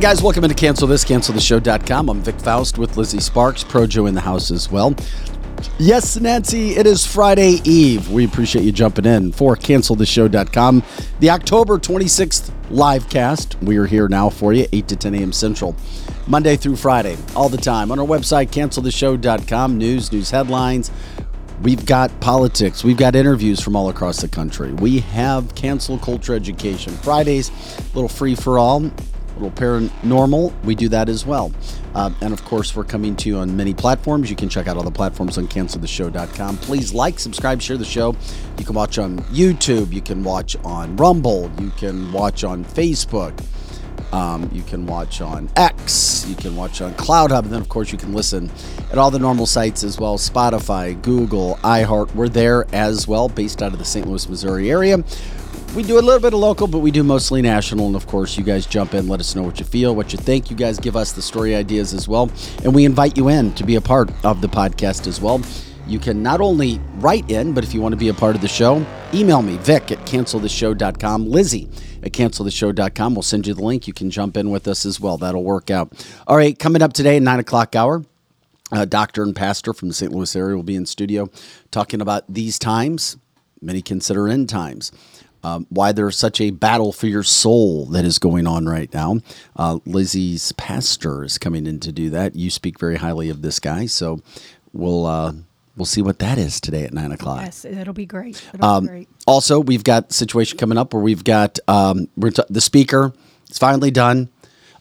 Guys, welcome into Cancel This, CancelTheShow.com. I'm Vic Faust with Lizzie Sparks, Projo in the house as well. Yes, Nancy, it is Friday Eve. We appreciate you jumping in for CancelTheShow.com. The October 26th live cast. We are here now for you, 8 to 10 a.m. Central, Monday through Friday, all the time. On our website, CancelTheShow.com, news, news headlines. We've got politics. We've got interviews from all across the country. We have cancel culture education. Fridays, a little free for all paranormal, we do that as well. Uh, and of course, we're coming to you on many platforms. You can check out all the platforms on canceltheshow.com. Please like, subscribe, share the show. You can watch on YouTube. You can watch on Rumble. You can watch on Facebook. Um, you can watch on X. You can watch on CloutHub. And then, of course, you can listen at all the normal sites as well Spotify, Google, iHeart. We're there as well, based out of the St. Louis, Missouri area we do a little bit of local, but we do mostly national. And of course, you guys jump in, let us know what you feel, what you think. You guys give us the story ideas as well. And we invite you in to be a part of the podcast as well. You can not only write in, but if you want to be a part of the show, email me, Vic at canceltheshow.com, Lizzie at canceltheshow.com. We'll send you the link. You can jump in with us as well. That'll work out. All right, coming up today, at 9 o'clock hour. A doctor and pastor from the St. Louis area will be in studio talking about these times, many consider end times um, why there's such a battle for your soul that is going on right now. Uh, Lizzie's pastor is coming in to do that. You speak very highly of this guy, so we'll uh, we'll see what that is today at nine o'clock. Yes, it'll be great. It'll um, be great. Also, we've got situation coming up where we've got um, t- the speaker. It's finally done.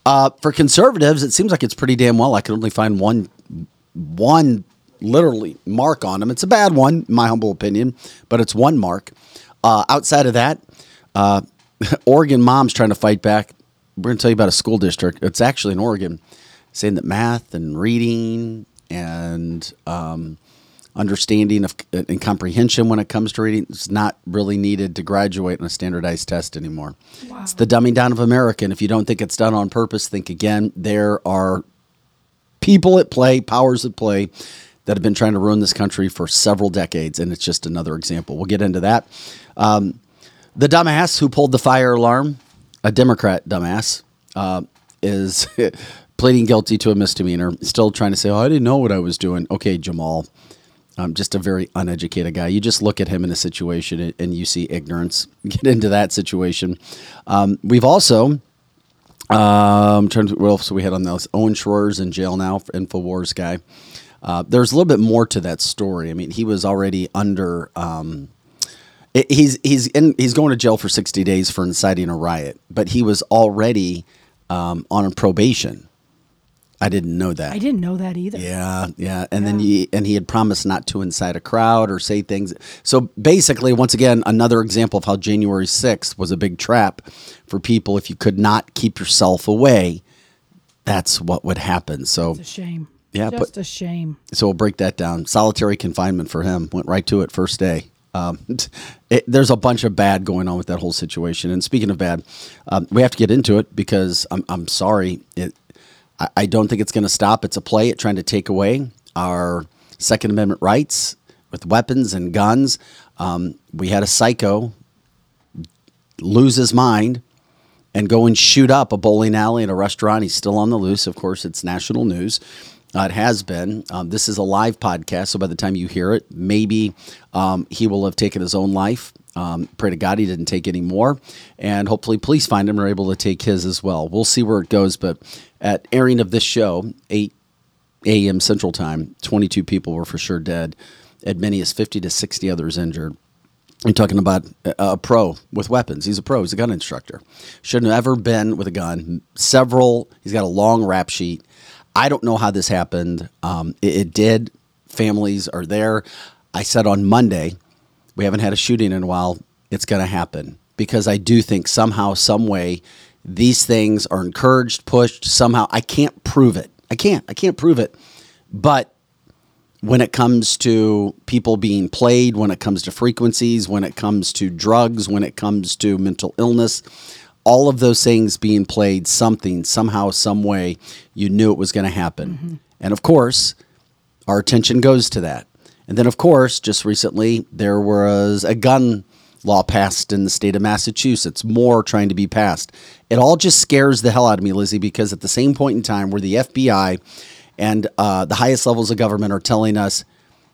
Uh, for conservatives, it seems like it's pretty damn well. I can only find one one literally mark on them. It's a bad one, in my humble opinion, but it's one mark. Uh, outside of that, uh, Oregon moms trying to fight back. We're going to tell you about a school district. It's actually in Oregon, saying that math and reading and um, understanding of and comprehension when it comes to reading is not really needed to graduate on a standardized test anymore. Wow. It's the dumbing down of America. And if you don't think it's done on purpose, think again. There are people at play, powers at play that have been trying to ruin this country for several decades, and it's just another example. We'll get into that. Um, the dumbass who pulled the fire alarm, a Democrat dumbass, uh, is pleading guilty to a misdemeanor. Still trying to say, "Oh, I didn't know what I was doing." Okay, Jamal, um, just a very uneducated guy. You just look at him in a situation and you see ignorance. Get into that situation. Um, we've also. Um, trying to, what else we had on those? Owen Shroyer's in jail now, for Infowars guy. Uh, there's a little bit more to that story. I mean, he was already under. Um, he's he's in he's going to jail for 60 days for inciting a riot, but he was already um, on probation. I didn't know that. I didn't know that either. Yeah, yeah, and yeah. then he and he had promised not to incite a crowd or say things. So basically, once again, another example of how January 6th was a big trap for people. If you could not keep yourself away, that's what would happen. So it's a shame. Yeah, just but, a shame. So we'll break that down. Solitary confinement for him went right to it first day. Um, it, there's a bunch of bad going on with that whole situation. And speaking of bad, um, we have to get into it because I'm, I'm sorry. It, I, I don't think it's going to stop. It's a play at trying to take away our Second Amendment rights with weapons and guns. Um, we had a psycho lose his mind and go and shoot up a bowling alley and a restaurant. He's still on the loose. Of course, it's national news. Uh, it has been. Um, this is a live podcast, so by the time you hear it, maybe um, he will have taken his own life. Um, pray to God he didn't take any more, and hopefully, police find him and are able to take his as well. We'll see where it goes. But at airing of this show, eight a.m. Central Time, twenty-two people were for sure dead, as many as fifty to sixty others injured. You're talking about a pro with weapons. He's a pro. He's a gun instructor. Shouldn't have ever been with a gun. Several. He's got a long rap sheet. I don't know how this happened. Um, it, it did. Families are there. I said on Monday, we haven't had a shooting in a while. It's going to happen because I do think somehow, some way, these things are encouraged, pushed. Somehow, I can't prove it. I can't. I can't prove it. But when it comes to people being played, when it comes to frequencies, when it comes to drugs, when it comes to mental illness, all of those things being played, something, somehow, some way, you knew it was going to happen. Mm-hmm. And of course, our attention goes to that. And then, of course, just recently, there was a gun law passed in the state of Massachusetts, more trying to be passed. It all just scares the hell out of me, Lizzie, because at the same point in time where the FBI and uh, the highest levels of government are telling us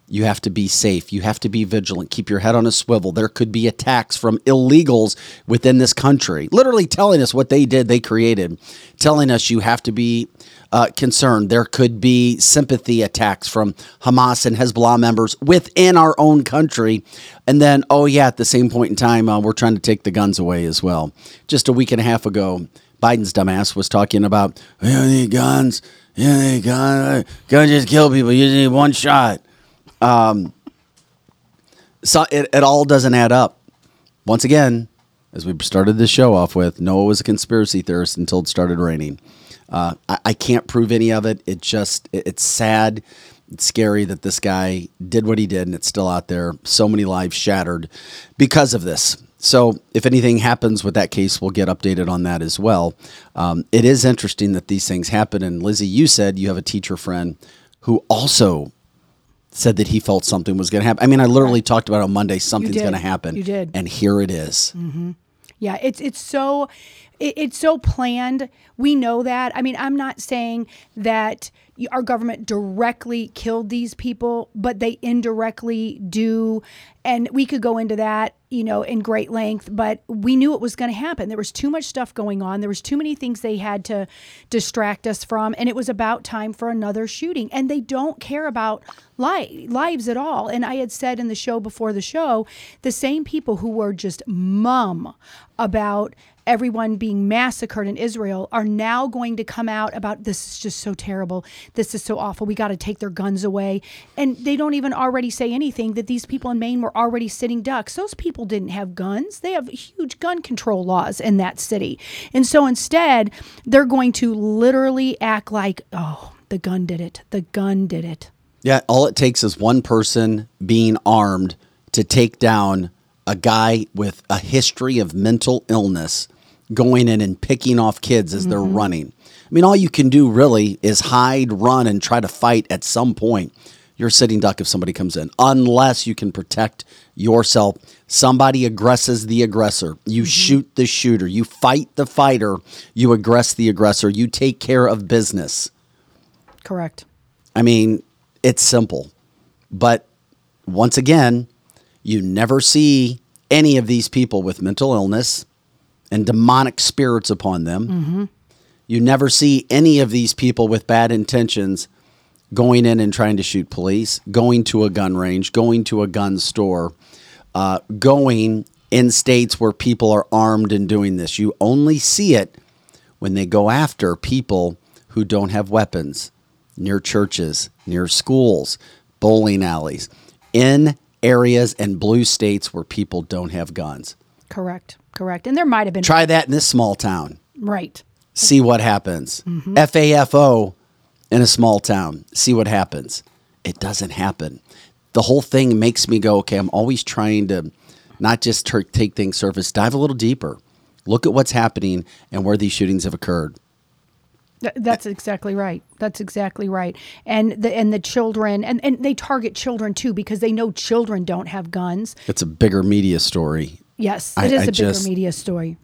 you have to be safe, you have to be vigilant, keep your head on a swivel. There could be attacks from illegals within this country, literally telling us what they did, they created, telling us you have to be uh, concerned. There could be sympathy attacks from Hamas and Hezbollah members within our own country. And then, oh, yeah, at the same point in time, uh, we're trying to take the guns away as well. Just a week and a half ago, Biden's dumbass was talking about, we don't need guns. You don't need guns. Guns just kill people. You just need one shot. Um, so it, it all doesn't add up. Once again, as we started the show off with, Noah was a conspiracy theorist until it started raining. Uh, I, I, can't prove any of it. It just it, it's sad. It's scary that this guy did what he did, and it's still out there. So many lives shattered because of this. So, if anything happens with that case, we'll get updated on that as well. Um, it is interesting that these things happen. And Lizzie, you said you have a teacher friend who also said that he felt something was going to happen. I mean, I literally right. talked about on Monday something's going to happen. You did, and here it is. Mm-hmm. Yeah, it's it's so it, it's so planned. We know that. I mean, I'm not saying that our government directly killed these people, but they indirectly do. And we could go into that, you know, in great length, but we knew it was going to happen. There was too much stuff going on. There was too many things they had to distract us from. And it was about time for another shooting. And they don't care about li- lives at all. And I had said in the show before the show, the same people who were just mum about everyone being massacred in Israel are now going to come out about this is just so terrible. This is so awful. We got to take their guns away. And they don't even already say anything that these people in Maine were already sitting ducks. Those people didn't have guns. They have huge gun control laws in that city. And so instead, they're going to literally act like, oh, the gun did it. The gun did it. Yeah, all it takes is one person being armed to take down a guy with a history of mental illness going in and picking off kids as mm-hmm. they're running. I mean, all you can do really is hide, run, and try to fight at some point. You're sitting duck if somebody comes in, unless you can protect yourself. Somebody aggresses the aggressor. You mm-hmm. shoot the shooter. You fight the fighter. You aggress the aggressor. You take care of business. Correct. I mean, it's simple. But once again, you never see any of these people with mental illness and demonic spirits upon them. Mm-hmm. You never see any of these people with bad intentions going in and trying to shoot police, going to a gun range, going to a gun store, uh, going in states where people are armed and doing this. You only see it when they go after people who don't have weapons near churches, near schools, bowling alleys, in areas and blue states where people don't have guns. Correct. Correct. And there might have been. Try that in this small town. Right. See what happens. Mm-hmm. FAFO in a small town. See what happens. It doesn't happen. The whole thing makes me go, okay, I'm always trying to not just take things surface, dive a little deeper. Look at what's happening and where these shootings have occurred. That's exactly right. That's exactly right. And the and the children and, and they target children too because they know children don't have guns. It's a bigger media story. Yes, it I, is I a just, bigger media story.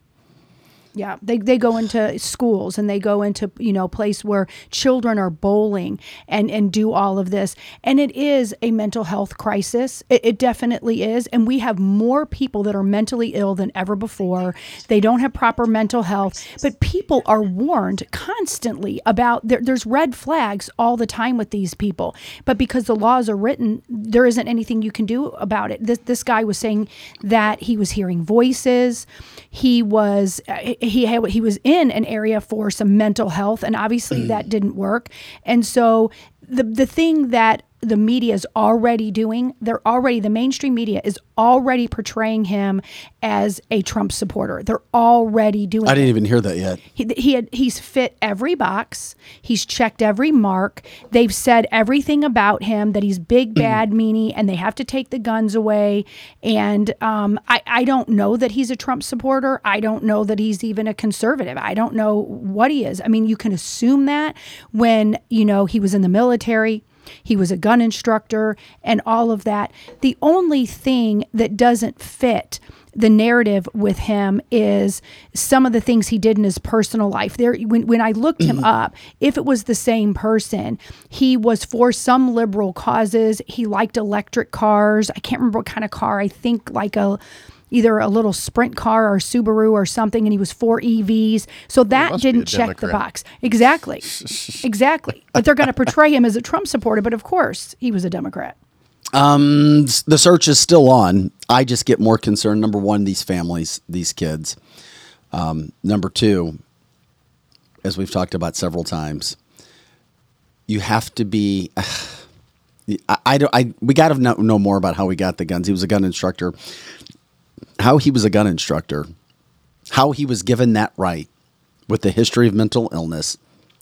Yeah, they, they go into schools and they go into you know place where children are bowling and and do all of this and it is a mental health crisis. It, it definitely is, and we have more people that are mentally ill than ever before. They don't have proper mental health, but people are warned constantly about there, there's red flags all the time with these people. But because the laws are written, there isn't anything you can do about it. This this guy was saying that he was hearing voices. He was uh, he had, he was in an area for some mental health, and obviously mm. that didn't work. And so the the thing that the media is already doing. They're already, the mainstream media is already portraying him as a Trump supporter. They're already doing I didn't it. even hear that yet. He, he had, he's fit every box, he's checked every mark. They've said everything about him that he's big, bad, meanie, and they have to take the guns away. And um, I, I don't know that he's a Trump supporter. I don't know that he's even a conservative. I don't know what he is. I mean, you can assume that when, you know, he was in the military he was a gun instructor and all of that. The only thing that doesn't fit the narrative with him is some of the things he did in his personal life. There, when, when I looked him up, if it was the same person, he was for some liberal causes. He liked electric cars. I can't remember what kind of car. I think like a either a little sprint car or Subaru or something, and he was for EVs. So that must be a didn't check the box. Exactly. exactly. But they're going to portray him as a Trump supporter, but of course he was a Democrat. Um, the search is still on. I just get more concerned. Number one, these families, these kids. Um, number two, as we've talked about several times, you have to be. I, I don't. I we got to know, know more about how he got the guns. He was a gun instructor. How he was a gun instructor, how he was given that right with the history of mental illness,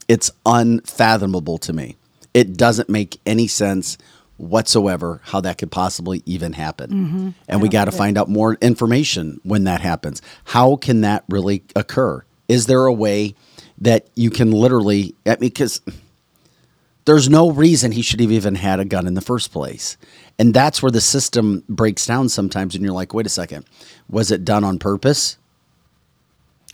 it's unfathomable to me. It doesn't make any sense whatsoever how that could possibly even happen. And we got to find out more information when that happens. How can that really occur? Is there a way that you can literally, I mean, because there's no reason he should have even had a gun in the first place. And that's where the system breaks down sometimes. And you're like, wait a second, was it done on purpose?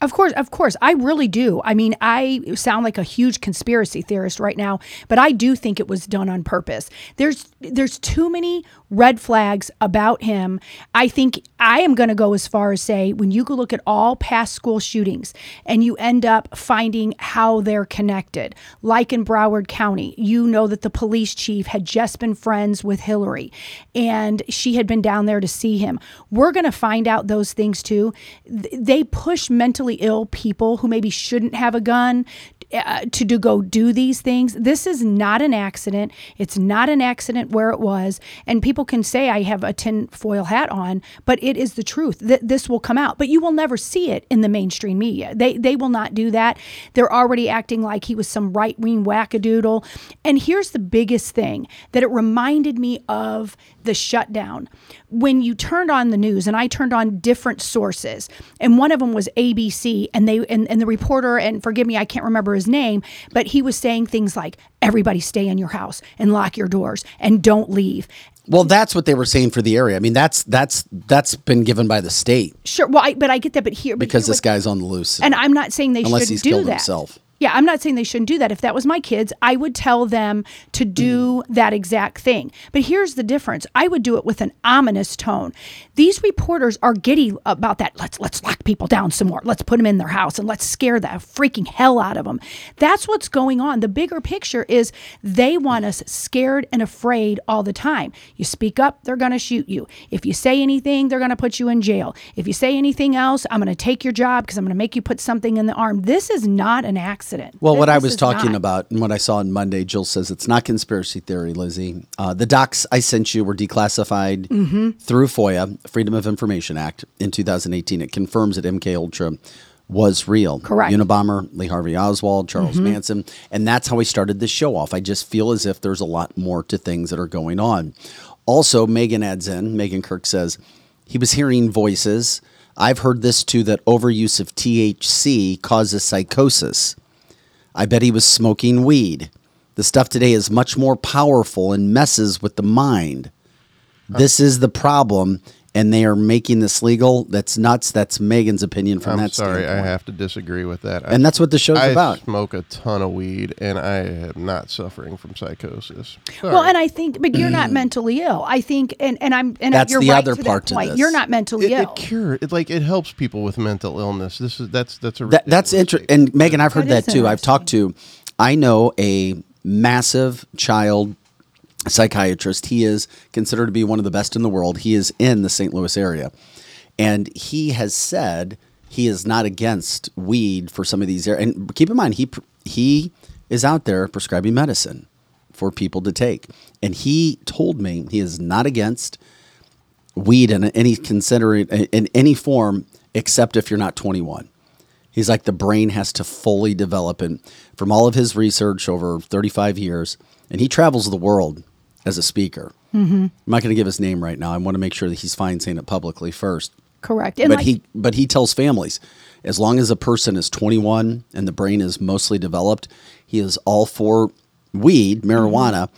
Of course, of course. I really do. I mean, I sound like a huge conspiracy theorist right now, but I do think it was done on purpose. There's there's too many red flags about him. I think I am going to go as far as say when you go look at all past school shootings and you end up finding how they're connected. Like in Broward County, you know that the police chief had just been friends with Hillary and she had been down there to see him. We're going to find out those things too. They push mentally ill people who maybe shouldn't have a gun uh, to do go do these things. This is not an accident. It's not an accident where it was. And people can say I have a tin foil hat on, but it is the truth. that this will come out, but you will never see it in the mainstream media. They they will not do that. They're already acting like he was some right wing wackadoodle. And here's the biggest thing that it reminded me of the shutdown when you turned on the news and I turned on different sources and one of them was ABC and they and, and the reporter and forgive me I can't remember his name but he was saying things like everybody stay in your house and lock your doors and don't leave Well, that's what they were saying for the area. I mean, that's that's that's been given by the state sure well I, but I get that but here but because here this guy's on the loose. and I'm not saying they Unless shouldn't he's do killed that. himself. Yeah, I'm not saying they shouldn't do that. If that was my kids, I would tell them to do mm. that exact thing. But here's the difference. I would do it with an ominous tone. These reporters are giddy about that. Let's let's lock people down some more. Let's put them in their house and let's scare the freaking hell out of them. That's what's going on. The bigger picture is they want us scared and afraid all the time. You speak up, they're going to shoot you. If you say anything, they're going to put you in jail. If you say anything else, I'm going to take your job because I'm going to make you put something in the arm. This is not an accident. Well, what I was talking not. about and what I saw on Monday, Jill says it's not conspiracy theory, Lizzie. Uh, the docs I sent you were declassified Mm-hmm. through FOIA, Freedom of Information Act, in 2018. It confirms that MK Ultra was real. Correct. Mm-hmm. Unabomber, Lee Harvey Oswald, Charles Manson, and that's how we started this show off. I just feel as if there's a lot more to things that are going on. Also, Megan adds in. Megan Kirk says he was hearing voices. I've heard this too that overuse of THC causes psychosis. I bet he was smoking weed. The stuff today is much more powerful and messes with the mind. This is the problem, and they are making this legal. That's nuts. That's Megan's opinion from I'm that sorry, I have to disagree with that. I- And that's what the show's I about. smoke a ton of weed, and I am not suffering from psychosis. Well, and I think, but you're not mentally ill. I think, and, and I'm, and That's you're the right other to part that to point. this. You're not mentally it, ill. it cure it like it helps people with mental illness. This is that's that's a That, that's interesting. And Megan, I've heard That that, is too. I've talked to, I know a massive child psychiatrist. He is considered to be one of the best in the world. He is in the St. Louis area. And he has said he is not against weed for some of these areas. And keep in mind, he, he is out there prescribing medicine for people to take. And he told me he is not against weed in any consider in any form except if you're not 21. He's like the brain has to fully develop, and from all of his research over 35 years, and he travels the world as a speaker. Mm-hmm. I'm not going to give his name right now. I want to make sure that he's fine saying it publicly first. Correct. And but like, he but he tells families, as long as a person is 21 and the brain is mostly developed, he is all for weed, marijuana,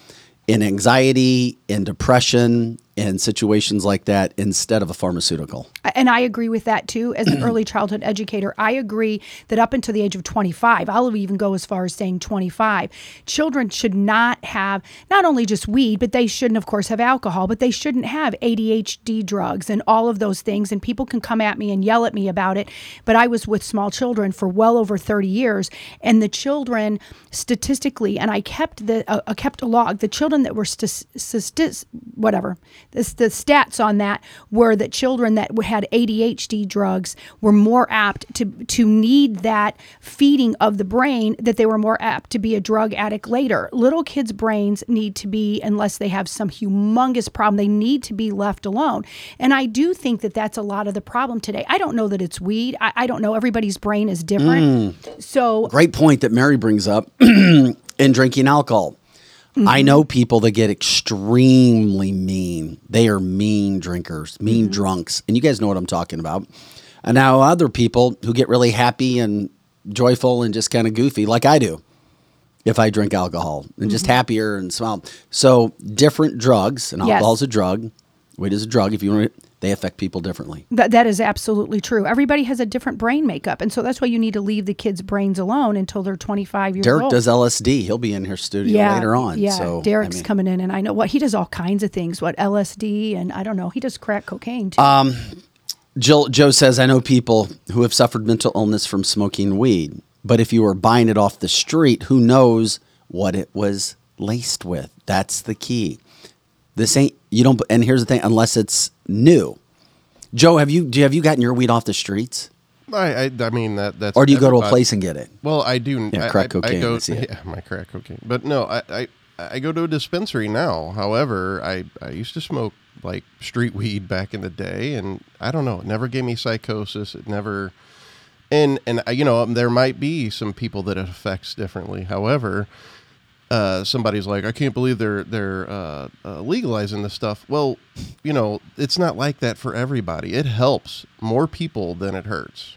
in anxiety, in depression, in situations like that instead of a pharmaceutical. And I agree with that too. As an early childhood educator, I agree that up until the age of 25, I'll even go as far as saying 25, children should not have not only just weed, but they shouldn't, of course, have alcohol, but they shouldn't have ADHD drugs and all of those things. And people can come at me and yell at me about it. But I was with small children for well over 30 years, and the children statistically, and I kept the uh, uh, kept a log. The children that were st- st- whatever the, the stats on that were that children that had ADHD drugs were more apt to to need that feeding of the brain that they were more apt to be a drug addict later. Little kids' brains need to be unless they have some humongous problem, they need to be left alone. And I do think that that's a lot of the problem today. I don't know that it's weed. I, I don't know. Everybody's brain is different. Mm. So Great point that Mary brings up in drinking alcohol. I know people that get extremely mean. They are mean drinkers, mean mm-hmm. drunks. And you guys know what I'm talking about. And now other people who get really happy and joyful and just kind of goofy, like I do, if I drink alcohol and just mm-hmm. happier and smile. So different drugs, and Yes. alcohol is a drug. Weed is a drug. If you want, to, they affect people differently. That that is absolutely true. Everybody has a different brain makeup, and so that's why you need to leave the kids' brains alone until they're 25 years Derek old. Derek does LSD. He'll be in here studio later on. Yeah, so, I Derek's mean- coming in, and I know what he does. All kinds of things. What LSD and I don't know. He does crack cocaine too. Uh, Jill, Joe says, I know people who have suffered mental illness from smoking weed, but if you were buying it off the street, who knows what it was laced with? That's the key. This ain't you don't. And here's the thing: unless it's new. Joe, have you do you, have you gotten your weed off the streets, I, I, I mean that that's. or do you go to a place and get it? Well, I do. Yeah, I, crack I, cocaine, I go. Yeah, my crack cocaine. But no, I, I I go to a dispensary now. However, I I used to smoke like street weed back in the day, and I don't know. It never gave me psychosis. It never. And and you know there might be some people that it affects differently. However, uh, somebody's like, I can't believe they're they're uh, uh, legalizing this stuff. Well, you know, it's not like that for everybody. It helps more people than it hurts.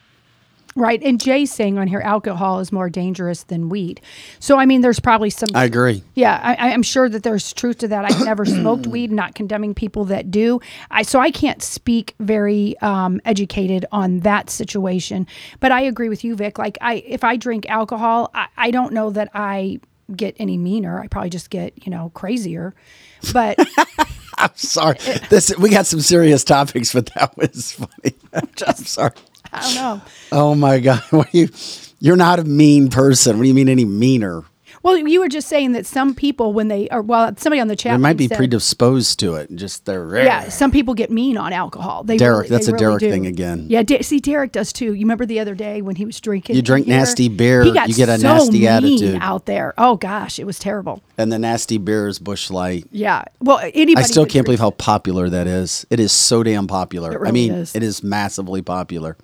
right. And Jay's saying on here, alcohol is more dangerous than weed. So I mean, there's probably some. I agree. Yeah, I, I'm sure that there's truth to that. I've never smoked weed, not condemning people that do. I so I can't speak very um, educated on that situation. But I agree with you, Vic. Like I, if I drink alcohol, I, I don't know that I get any meaner. I probably just get you know crazier. But I'm sorry. This we got some serious topics, but that was funny. I'm sorry. I don't know. Oh my god, what you? You're not a mean person. What do you mean any meaner? Well, you were just saying that some people, when they are well, somebody on the chat They might be said- predisposed to it. Just they're rare. Yeah, some people get mean on alcohol. They Derek, really- that's a really Derek do. thing again. Yeah, De- see, Derek does too. You remember the other day when he was drinking? You drink here? nasty beer, you get a so nasty mean attitude. out there. Oh gosh, it was terrible. and the nasty beer is Busch Light. Yeah. Well, anybody. I still can't believe drink how popular that is. It is so damn popular. It I mean, is. it is massively popular.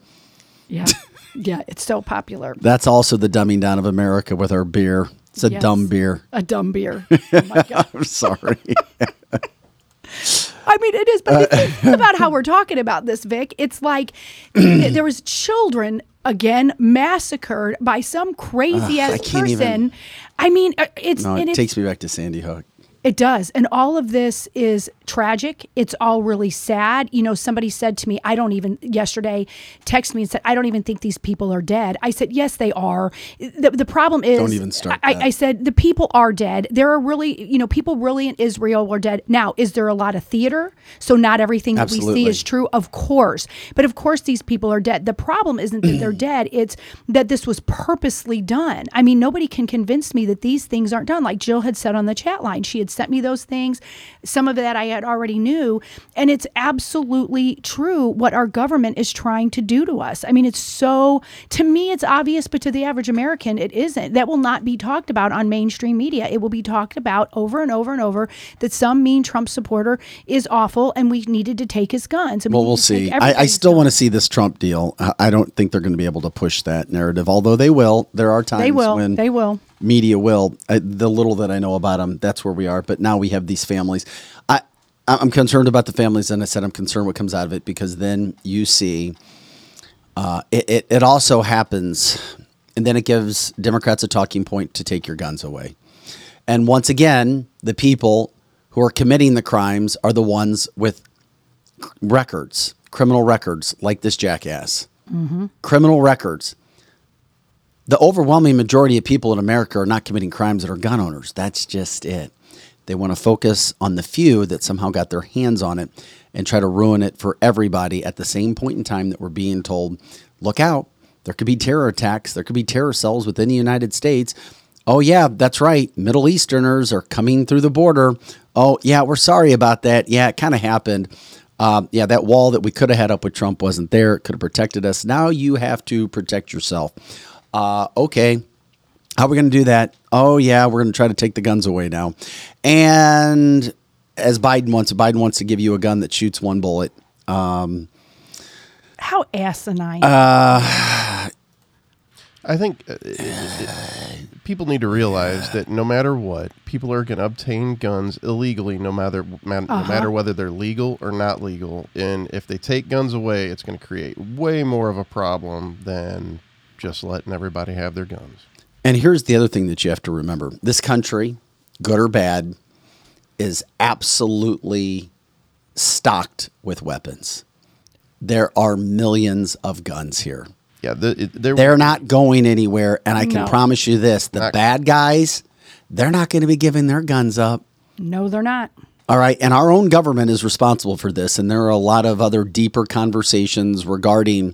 Yeah. yeah, it's so popular. That's also the dumbing down of America with our beer. It's a Yes. dumb beer. A dumb beer. Oh my god. I'm sorry. I mean, it is, but think about how we're talking about this, Vic. It's like there was children again massacred by some crazy ass person. even- I mean, uh, it's no, it takes me back to Sandy Hook. It does. And all of this is tragic. It's all really sad. You know, somebody said to me, I don't even, yesterday, text me and said, I don't even think these people are dead. I said, yes, they are. The, the problem is, Don't even start I. I said, the people are dead. There are really, you know, people really in Israel are dead. Now, is there a lot of theater? So not everything that we see is true? Of course. But of course, these people are dead. The problem isn't that they're dead, it's that this was purposely done. I mean, nobody can convince me that these things aren't done. Like Jill had said on the chat line, she had sent me those things. Some of that I had already knew. And it's absolutely true what our government is trying to do to us. I mean, it's so, to me, it's obvious, but to the average American, it isn't. That will not be talked about on mainstream media. It will be talked about over and over and over that some mean Trump supporter is awful and we needed to take his guns. And we Well, need we'll see. I, I still want to see this Trump deal. I, I don't think they're going to be able to push that narrative, although they will. There are times They will. when They will. Media will. I, the little that I know about them, that's where we are. But now we have these families. I I'm concerned about the families, and I said I'm concerned what comes out of it because then you see uh, it, it. It also happens, and then it gives Democrats a talking point to take your guns away. And once again, the people who are committing the crimes are the ones with records, criminal records, like this jackass. Criminal records. The overwhelming majority of people in America are not committing crimes that are gun owners. That's just it. They want to focus on the few that somehow got their hands on it and try to ruin it for everybody at the same point in time that we're being told, look out, there could be terror attacks, there could be terror cells within the United States. Oh, yeah, that's right. Middle Easterners are coming through the border. Oh, yeah, we're sorry about that. Yeah, it kind of happened. Um, yeah, that wall that we could have had up with Trump wasn't there. It could have protected us. Now you have to protect yourself. Uh, okay. How are we going to do that? Oh, yeah, we're going to try to take the guns away now. And as Biden wants, Biden wants to give you a gun that shoots one bullet. Um, How asinine. I think uh, it, it, people need to realize that no matter what, people are going to obtain guns illegally, no matter ma- no matter whether they're legal or not legal. And if they take guns away, it's going to create way more of a problem than just letting everybody have their guns. And here's the other thing that you have to remember this country, good or bad, is absolutely stocked with weapons. There are millions of guns here. Yeah, the, it, there, They're not going anywhere. And I can No. promise you this the Not- bad guys, they're not going to be giving their guns up. no, they're not. All right. And our own government is responsible for this. And there are a lot of other deeper conversations regarding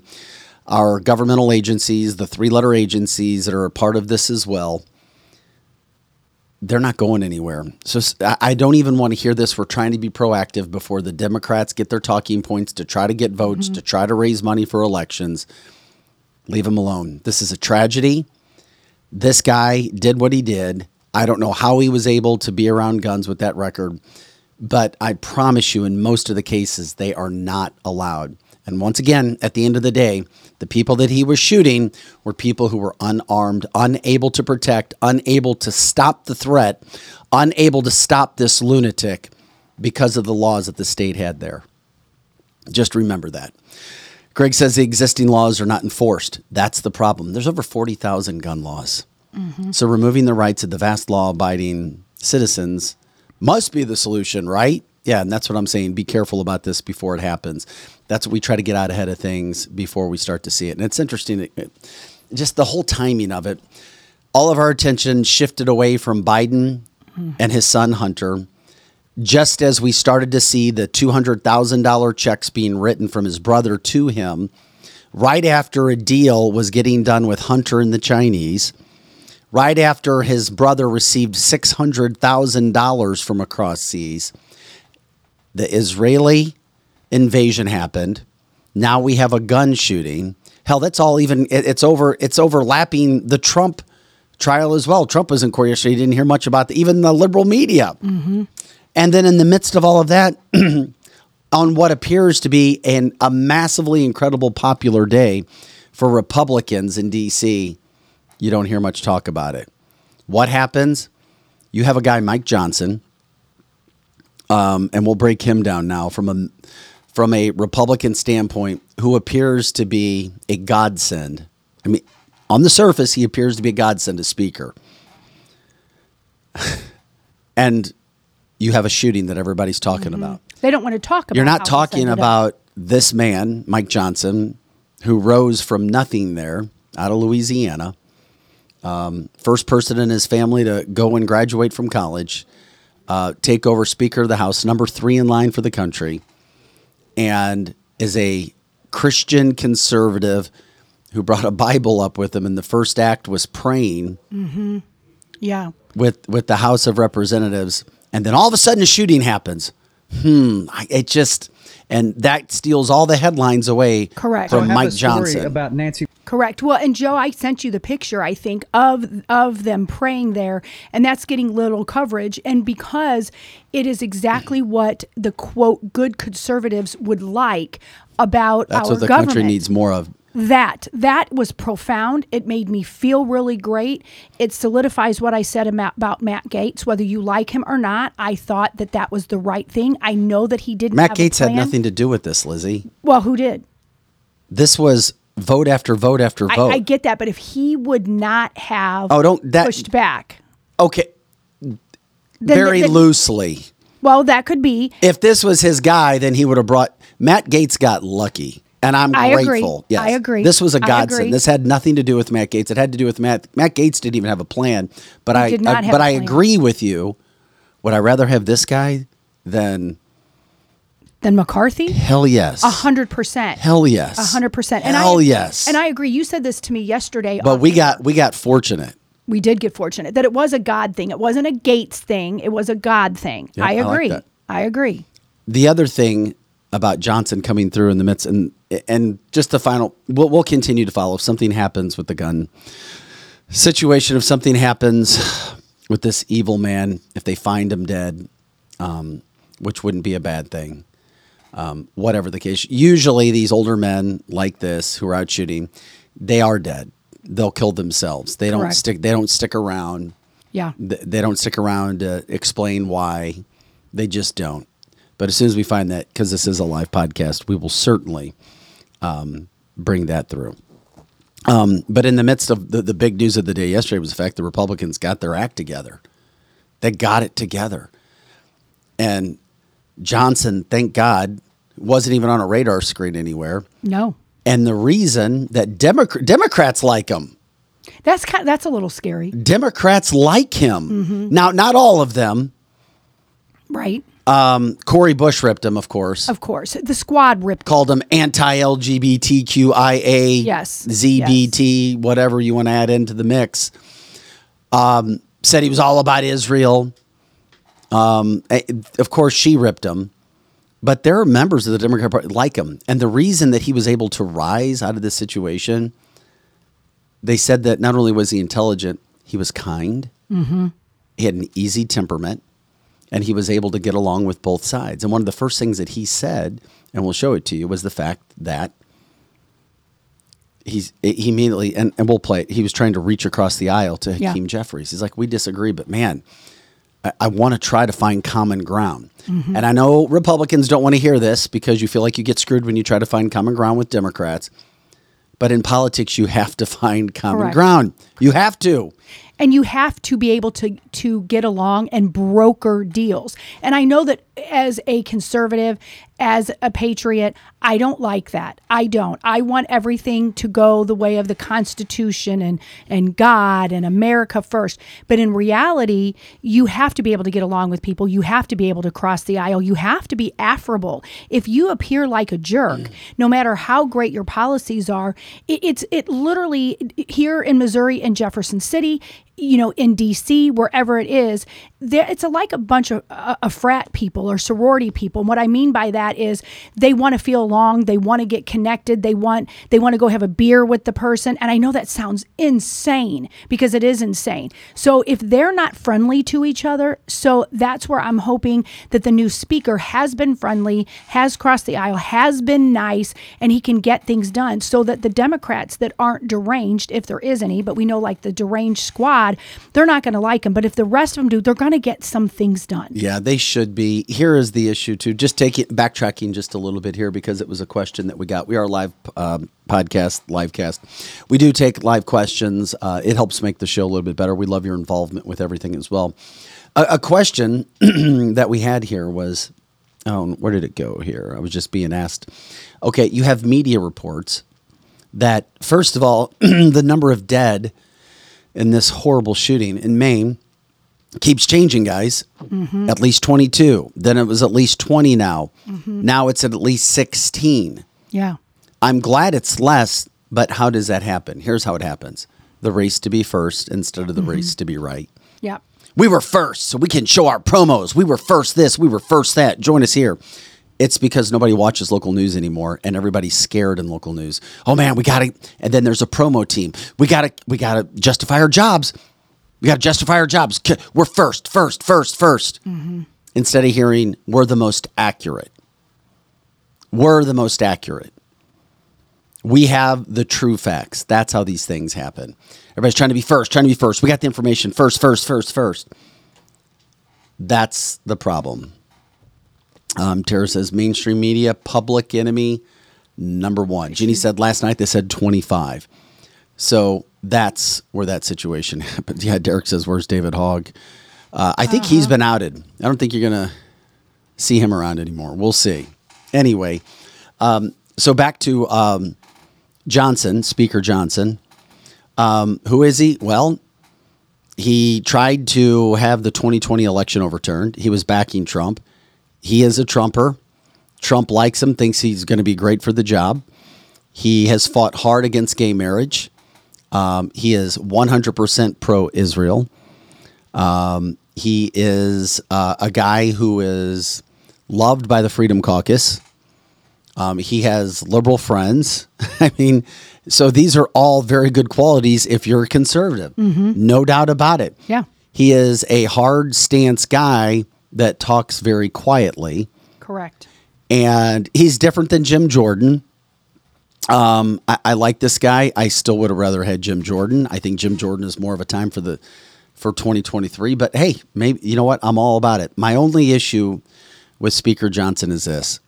our governmental agencies, the three letter agencies that are a part of this as well. They're not going anywhere. So I don't even want to hear this. We're trying to be proactive before the Democrats get their talking points to try to get votes, mm-hmm. to try to raise money for elections. Leave them alone. This is a tragedy this guy did what he did. I don't know how he was able to be around guns with that record, but I promise you, in most of the cases, they are not allowed. And once again, at the end of the day, the people that he was shooting were people who were unarmed, unable to protect, unable to stop the threat, unable to stop this lunatic because of the laws that the state had there. Just remember that. Greg says the existing laws are not enforced. That's the problem. There's over 40,000 gun laws. Mm-hmm. So removing the rights of the vast law abiding citizens must be the solution, right? Yeah, and that's what I'm saying. Be careful about this before it happens. That's what we try to get out ahead of things before we start to see it. And it's interesting, it- it- uh, just the whole timing of it. All of our attention shifted away from Biden and his son Hunter just as we started to see the $200,000 checks being written from his brother to him, right after a deal was getting done with Hunter and the Chinese, right after his brother received $600,000 from across seas, the Israeli invasion happened. Now we have a gun shooting. Hell, that's all even it- it's over it's overlapping the Trump trial as well. Trump was in court yesterday. You didn't hear much about the, even the liberal media. Mm-hmm. And then in the midst of all of that, on what appears to be an, a massively incredible popular day for Republicans in D.C., you don't hear much talk about it. What happens? You have a guy, Mike Johnson, um, and we'll break him down now from a from a Republican standpoint, who appears to be a godsend. I mean, on the surface, he appears to be a godsend, a speaker. and you have a shooting that everybody's talking about. They don't want to talk about You're not talking about this man, Mike Johnson, who rose from nothing there out of Louisiana. Um, first person in his family to go and graduate from college, uh, take over Speaker of the House, number three in line for the country, and is a Christian conservative who brought a Bible up with him. And the first act was praying Yeah. with with the House of Representatives, and then all of a sudden a shooting happens. Hmm, I- it just and that steals all the headlines away Correct. from I have Mike a story Johnson. about Nancy Correct. Well, and Joe, I sent you the picture, I think, of of them praying there, and that's getting little coverage. And because it is exactly what the quote good conservatives would like about That's our what the government. country needs more of. That that was profound. It made me feel really great. It solidifies what I said about, Matt Gaetz. Whether you like him or not, I thought that that was the right thing. I know that he didn't. Matt Gaetz had nothing to do with this, Lizzie. Well, who did? This was vote after vote after vote. I get that, but if he would not have Oh, don't- that- pushed back, okay, then- very then- loosely. Well, that could be. If this was his guy, then he would have brought. Matt Gaetz got lucky, and I'm I agree. grateful. Yes, I agree. This was a godsend. This had nothing to do with Matt Gaetz. It had to do with Matt. Matt Gaetz didn't even have a plan. But He I, did not I- have but I agree with you. Would I rather have this guy than Then McCarthy? hell yes, A hundred percent. hell yes, A hundred percent. And hell I, yes. And I agree. You said this to me yesterday. but we got we got fortunate. we did get fortunate that it was a God thing. It wasn't a Gaetz thing. It was a God thing. Yeah, I I like agree. I agree. the other thing about Johnson coming through in the midst and and just the final we'll, we'll continue to follow if something happens with the gun situation if something happens with this evil man if they find him dead um, which wouldn't be a bad thing um, whatever the case usually these older men like this who are out shooting they are dead. They'll kill themselves. They don't Correct. stick they don't stick around. Yeah. Th- they don't stick around to explain why. They just don't. But as soon as we find that because this is a live podcast we will certainly um, bring that through. Um, but in the midst of the, the big news of the day yesterday was the fact the republicans got their act together. They got it together. And johnson thank god wasn't even on a radar screen anywhere No. and the reason that Democr- democrats like him That's kind that's a little scary. democrats like him now not all of them Right. Um, Cori Bush ripped him, of course. Of course. The squad ripped Called him anti-LGBTQIA, Yes, ZBT, whatever you want to add into the mix. Um, said he was all about Israel. Um, eh, of course, she ripped him. But there are members of the Democrat Party like him, and the reason that he was able to rise out of this situation, they said that not only was he intelligent, he was kind. Mm-hmm. He had an easy temperament and he was able to get along with both sides. And one of the first things that he said, and we'll show it to you, was the fact that he's he immediately and, and we'll play it. He was trying to reach across the aisle to Yeah. Hakeem Jeffries. He's like, we disagree, but man, I, I want to try to find common ground. Mm-hmm. And I know Republicans don't want to hear this because you feel like you get screwed when you try to find common ground with Democrats. But in politics, you have to find common Correct. ground. You have to. and you have to be able to to get along and broker deals. And I know that as a conservative, as a patriot, I don't like that. I don't. I want everything to go the way of the Constitution and and God and America first. But in reality, you have to be able to get along with people. You have to be able to cross the aisle. You have to be affable. If you appear like a jerk, mm. no matter how great your policies are, it, it's it literally here in Missouri and Jefferson City, you know, in D.C., wherever it is, there it's a, like a bunch of uh, a frat people or sorority people. And what I mean by that is they want to feel along, they want to get connected, they want they want to go have a beer with the person. And I know that sounds insane because it is insane. So if they're not friendly to each other, so that's where I'm hoping that the new speaker has been friendly, has crossed the aisle, has been nice, and he can get things done so that the Democrats that aren't deranged, if there is any, but we know like the deranged squad, they're not going to like him. But if the rest of them do, they're going to get some things done. Yeah, they should be. Here is the issue too. Just take it backtracking just a little bit here because it was a question that we got. We are live um, podcast, live cast. We do take live questions. Uh, it helps make the show a little bit better. We love your involvement with everything as well. A, a question that we had here was, oh, where did it go here? I was just being asked. Okay, you have media reports that first of all, the number of dead in this horrible shooting in Maine keeps changing, guys. Mm-hmm. At least 22. Then it was at least 20 now. Mm-hmm. Now it's at least 16. Yeah. I'm glad it's less, but how does that happen? Here's how it happens the race to be first instead of the mm-hmm. race to be right. Yeah. We were first, so we can show our promos. We were first this, we were first that. Join us here. It's because nobody watches local news anymore and everybody's scared in local news. Oh man, we got to and then there's a promo team. We got to we got to justify our jobs. We got to justify our jobs. We're first, first, first, 1st Instead of hearing we're the most accurate. We're the most accurate. We have the true facts. That's how these things happen. Everybody's trying to be first, trying to be first. We got the information first, first, first, first. That's the problem. Um, Tara says mainstream media, public enemy, number one. Jeannie said last night they said 25. So that's where that situation happened. Yeah, Derek says, Where's David Hogg? Uh, I think he's been outed. I don't think you're going to. see him around anymore. We'll see. Anyway, um, so back to um, Johnson, Speaker Johnson. Um, who is he? Well, he tried to have the 2020 election overturned. He was backing Trump. He is a Trumper. Trump likes him, thinks he's going to be great for the job. He has fought hard against gay marriage. Um, he is 100% pro Israel. Um, he is uh, a guy who is loved by the Freedom Caucus. Um, he has liberal friends. I mean, so these are all very good qualities if you're a conservative. No doubt about it. Yeah. He is a hard stance guy that talks very quietly. Correct. And he's different than Jim Jordan. Um, I, I like this guy. I still would have rather had Jim Jordan. I think Jim Jordan is more of a time for the for 2023. But hey, maybe you know what? I'm all about it. My only issue with Speaker Johnson is this: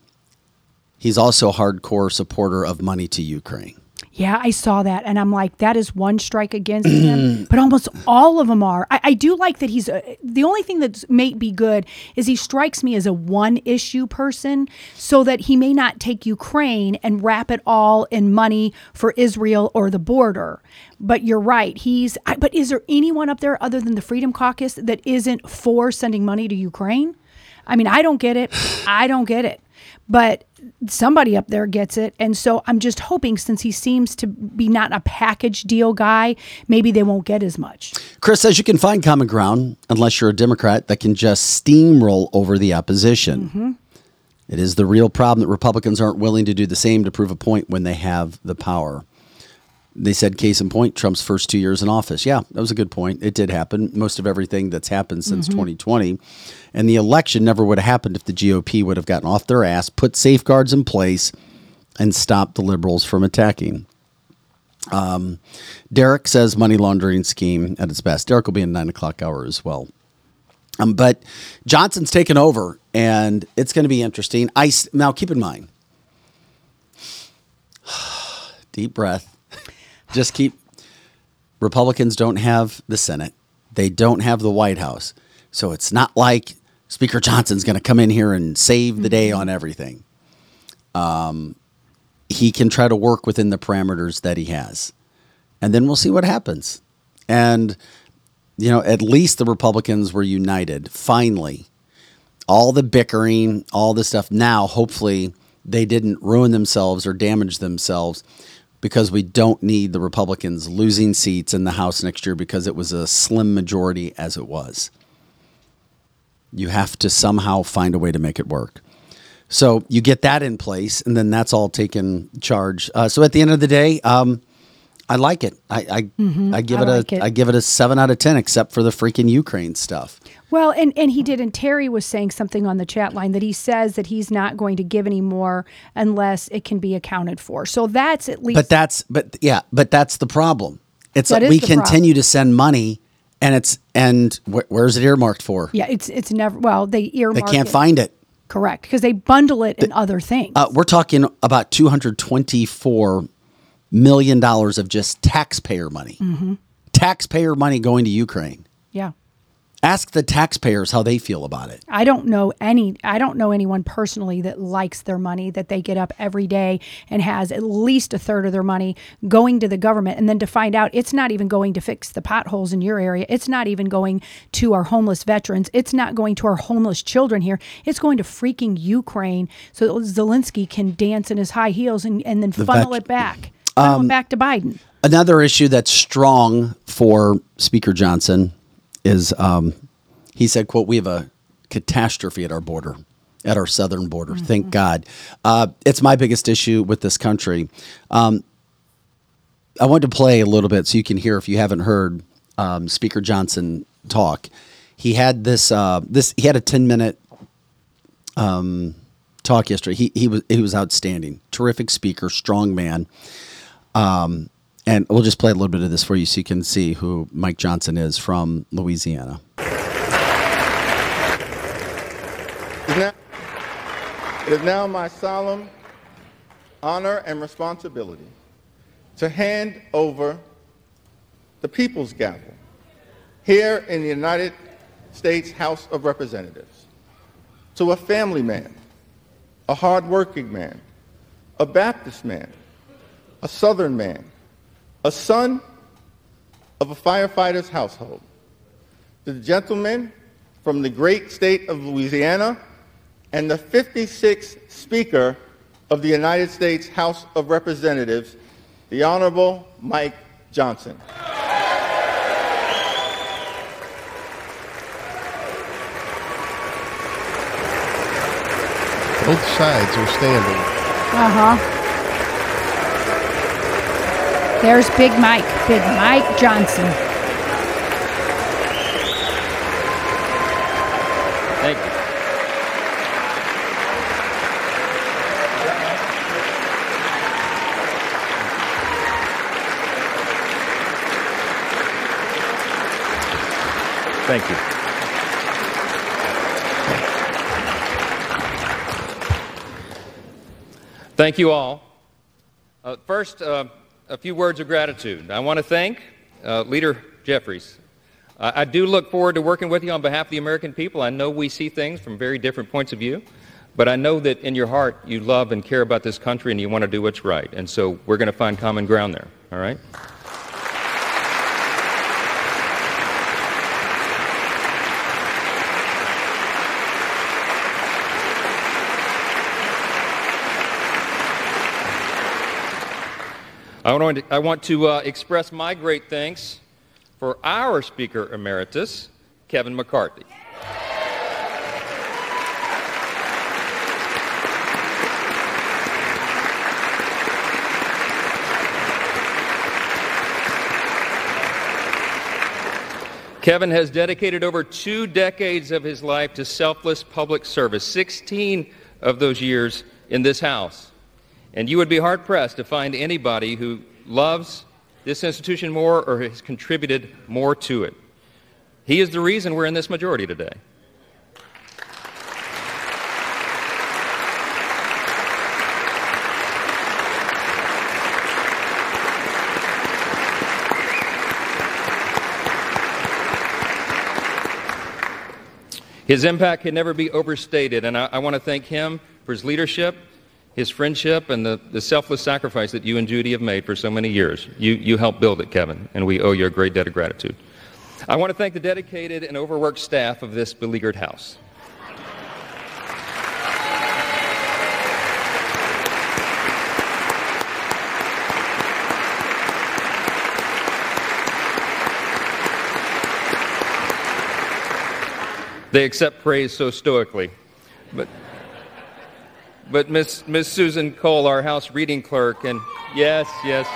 he's also a hardcore supporter of money to Ukraine. Yeah, I saw that, and I'm like, that is one strike against him. But almost all of them are. I, I do like that he's a, the only thing that may be good is he strikes me as a one issue person, so that he may not take Ukraine and wrap it all in money for Israel or the border. But you're right. He's. I, but is there anyone up there other than the Freedom Caucus that isn't for sending money to Ukraine? I mean, I don't get it. I don't get it. But somebody up there gets it. And so I'm just hoping since he seems to be not a package deal guy, maybe they won't get as much. Chris says you can find common ground unless you're a Democrat that can just steamroll over the opposition. Mm-hmm. It is the real problem that Republicans aren't willing to do the same to prove a point when they have the power. They said, case in point, Trump's first two years in office. Yeah, that was a good point. It did happen. Most of everything that's happened since 2020. And the election never would have happened if the GOP would have gotten off their ass, put safeguards in place, and stopped the liberals from attacking. Um, Derek says money laundering scheme at its best. Derek will be in nine o'clock hour as well. Um, but Johnson's taken over, and it's going to be interesting. I now keep in mind, deep breath. Just keep. Republicans don't have the Senate. They don't have the White House, so it's not like Speaker Johnson's going to come in here and save the day on everything. Um, he can try to work within the parameters that he has, and then we'll see what happens. And you know, at least the Republicans were united finally. All the bickering, all the stuff. Now, hopefully, they didn't ruin themselves or damage themselves because we don't need the Republicans losing seats in the House next year because it was a slim majority as it was. You have to somehow find a way to make it work. So you get that in place, and then that's all taken charge. Uh, so at the end of the day, um, I like it. I I, I give Mm-hmm. I it like a it. I give it a seven out of ten, except for the freaking Ukraine stuff. Well, and, and he did, and Terry was saying something on the chat line that he says that he's not going to give any more unless it can be accounted for. So that's at least. But that's but yeah, but that's the problem. It's That like we the continue to send money, and it's and wh- where's it earmarked for? yeah, it's it's never well they earmark. They can't it. find it. correct because they bundle it in other things. Uh, we're talking about two hundred twenty-four million dollars of just taxpayer money. Mm-hmm. Taxpayer money going to Ukraine. yeah. Ask the taxpayers how they feel about it. I don't know any I don't know anyone personally that likes their money that they get up every day and has at least a third of their money going to the government and then to find out it's not even going to fix the potholes in your area. It's not even going to our homeless veterans. It's not going to our homeless children here. It's going to freaking Ukraine so Zelensky can dance in his high heels and, and then funnel vet- it back. Um, back to Biden. Another issue that's strong for Speaker Johnson is um, he said, "quote We have a catastrophe at our border, at our southern border. Thank God. Uh, it's my biggest issue with this country. Um, I want to play a little bit so you can hear if you haven't heard um, Speaker Johnson talk. He had this uh, this he had a ten minute um, talk yesterday. He he was he was outstanding, terrific speaker, strong man. Um, and we'll just play a little bit of this for you so you can see who Mike Johnson is from Louisiana. It is now, it is now my solemn honor and responsibility to hand over the People's Gavel here in the United States House of Representatives to a family man, a hardworking man, a Baptist man, a Southern man, a son of a firefighter's household. The gentleman from the great state of Louisiana and the 56th Speaker of the United States House of Representatives, the Honorable Mike Johnson. Both sides are standing. Uh huh. There's Big Mike, Big Mike Johnson. Thank you. Thank you. Thank you all. Uh, first, uh, a few words of gratitude. I want to thank uh, Leader Jeffries. I I do look forward to working with you on behalf of the American people. I know we see things from very different points of view, but I know that in your heart you love and care about this country and you want to do what's right. And so we're going to find common ground there, all right? I want to, I want to uh, express my great thanks for our Speaker Emeritus, Kevin McCarthy. Kevin has dedicated over two decades of his life to selfless public service, 16 of those years in this House. And you would be hard pressed to find anybody who loves this institution more or has contributed more to it. He is the reason we're in this majority today. His impact can never be overstated, and I, I want to thank him for his leadership, his friendship, and the, the selfless sacrifice that you and Judy have made for so many years. You, you helped build it, Kevin, and we owe you a great debt of gratitude. I want to thank the dedicated and overworked staff of this beleaguered house. They accept praise so stoically. But, but Miss, Miss Susan Cole, our House reading clerk, and yes, yes.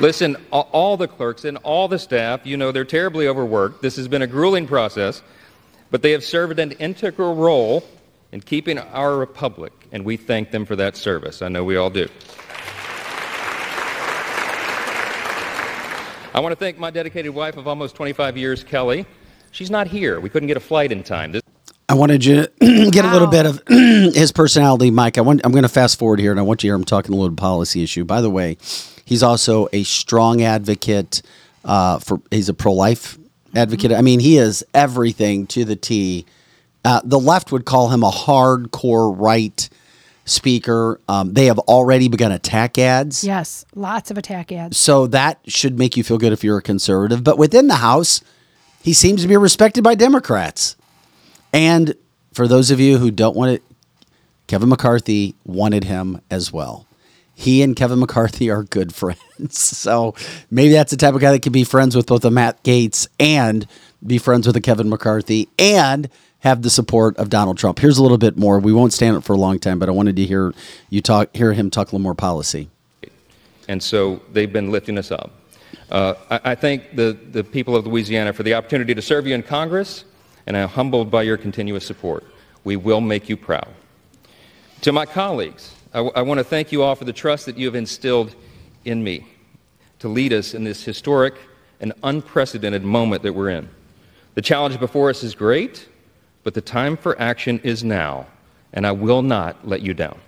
Listen, all, the clerks and all the staff, you know, they're terribly overworked. This has been a grueling process, but they have served an integral role in keeping our republic, and we thank them for that service. I know we all do. I want to thank my dedicated wife of almost 25 years, Kelly. She's not here. We couldn't get a flight in time. This I wanted you to get a little bit of his personality, Mike. I want, I'm going to fast forward here, and I want you to hear him talking a little policy issue. By the way, he's also a strong advocate uh, for. He's a pro-life advocate. I mean, he is everything to the T. Uh, the left would call him a hardcore right speaker. Um, they have already begun attack ads. Yes, lots of attack ads. So that should make you feel good if you're a conservative. But within the House, he seems to be respected by Democrats. And for those of you who don't want it, Kevin McCarthy wanted him as well. He and Kevin McCarthy are good friends. So maybe that's the type of guy that can be friends with both a Matt Gaetz and be friends with a Kevin McCarthy and have the support of Donald Trump. Here's a little bit more. We won't stand it for a long time, but I wanted to hear you talk, hear him talk a little more policy. and so they've been lifting us up. Uh, I, I thank the, the people of Louisiana for the opportunity to serve you in Congress, and I'm humbled by your continuous support. We will make you proud. To my colleagues, I, I want to thank you all for the trust that you have instilled in me to lead us in this historic and unprecedented moment that we're in. The challenge before us is great, but the time for action is now, and I will not let you down.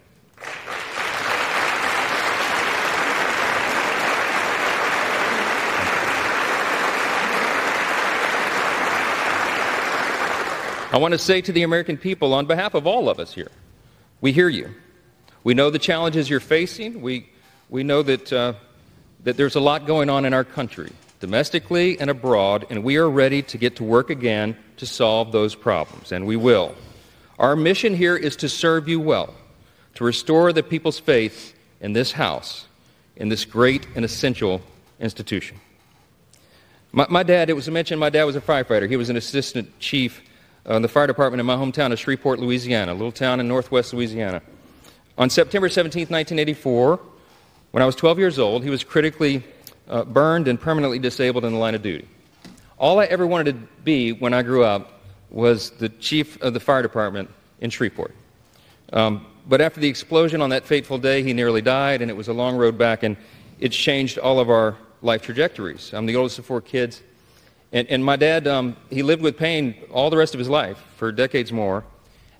I want to say to the American people, on behalf of all of us here, we hear you. We know the challenges you're facing. We, we know that, uh, that there's a lot going on in our country domestically and abroad, and we are ready to get to work again to solve those problems, and we will. Our mission here is to serve you well, to restore the people's faith in this House, in this great and essential institution. My, my dad, it was mentioned, my dad was a firefighter. He was an assistant chief in the fire department in my hometown of Shreveport, Louisiana, a little town in northwest Louisiana. On September 17, 1984, when I was 12 years old, he was critically uh, burned and permanently disabled in the line of duty. All I ever wanted to be when I grew up was the chief of the fire department in Shreveport. Um, but after the explosion on that fateful day, he nearly died, and it was a long road back, and it changed all of our life trajectories. I'm the oldest of four kids. And, and my dad, um, he lived with pain all the rest of his life for decades more.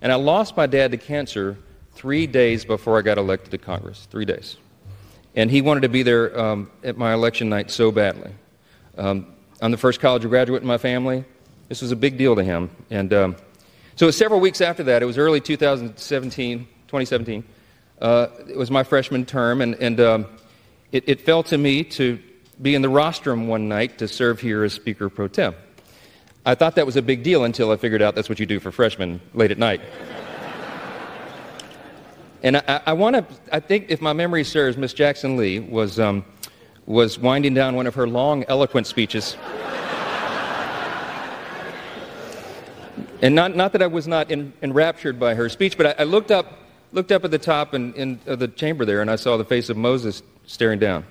And I lost my dad to cancer three days before I got elected to Congress. Three days. And he wanted to be there um, at my election night so badly. Um, I'm the first college graduate in my family. This was a big deal to him. And um, so it was several weeks after that. It was early 2017, 2017. Uh, it was my freshman term, and, and um, it, it fell to me to be in the rostrum one night to serve here as Speaker pro tem. I thought that was a big deal until I figured out that's what you do for freshmen late at night. And I, I want to, I think if my memory serves, Miss Jackson Lee was, um, was winding down one of her long, eloquent speeches. and not, not that I was not in, enraptured by her speech, but I, I looked, up, looked up at the top in, in, of the chamber there and I saw the face of Moses staring down.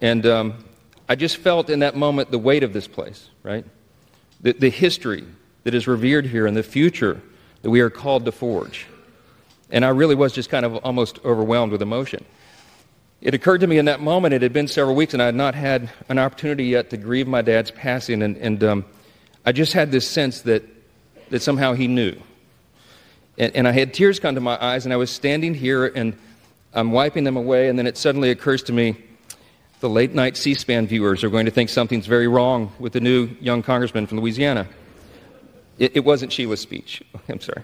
And um, I just felt in that moment the weight of this place, right? The, the history that is revered here and the future that we are called to forge. And I really was just kind of almost overwhelmed with emotion. It occurred to me in that moment, it had been several weeks, and I had not had an opportunity yet to grieve my dad's passing. And, and um, I just had this sense that, that somehow he knew. And, and I had tears come to my eyes, and I was standing here and I'm wiping them away, and then it suddenly occurs to me the late night C SPAN viewers are going to think something's very wrong with the new young congressman from Louisiana. It, it wasn't Sheila's speech. I'm sorry.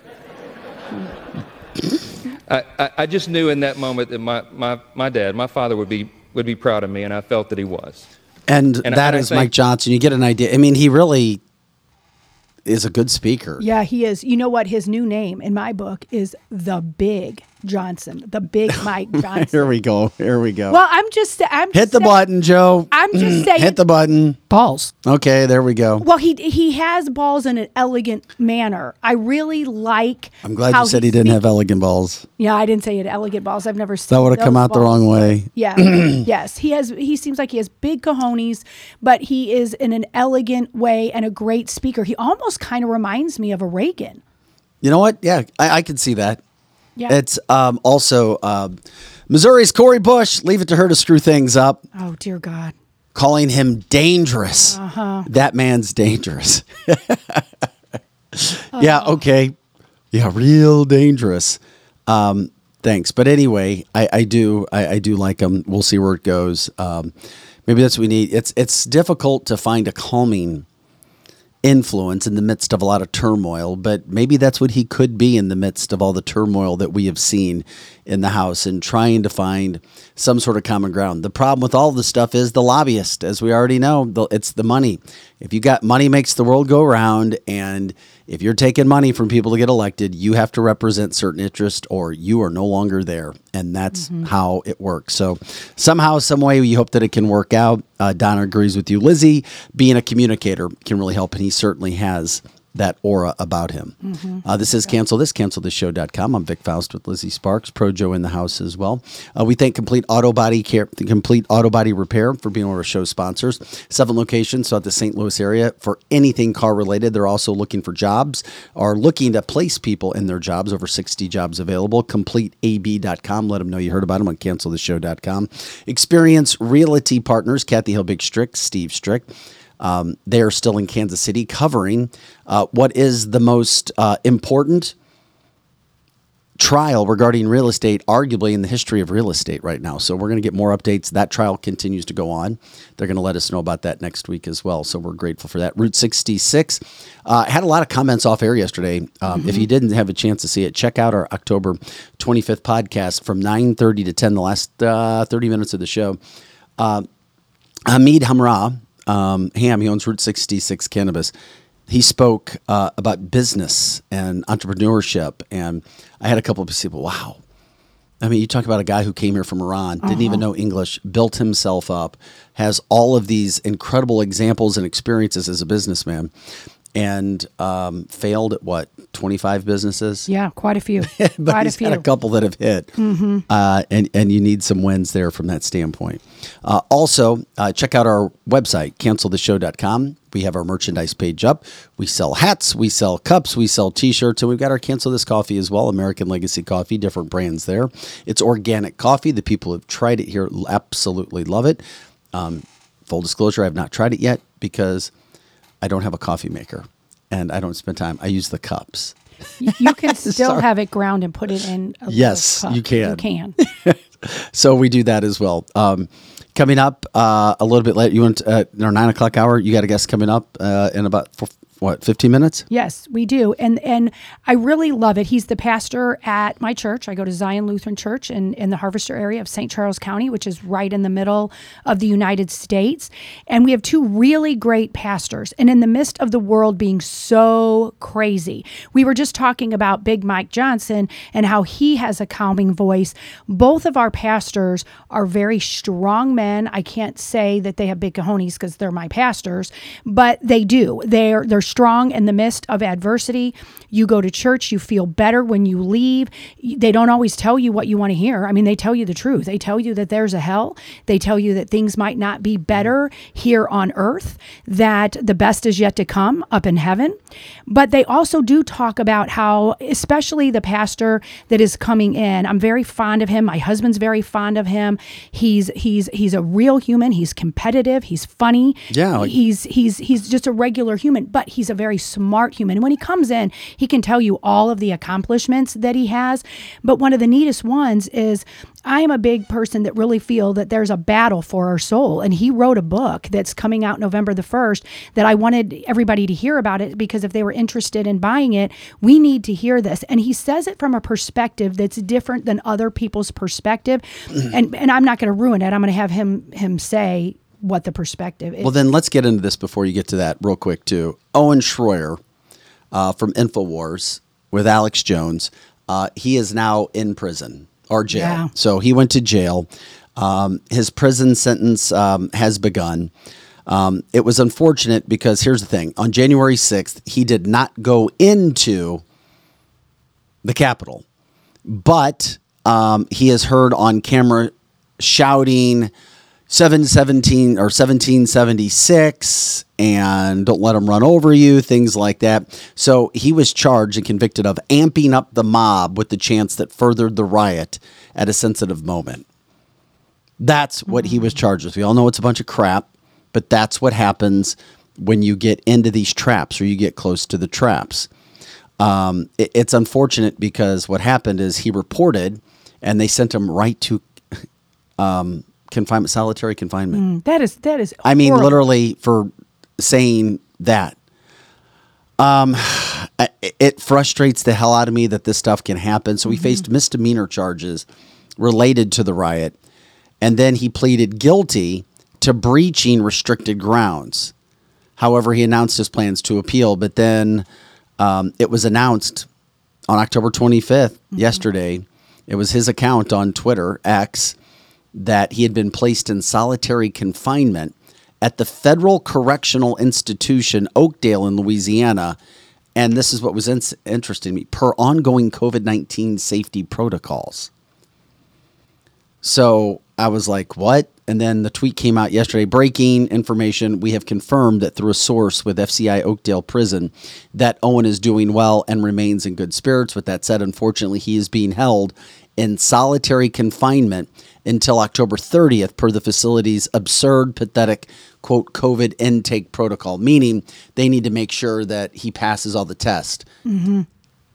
I, I, I, just knew in that moment that my, my, my dad, my father, would be, would be proud of me, and I felt that he was. And, and that is think, Mike Johnson. You get an idea. I mean, he really is a good speaker. Yeah, he is. You know what? His new name in my book is The Big Johnson, the big Mike Johnson. Here we go. Here we go. Well, I'm just I'm hit just the saying, button, Joe. I'm just mm, saying hit the button. Balls. Okay, there we go. Well, he he has balls in an elegant manner. I really like. I'm glad you said he didn't have elegant balls. Yeah, I didn't say he had elegant balls. I've never seen that would have come out balls. the wrong way. Yeah. yes, he has. He seems like he has big cojones, but he is in an elegant way and a great speaker. He almost kind of reminds me of a Reagan. You know what? Yeah, I, I can see that. Yeah. It's um, also um, Missouri's Cori Bush. Leave it to her to screw things up. Oh, dear God. Calling him dangerous. Uh-huh. That man's dangerous. yeah, okay. Yeah, real dangerous. Um, thanks. But anyway, I, I do I, I, do like him. We'll see where it goes. Um, maybe that's what we need. It's it's difficult to find a calming influence in the midst of a lot of turmoil, but maybe that's what he could be in the midst of all the turmoil that we have seen in the House and trying to find some sort of common ground. The problem with all this stuff is the lobbyist, as we already know, it's the money. If you got money makes the world go round, and if you're taking money from people to get elected, you have to represent certain interest or you are no longer there. And that's mm-hmm. how it works. So somehow, some way, we hope that it can work out. Uh, Donna agrees with you. Lizzie, being a communicator can really help, and he certainly has that aura about him. Mm-hmm. Uh, this is Cancel This, CancelThisShow.com. I'm Vic Faust with Lizzie Sparks, Pro Joe in the house as well. Uh, we thank Complete Auto Body Care, Complete Auto Body Repair for being one of our show sponsors. Seven locations so at the St. Louis area for anything car related. They're also looking for jobs, are looking to place people in their jobs, over 60 jobs available. CompleteAB.com. Let them know you heard about them on CancelThisShow.com. Experience Realty Partners, Kathy Hilbig Strick, Steve Strick. Um, they are still in Kansas City covering uh, what is the most uh, important trial regarding real estate, arguably in the history of real estate right now. So we're going to get more updates. That trial continues to go on. They're going to let us know about that next week as well. So we're grateful for that. Route 66 uh, had a lot of comments off air yesterday. Um, mm-hmm. If you didn't have a chance to see it, check out our October 25th podcast from 9:30 to 10, the last uh, 30 minutes of the show. Uh, Hamid Hamra, um, Ham, he owns Route 66 Cannabis he spoke uh, about business and entrepreneurship. And I had a couple of people, wow. I mean, you talk about a guy who came here from Iran, didn't uh-huh. even know English, built himself up, has all of these incredible examples and experiences as a businessman, and um, failed at what twenty five businesses. Yeah, quite a few. but quite he's a few. had a couple that have hit, mm-hmm. uh, and and you need some wins there from that standpoint. Uh, also, uh, check out our website, canceltheshow.com. We have our merchandise page up. We sell hats, we sell cups, we sell T-shirts, and we've got our cancel this coffee as well. American Legacy Coffee, different brands there. It's organic coffee. The people who've tried it here absolutely love it. Um, full disclosure, I have not tried it yet because I don't have a coffee maker and I don't spend time. I use the cups. You can still have it ground and put it in. yes, you can. You can. so we do that as well. Um, coming up uh, a little bit later, you want uh, our nine o'clock hour. You got a guest coming up uh, in about four, what 15 minutes? Yes we do. And and i really love it. He's the pastor at my church. I go to zion lutheran church in, in the harvester area of st charles county which is right in the middle of the united states. And we have two really great pastors. And in the midst of the world being so crazy we were just talking about big mike johnson and how he has a calming voice. Both of our pastors are very strong men. I can't say that they have big cojones because they're my pastors but they do. They're they're strong in the midst of adversity. You go to church, you feel better when you leave. They don't always tell you what you want to hear. I mean, they tell you the truth. They tell you that there's a hell. They tell you that things might not be better here on earth, that the best is yet to come up in heaven. But they also do talk about how, especially the pastor that is coming in, I'm very fond of him. My husband's very fond of him. He's he's he's a real human. He's competitive. He's funny. Yeah. Like- he's he's he's just a regular human, but he's a very smart human. And when he comes in, he can tell you all of the accomplishments that he has. But one of the neatest ones is I am a big person that really feel that there's a battle for our soul. And he wrote a book that's coming out November the 1st that I wanted everybody to hear about it because if they were interested in buying it, we need to hear this. And he says it from a perspective that's different than other people's perspective. Mm-hmm. and and I'm not going to ruin it. I'm going to have him him say what the perspective is. Well, then let's get into this before you get to that real quick, too. Owen Shroyer uh, from InfoWars with Alex Jones, uh, he is now in prison or jail. Yeah. So he went to jail. Um, his prison sentence um, has begun. Um, it was unfortunate because here's the thing on January 6th, he did not go into the Capitol, but um, he is heard on camera shouting, 717 or 1776 and don't let them run over you, things like that. So he was charged and convicted of amping up the mob with the chance that furthered the riot at a sensitive moment. That's what he was charged with. We all know it's a bunch of crap, but that's what happens when you get into these traps or you get close to the traps. Um, it, it's unfortunate because what happened is he reported and they sent him right to um, confinement, solitary confinement. Mm, that is that is. I mean, literally for saying that. Um, it frustrates the hell out of me that this stuff can happen. So he mm-hmm. faced misdemeanor charges related to the riot, and then he pleaded guilty to breaching restricted grounds. However, he announced his plans to appeal, but then um, it was announced on October 25th, mm-hmm. yesterday. It was his account on Twitter, X, that he had been placed in solitary confinement at the Federal Correctional Institution, Oakdale, in Louisiana. And this is what was in- interesting to me per ongoing COVID 19 safety protocols. So I was like, what? And then the tweet came out yesterday breaking information. We have confirmed that through a source with FCI Oakdale Prison that Owen is doing well and remains in good spirits. With that said, unfortunately, he is being held in solitary confinement until October 30th, per the facility's absurd, pathetic, quote, COVID intake protocol, meaning they need to make sure that he passes all the tests. Mm-hmm.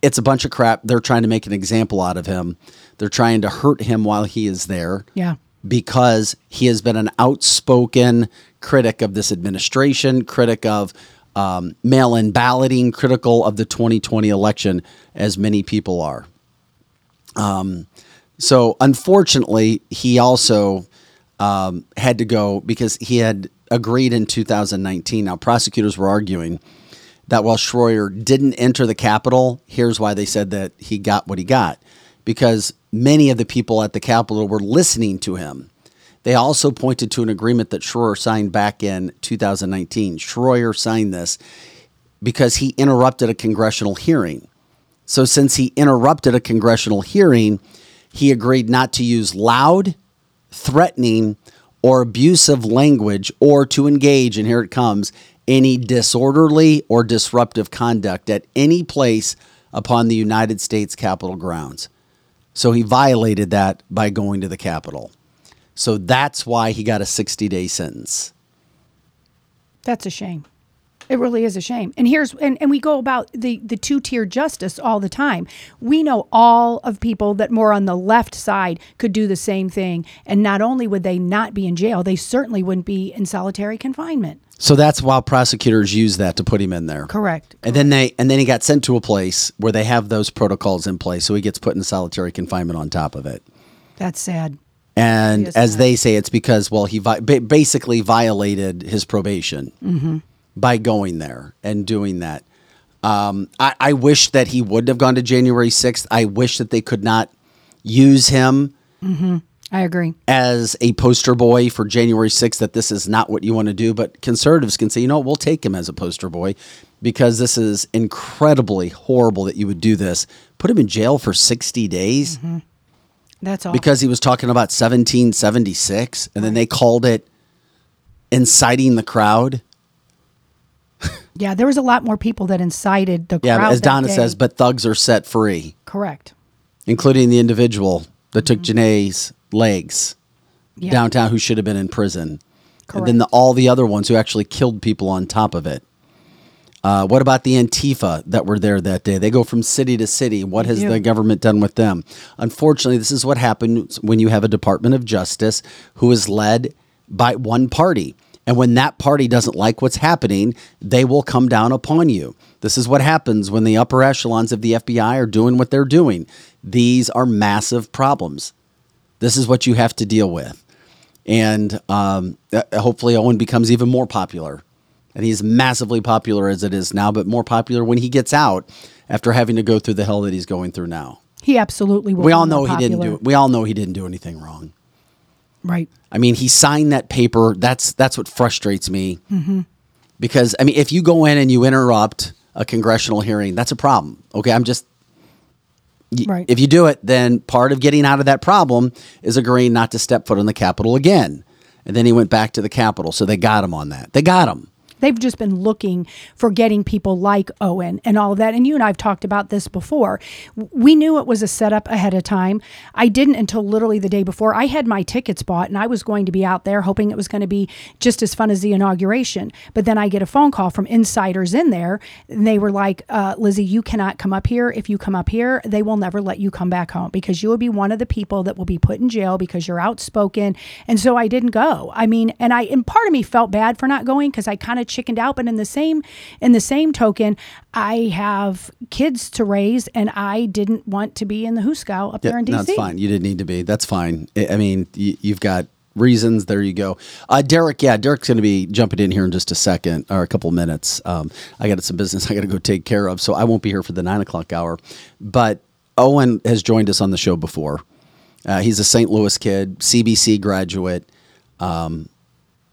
it's a bunch of crap. They're trying to make an example out of him. They're trying to hurt him while he is there. Yeah. Because he has been an outspoken critic of this administration, critic of um, mail in balloting, critical of the 2020 election, as many people are. Um, so, unfortunately, he also um, had to go because he had agreed in 2019. Now, prosecutors were arguing that while Shroyer didn't enter the Capitol, here's why they said that he got what he got because many of the people at the Capitol were listening to him. They also pointed to an agreement that Shroyer signed back in 2019. Shroyer signed this because he interrupted a congressional hearing. So, since he interrupted a congressional hearing, he agreed not to use loud, threatening, or abusive language or to engage, and here it comes, any disorderly or disruptive conduct at any place upon the United States Capitol grounds. So he violated that by going to the Capitol. So that's why he got a 60 day sentence. That's a shame. It really is a shame. And here's and, and we go about the the two tier justice all the time. We know all of people that more on the left side could do the same thing. And not only would they not be in jail, they certainly wouldn't be in solitary confinement. So that's why prosecutors use that to put him in there. Correct. And then they and then he got sent to a place where they have those protocols in place, so he gets put in solitary confinement on top of it. That's sad. And as sad. they say, it's because well he vi- basically violated his probation mm-hmm. By going there and doing that. Um, I, I wish that he wouldn't have gone to January sixth. I wish that they could not use him I agree. as a poster boy for January 6th that this is not what you want to do. But conservatives can say, you know, we'll take him as a poster boy because this is incredibly horrible that you would do this. Put him in jail for 60 days That's all. because he was talking about 1776 and then they called it inciting the crowd. yeah, there was a lot more people that incited the Yeah, crowd. as that Donna day. says, but thugs are set free, correct. including the individual that took Janae's legs Yeah. downtown who should have been in prison. And then the, all the other ones who actually killed people on top of it. Uh, what about the Antifa that were there that day? They go from city to city. What has the government done with them? Unfortunately, this is what happens when you have a Department of Justice who is led by one party. And when that party doesn't like what's happening, they will come down upon you. This is what happens when the upper echelons of the FBI are doing what they're doing. These are massive problems. This is what you have to deal with. And um, uh, hopefully, Owen becomes even more popular. And he's massively popular as it is now, but more popular when he gets out after having to go through the hell that he's going through now. He absolutely will. We all know he didn't do. We all know he didn't do anything wrong. Right. I mean, he signed that paper. That's that's what frustrates me. Mm-hmm. Because I mean, if you go in and you interrupt a congressional hearing, that's a problem. Okay, I'm just. y- Right. If you do it, then part of getting out of that problem is agreeing not to step foot on the Capitol again. And then he went back to the Capitol, so they got him on that. They got him. They've just been looking for getting people like Owen and all of that. And you and I have talked about this before. We knew it was a setup ahead of time. I didn't until literally the day before. I had my tickets bought and I was going to be out there hoping it was going to be just as fun as the inauguration. But then I get a phone call from insiders in there and they were like, uh, Lizzie, you cannot come up here. If you come up here, they will never let you come back home because you will be one of the people that will be put in jail because you're outspoken. And so I didn't go. I mean, and I, and part of me felt bad for not going because I kind of chickened out. But in the same, in the same token, I have kids to raise and I didn't want to be in the Hooskow up there in DC. No, fine. You didn't need to be. That's fine. I I mean, you, you've got reasons. There you go. Uh, Derek, yeah, Derek's going to be jumping in here in just a second or a couple minutes. Um, I got some business I got to go take care of, so I won't be here for the nine o'clock hour. But Owen has joined us on the show before. Uh, he's a St. Louis kid, CBC graduate. Um,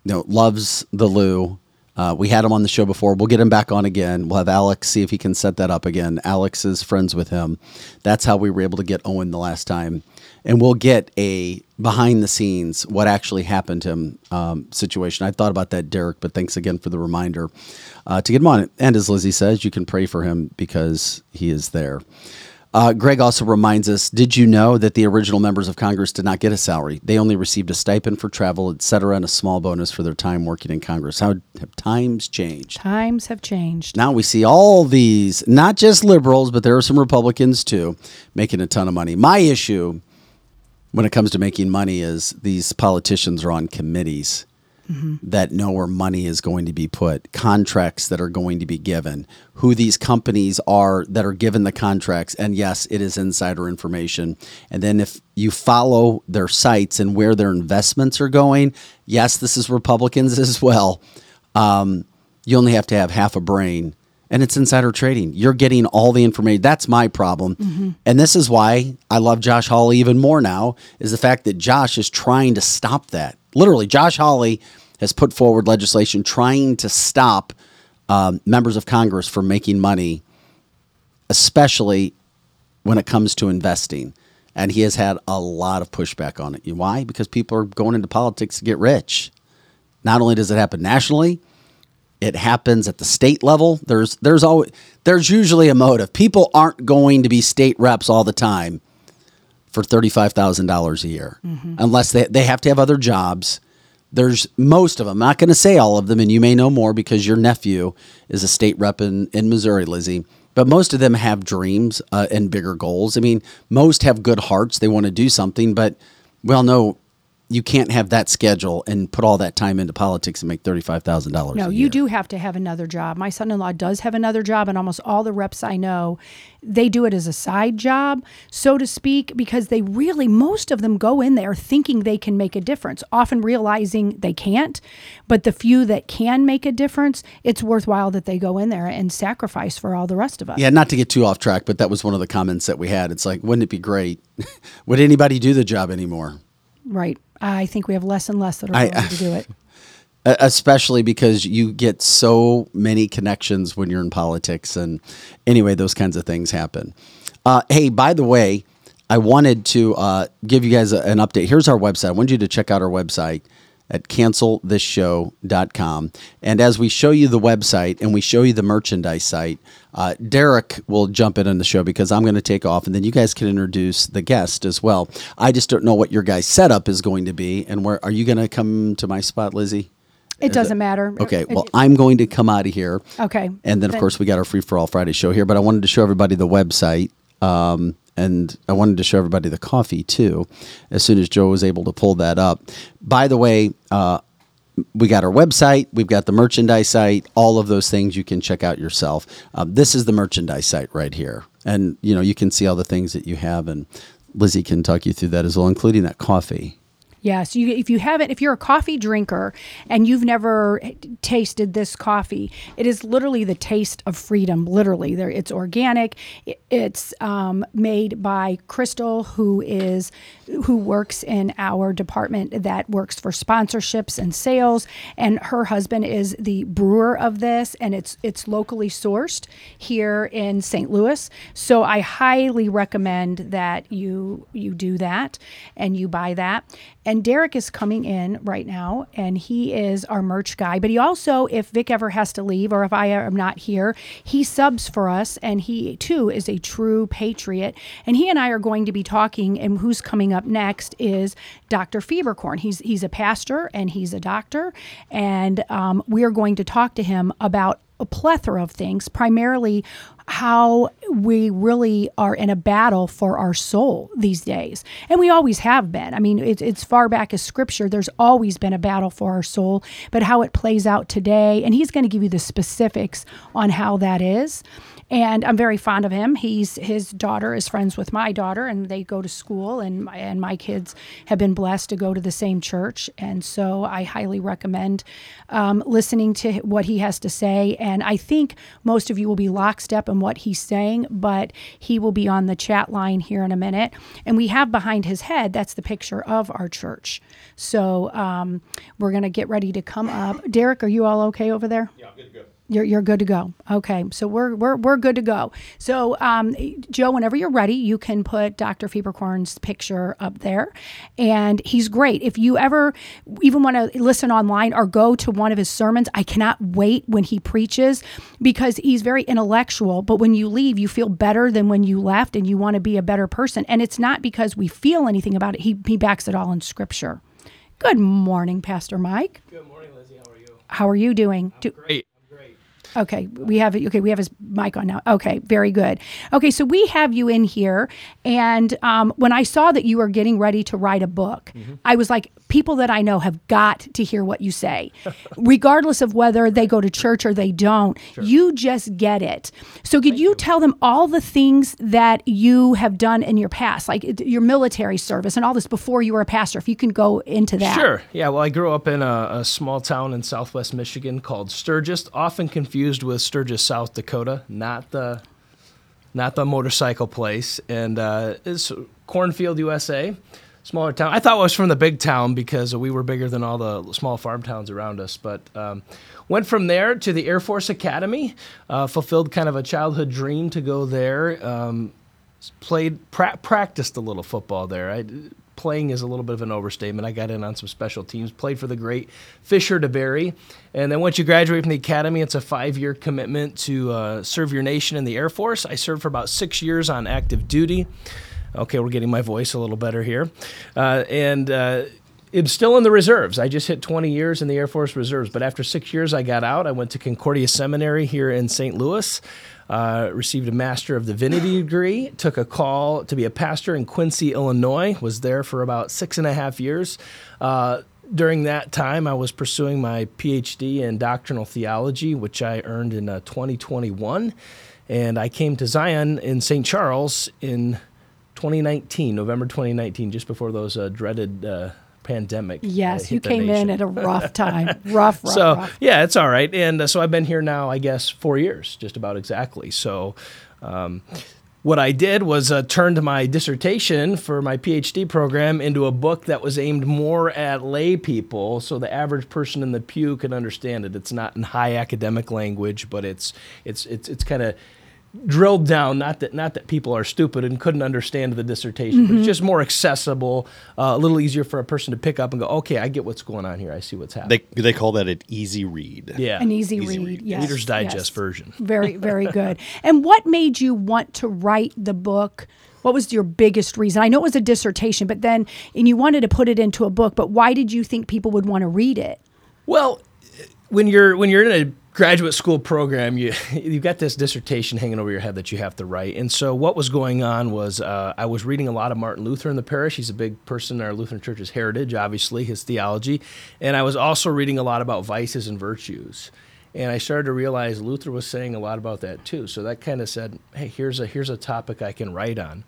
you know, loves the Lou. Uh, we had him on the show before. We'll get him back on again. We'll have Alex see if he can set that up again. Alex is friends with him. That's how we were able to get Owen the last time. And we'll get a behind the scenes, what actually happened to him um, situation. I thought about that, Derek, but thanks again for the reminder uh, to get him on. And as Lizzie says, you can pray for him because he is there. Uh, Greg also reminds us Did you know that the original members of Congress did not get a salary? They only received a stipend for travel, et cetera, and a small bonus for their time working in Congress. How have times changed? Times have changed. Now we see all these, not just liberals, but there are some Republicans too, making a ton of money. My issue when it comes to making money is these politicians are on committees that know where money is going to be put, contracts that are going to be given, who these companies are that are given the contracts. And yes, it is insider information. And then if you follow their sites and where their investments are going, yes, this is Republicans as well. Um, you only have to have half a brain and it's insider trading. You're getting all the information. That's my problem. And this is why I love Josh Hawley even more now is the fact that Josh is trying to stop that. Literally, Josh Hawley has put forward legislation trying to stop um, members of Congress from making money, especially when it comes to investing. And he has had a lot of pushback on it. Why? Because people are going into politics to get rich. Not only does it happen nationally, it happens at the state level. There's there's always there's usually a motive. People aren't going to be state reps all the time for thirty five thousand dollars a year, unless they they have to have other jobs. There's most of them. I'm not going to say all of them, and you may know more because your nephew is a state rep in, in Missouri, Lizzie. But most of them have dreams uh, and bigger goals. I mean, most have good hearts. They want to do something, but we all know you can't have that schedule and put all that time into politics and make thirty-five thousand dollars. No, you do have to have another job. My son in law does have another job, and almost all the reps I know, they do it as a side job, so to speak, because they really, most of them go in there thinking they can make a difference, often realizing they can't. But the few that can make a difference, it's worthwhile that they go in there and sacrifice for all the rest of us. Yeah, not to get too off track, but that was one of the comments that we had. It's like, wouldn't it be great? Would anybody do the job anymore? Right. I think we have less and less that are I- willing to do it. Especially because you get so many connections when you're in politics and anyway those kinds of things happen. Uh, hey by the way i wanted to uh, give you guys a- an update. Here's our website. I wanted you to check out our website at cancelthisshow.com and as we show you the website and we show you the merchandise site uh, derek will jump in on the show because i'm going to take off and then you guys can introduce the guest as well i just don't know what your guys setup is going to be and where are you going to come to my spot lizzie It doesn't matter. Okay, well, I'm going to come out of here. Okay. And then, of course, we got our Free for All Friday show here, but I wanted to show everybody the website. Um, and I wanted to show everybody the coffee too, as soon as Joe was able to pull that up. By the way, uh, we got our website, we've got the merchandise site, all of those things you can check out yourself. Um, this is the merchandise site right here. And, you know, you can see all the things that you have, and Lizzie can talk you through that as well, including that coffee. Yes, you, if you haven't, if you're a coffee drinker and you've never tasted this coffee, it is literally the taste of freedom. Literally, there it's organic. It- It's um, made by Crystal, who is who works in our department that works for sponsorships and sales, and her husband is the brewer of this, and it's it's locally sourced here in St. Louis. So I highly recommend that you you do that and you buy that. And Derek is coming in right now, and he is our merch guy. But he also, if Vic ever has to leave or if I am not here, he subs for us, and he too is a true patriot. And he and I are going to be talking. And who's coming up next is Dr. Fieberkorn. He's he's a pastor and he's a doctor, and um, we are going to talk to him about a plethora of things, primarily how we really are in a battle for our soul these days. And we always have been. I mean, it's, it's far back as scripture, there's always been a battle for our soul, but how it plays out today. And he's going to give you the specifics on how that is. And I'm very fond of him. He's his daughter is friends with my daughter, and they go to school. and my, And my kids have been blessed to go to the same church, and so I highly recommend um, listening to what he has to say. And I think most of you will be lockstep in what he's saying, but he will be on the chat line here in a minute. And we have behind his head that's the picture of our church. So um, we're gonna get ready to come up. Derek, are you all okay over there? Yeah, good to go. You're, you're good to go. Okay, so we're we're, we're good to go. So, um, Joe, whenever you're ready, you can put Dr. Fieberkorn's picture up there, and he's great. If you ever even want to listen online or go to one of his sermons, I cannot wait when he preaches because he's very intellectual. But when you leave, you feel better than when you left, and you want to be a better person. And it's not because we feel anything about it. He he backs it all in Scripture. Good morning, Pastor Mike. Good morning, Lizzie. How are you? How are you doing? Do- Great. Okay, we have it okay. We have his mic on now. Okay, very good. Okay, so we have you in here, and um, when I saw that you were getting ready to write a book, I was like, people that I know have got to hear what you say, regardless of whether they go to church or they don't. You just get it. So, could you, tell them all the things that you have done in your past, like your military service and all this before you were a pastor? If you can go into that. Sure. Yeah. Well, I grew up in a, a small town in southwest Michigan called Sturgis, often confused with Sturgis, South Dakota, not the not the motorcycle place, and uh, it's Cornfield, USA. Smaller town. I thought it was from the big town because we were bigger than all the small farm towns around us. But um, went from there to the Air Force Academy. Uh, fulfilled kind of a childhood dream to go there. Um, played pra- practiced a little football there. I, playing is a little bit of an overstatement. I got in on some special teams. Played for the great Fisher DeBerry, and then once you graduate from the academy, it's a five-year commitment to uh, serve your nation in the Air Force. I served for about six years on active duty. Okay, we're getting my voice a little better here, uh, and. I'm still in the reserves. I just hit 20 years in the Air Force Reserves, but after six years, I got out. I went to Concordia Seminary here in St. Louis, uh, received a Master of Divinity degree, took a call to be a pastor in Quincy, Illinois, was there for about six and a half years. Uh, during that time, I was pursuing my PhD in doctrinal theology, which I earned in uh, 2021. And I came to Zion in St. Charles in 2019, November 2019, just before those uh, dreaded uh, pandemic. uh, Yes, you came in at a rough time. rough, rough, so rough. yeah, it's all right. And uh, so I've been here now, I guess, four years, just about exactly. So. Um, what I did was uh, turned my dissertation for my PhD program into a book that was aimed more at lay people, so the average person in the pew could understand it. It's not in high academic language, but it's it's it's it's kind of drilled down. Not that not that people are stupid and couldn't understand the dissertation, but it's just more accessible, uh, a little easier for a person to pick up and go, okay, I get what's going on here. I see what's happening. They they call that an easy read. yeah, An easy, Easy read. read. Yes. Reader's Digest yes. version. Very, very good. and what made you want to write the book? What was your biggest reason? I know it was a dissertation, but then, and you wanted to put it into a book, but why did you think people would want to read it? Well, when you're when you're in a graduate school program, you you've got this dissertation hanging over your head that you have to write. And so what was going on was uh, I was reading a lot of Martin Luther in the parish. He's a big person in our Lutheran Church's heritage, obviously his theology, and I was also reading a lot about vices and virtues. And I started to realize Luther was saying a lot about that too. So that kind of said, "Hey, here's a here's a topic I can write on."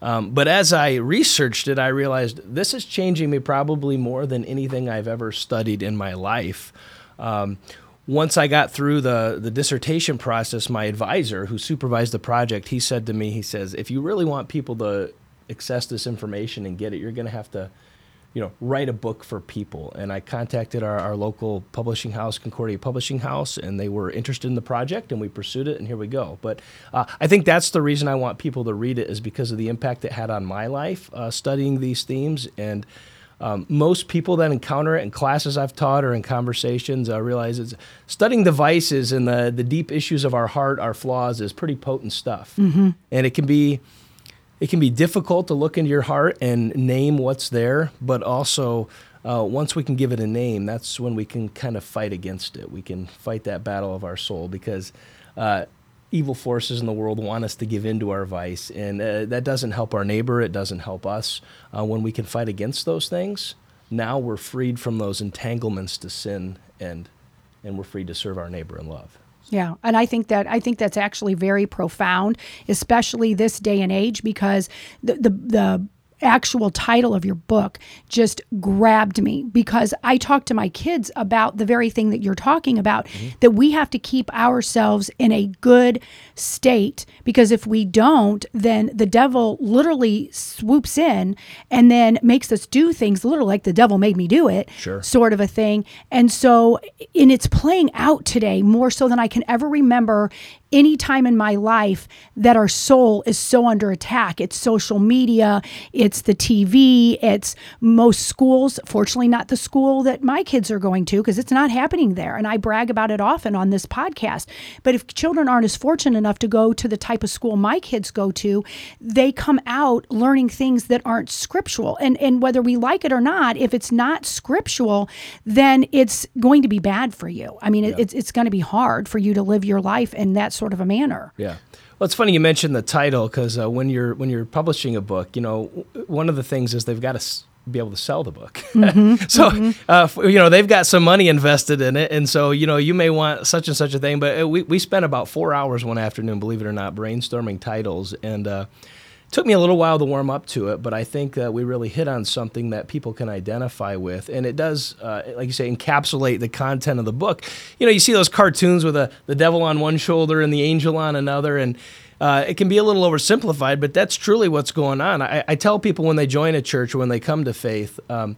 Um, but as I researched it, I realized this is changing me probably more than anything I've ever studied in my life. Um, once I got through the, the dissertation process, my advisor, who supervised the project, he said to me, he says, if you really want people to access this information and get it, you're going to have to, you know, write a book for people. And I contacted our, our local publishing house, Concordia Publishing House, and they were interested in the project, and we pursued it, and here we go. But uh, I think that's the reason I want people to read it is because of the impact it had on my life, uh, studying these themes and. Um, most people that encounter it in classes I've taught or in conversations uh, realize it's studying the vices and the, the deep issues of our heart, our flaws, is pretty potent stuff. And it can be it can be difficult to look into your heart and name what's there, but also uh, once we can give it a name, that's when we can kind of fight against it. We can fight that battle of our soul because uh, evil forces in the world want us to give in to our vice, and uh, that doesn't help our neighbor. It doesn't help us. Uh, when we can fight against those things, now we're freed from those entanglements to sin, and and we're free to serve our neighbor in love. Yeah, and I think that I think that's actually very profound, especially this day and age, because the the, the actual title of your book just grabbed me because I talk to my kids about the very thing that you're talking about mm-hmm. that we have to keep ourselves in a good state because if we don't, then the devil literally swoops in and then makes us do things literally like the devil made me do it, Sure. sort of a thing. And so, and it's playing out today more so than I can ever remember any time in my life that our soul is so under attack. It's social media, it's the TV, it's most schools. Fortunately, not the school that my kids are going to because it's not happening there. And I brag about it often on this podcast. But if children aren't as fortunate enough to go to the type of school my kids go to, they come out learning things that aren't scriptural. And and whether we like it or not, if it's not scriptural, then it's going to be bad for you. I mean, it, it's it's going to be hard for you to live your life in that sort of a manner. Yeah. Well, it's funny you mentioned the title because uh, when you're when you're publishing a book, you know, w- one of the things is they've got to s- be able to sell the book. so, Uh, f- you know, they've got some money invested in it, and so you know, you may want such and such a thing. But uh, we we spent about four hours one afternoon, believe it or not, brainstorming titles, and uh, took me a little while to warm up to it. But I think that we really hit on something that people can identify with, and it does, uh, like you say, encapsulate the content of the book. You know, you see those cartoons with a, the devil on one shoulder and the angel on another, and uh, it can be a little oversimplified, but that's truly what's going on. I, I tell people when they join a church or when they come to faith, um,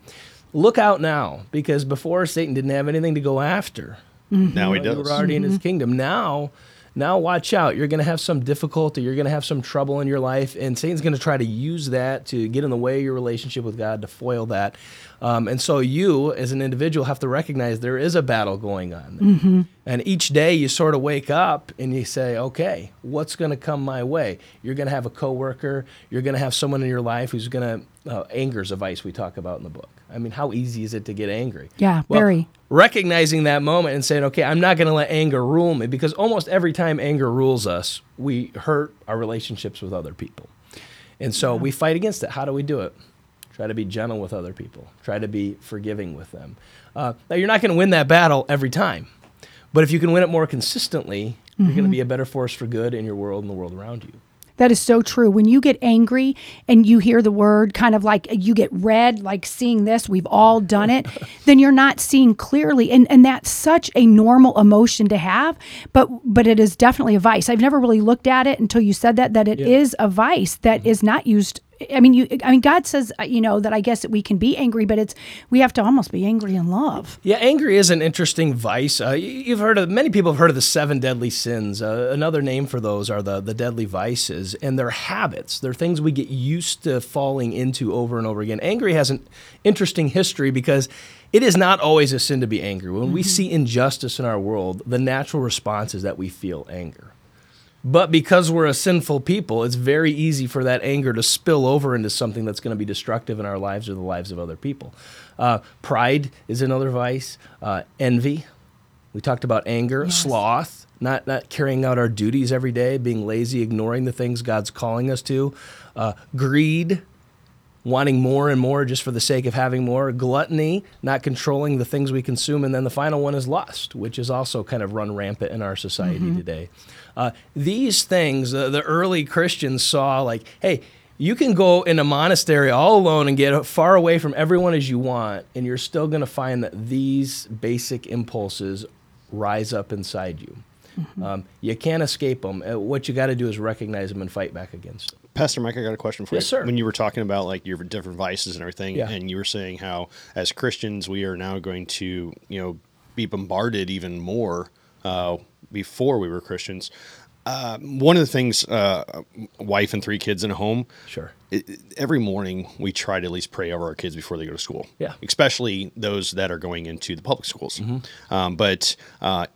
look out now because before Satan didn't have anything to go after. Now he You does. were already in his kingdom. Now, now watch out. You're going to have some difficulty. You're going to have some trouble in your life, and Satan's going to try to use that to get in the way of your relationship with God to foil that. Um, and so you, as an individual, have to recognize there is a battle going on. And each day you sort of wake up and you say, okay, what's going to come my way? You're going to have a coworker. You're going to have someone in your life who's going to, uh, anger's a vice we talk about in the book. I mean, how easy is it to get angry? Yeah, Well, very. recognizing that moment and saying, okay, I'm not going to let anger rule me because almost every time anger rules us, we hurt our relationships with other people. And so we fight against it. How do we do it? Try to be gentle with other people, try to be forgiving with them. Uh, now, you're not going to win that battle every time, but if you can win it more consistently, you're going to be a better force for good in your world and the world around you. That is so true. When you get angry and you hear the word kind of like you get red, like seeing this, we've all done it, then you're not seeing clearly. And and that's such a normal emotion to have, but but it is definitely a vice. I've never really looked at it until you said that that it is a vice that mm-hmm. is not used I mean, you. I mean, God says, uh, you know, that I guess that we can be angry, but it's we have to almost be angry in love. Yeah, anger is an interesting vice. Uh, you've heard of many people have heard of the seven deadly sins. Uh, another name for those are the the deadly vices, and they're habits. They're things we get used to falling into over and over again. Anger has an interesting history because it is not always a sin to be angry. When we see injustice in our world, the natural response is that we feel anger. But because we're a sinful people, it's very easy for that anger to spill over into something that's going to be destructive in our lives or the lives of other people. Uh, pride is another vice. Uh, envy. We talked about anger. Sloth. Not, not carrying out our duties every day, being lazy, ignoring the things God's calling us to. Uh, greed, wanting more and more just for the sake of having more. Gluttony, not controlling the things we consume. And then the final one is lust, which is also kind of run rampant in our society today. Uh, these things, uh, the early Christians saw like, hey, you can go in a monastery all alone and get far away from everyone as you want, and you're still going to find that these basic impulses rise up inside you. Um, you can't escape them. Uh, what you got to do is recognize them and fight back against them. Pastor Mike, I got a question for Yes, you. sir. When you were talking about like your different vices and everything, Yeah. and you were saying how as Christians we are now going to, you know, be bombarded even more uh, before we were Christians. Uh, one of the things, uh, wife and three kids in a home. Sure. it- every morning we try to at least pray over our kids before they go to school. Yeah. especially those that are going into the public schools. Mm-hmm. Um, but uh,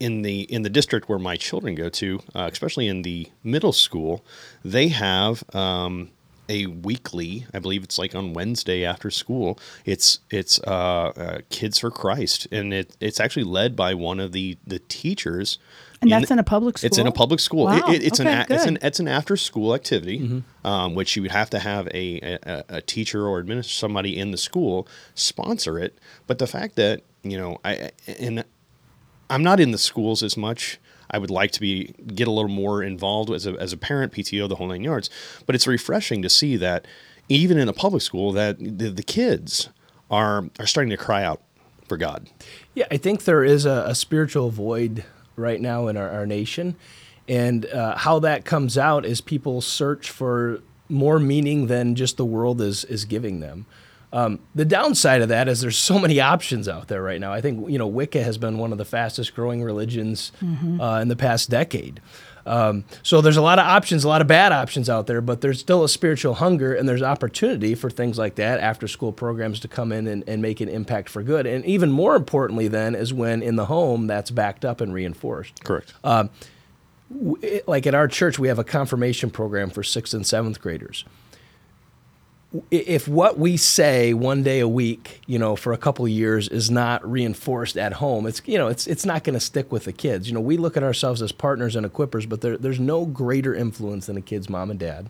in the in the district where my children go to, uh, especially in the middle school, they have. Um, a weekly, I believe it's like on Wednesday after school. It's it's uh, uh, Kids for Christ, and it it's actually led by one of the the teachers. And that's in a public school. It's in a public school. Wow. it- it's an Okay, a- it's an it's an after school activity, Mm-hmm. um, which you would have to have a, a, a teacher or administrator, somebody in the school sponsor it. But the fact that you know, I and I'm not in the schools as much. I would like to be get a little more involved as a as a parent, PTO, the whole nine yards. But it's refreshing to see that even in a public school, that the, the kids are are starting to cry out for God. Yeah, I think there is a, a spiritual void right now in our, our nation. And uh, how that comes out is people search for more meaning than just the world is, is giving them. Um, the downside of that is there's so many options out there right now. I think you know Wicca has been one of the fastest growing religions uh, in the past decade. Um, so there's a lot of options, a lot of bad options out there, but there's still a spiritual hunger and there's opportunity for things like that, after school programs to come in and, and make an impact for good. And even more importantly, then, is when in the home that's backed up and reinforced. Correct. It- like at our church, we have a confirmation program for sixth and seventh graders. If what we say one day a week, you know, for a couple years is not reinforced at home, it's you know, it's it's not going to stick with the kids. You know, we look at ourselves as partners and equippers, but there, there's no greater influence than a kid's mom and dad.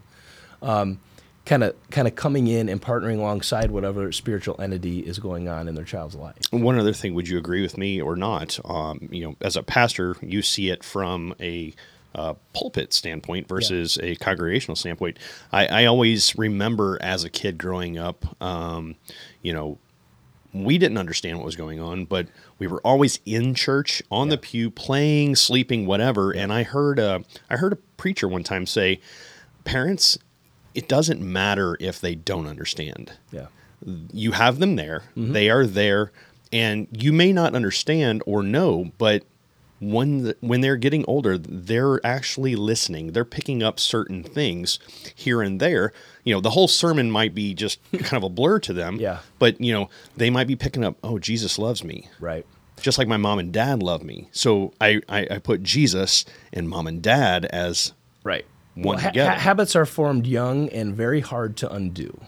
Kind of, kind of coming in and partnering alongside whatever spiritual entity is going on in their child's life. One other thing, would you agree with me or not? Um, you know, as a pastor, you see it from a uh, pulpit standpoint versus a congregational standpoint. I, I always remember as a kid growing up, um, you know, we didn't understand what was going on, but we were always in church on the pew, playing, sleeping, whatever. And I heard a, I heard a preacher one time say, "Parents, it doesn't matter if they don't understand." Yeah. you have them there. They are there, and you may not understand or know, but when when they're getting older, they're actually listening. They're picking up certain things here and there. You know, the whole sermon might be just kind of a blur to them. Yeah. But you know, they might be picking up. Oh, Jesus loves me. Right. Just like my mom and dad love me. So I I, I put Jesus and mom and dad as Right. One ha- together. ha- habits are formed young and very hard to undo.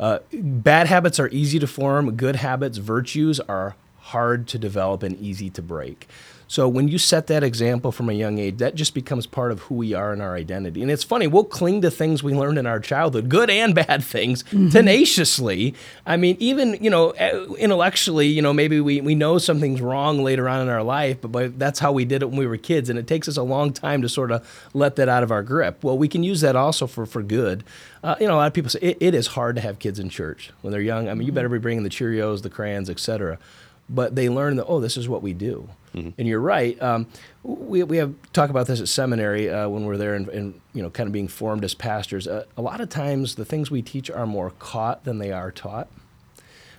Uh, bad habits are easy to form. Good habits, virtues, are hard to develop and easy to break. So when you set that example from a young age, that just becomes part of who we are and our identity. And it's funny, we'll cling to things we learned in our childhood, good and bad things, tenaciously. I mean, even, you know, eh, intellectually, you know, maybe we, we know something's wrong later on in our life, but, but that's how we did it when we were kids. And it takes us a long time to sort of let that out of our grip. Well, we can use that also for, for good. Uh, you know, a lot of people say it, it is hard to have kids in church when they're young. I mean, you better be bringing the Cheerios, the crayons, etc but they learn that oh this is what we do and you're right um, we, we have talk about this at seminary uh, when we're there and, and you know kind of being formed as pastors. Uh, a lot of times the things we teach are more caught than they are taught.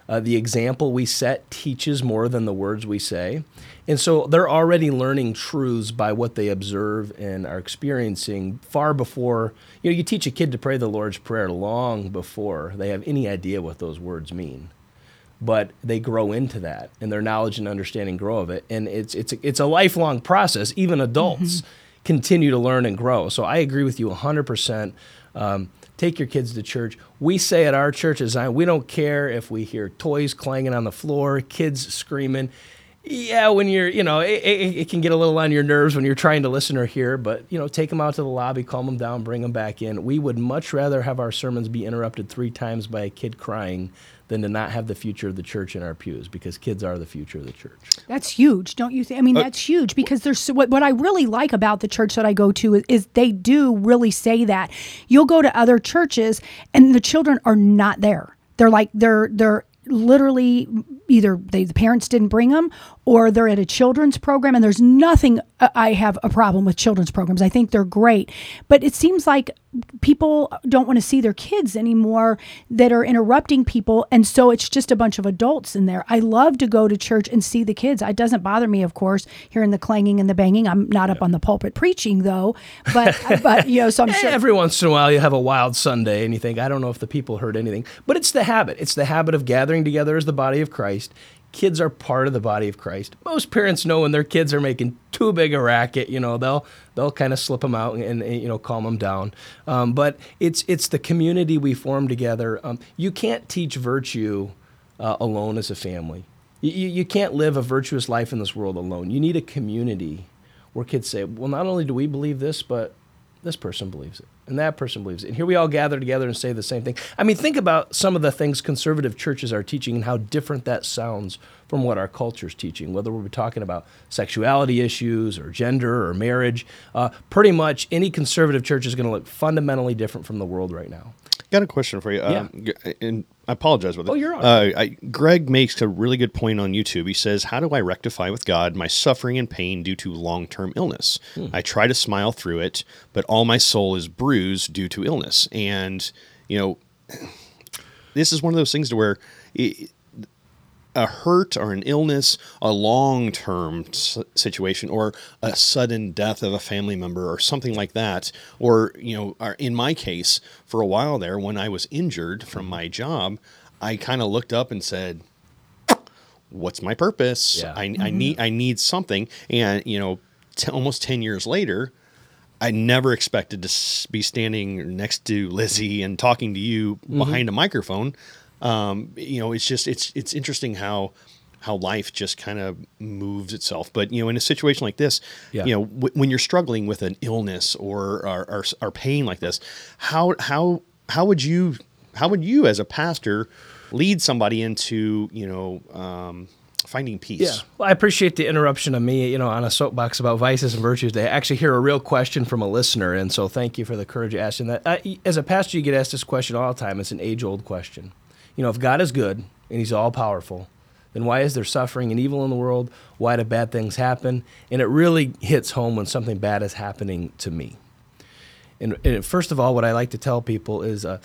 Uh, the example we set teaches more than the words we say. And so they're already learning truths by what they observe and are experiencing far before, you know, you teach a kid to pray the Lord's Prayer long before they have any idea what those words mean but they grow into that and their knowledge and understanding grow of it. And it's it's a, it's a lifelong process. Even adults continue to learn and grow. So i agree with you 100% um, take your kids to church. We say at our church Zion we don't care if we hear toys clanging on the floor kids screaming. Yeah when you're you know it, it, it can get a little on your nerves when you're trying to listen or hear but you know take them out to the lobby calm them down bring them back in. We would much rather have our sermons be interrupted three times by a kid crying than to not have the future of the church in our pews because kids are the future of the church. That's huge, don't you think? I mean, Uh, that's huge because there's so, what what I really like about the church that I go to is, is they do really say that. You'll go to other churches and the children are not there. They're like they're they're literally either they, the parents didn't bring them or they're at a children's program and there's nothing uh, I have a problem with children's programs. I think they're great. But it seems like people don't want to see their kids anymore that are interrupting people and so it's just a bunch of adults in there. I love to go to church and see the kids. It doesn't bother me of course hearing the clanging and the banging. I'm not up on the pulpit preaching though, but but you know so I'm sure Every once in a while, you have a wild Sunday and you think, I don't know if the people heard anything. But it's the habit. It's the habit of gathering together as the body of Christ. Kids are part of the body of Christ. Most parents know when their kids are making too big a racket, you know, they'll they'll kind of slip them out and, and, you know calm them down. Um, but it's it's the community we form together. Um, you can't teach virtue uh, alone as a family. You, you, you can't live a virtuous life in this world alone. You need a community where kids say, well, not only do we believe this, but this person believes it and that person believes it. And here we all gather together and say the same thing. I mean, think about some of the things conservative churches are teaching and how different that sounds from what our culture's teaching, whether we're talking about sexuality issues or gender or marriage. Uh, pretty much any conservative church is going to look fundamentally different from the world right now. Got a question for you. Yeah. Um, and I apologize with it. Oh, you're on. uh, I, Greg makes a really good point on YouTube. He says, How do I rectify with God my suffering and pain due to long term illness? Hmm. I try to smile through it, but all my soul is bruised due to illness. And, you know, this is one of those things to where it, a hurt or an illness, a long term s- situation, or a sudden death of a family member, or something like that, or, you know, or in my case, for a while there, when I was injured from my job, I kind of looked up and said, What's my purpose? Yeah. I, I mm-hmm. need I need something, and you know, t- almost ten years later, I never expected to s- be standing next to Lizzie and talking to you mm-hmm. behind a microphone. Um, you know, it's just it's it's interesting how how life just kind of moves itself. But you know, in a situation like this, Yeah. you know, w- when you're struggling with an illness or or, or or pain like this, how how how would you how would you as a pastor lead somebody into you know um, finding peace? Yeah. Well, I appreciate the interruption of me, you know, on a soapbox about vices and virtues. To actually hear a real question from a listener, and so thank you for the courage of asking that. As a pastor, you get asked this question all the time. It's an age-old question. You know, if God is good and He's all powerful, then why is there suffering and evil in the world? Why do bad things happen? And it really hits home when something bad is happening to me. And, and first of all, what I like to tell people is, uh,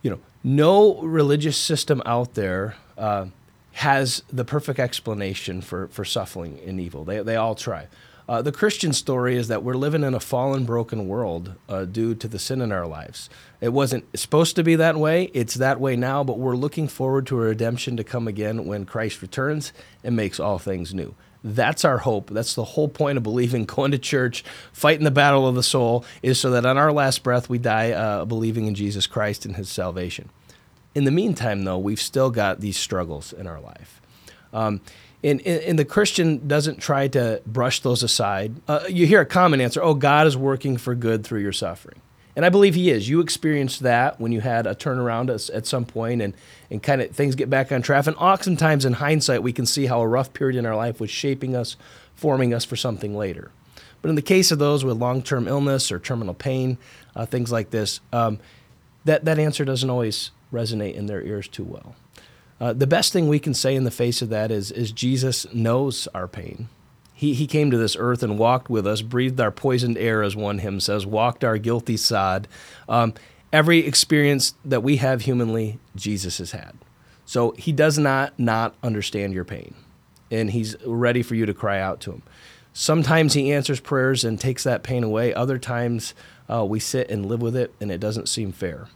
you know, no religious system out there uh, has the perfect explanation for, for suffering and evil. They, they all try. Uh, the Christian story is that we're living in a fallen, broken world uh, due to the sin in our lives. It wasn't supposed to be that way. It's that way now, but we're looking forward to a redemption to come again when Christ returns and makes all things new. That's our hope. That's the whole point of believing, going to church, fighting the battle of the soul, is so that on our last breath we die uh, believing in Jesus Christ and his salvation. In the meantime, though, we've still got these struggles in our life. Um, and, and, the Christian doesn't try to brush those aside. Uh, you hear a common answer oh, God is working for good through your suffering. And I believe He is. You experienced that when you had a turnaround at, some point and, and kind of things get back on track. And oftentimes, in hindsight, we can see how a rough period in our life was shaping us, forming us for something later. But in the case of those with long term illness or terminal pain, uh, things like this, um, that, that answer doesn't always resonate in their ears too well. Uh, the best thing we can say in the face of that is, is Jesus knows our pain. He, he came to this earth and walked with us, breathed our poisoned air, as one hymn says, walked our guilty sod. Um, every experience that we have humanly, Jesus has had. So he does not not understand your pain, and he's ready for you to cry out to him. Sometimes he answers prayers and takes that pain away. Other times uh, we sit and live with it, and it doesn't seem fair.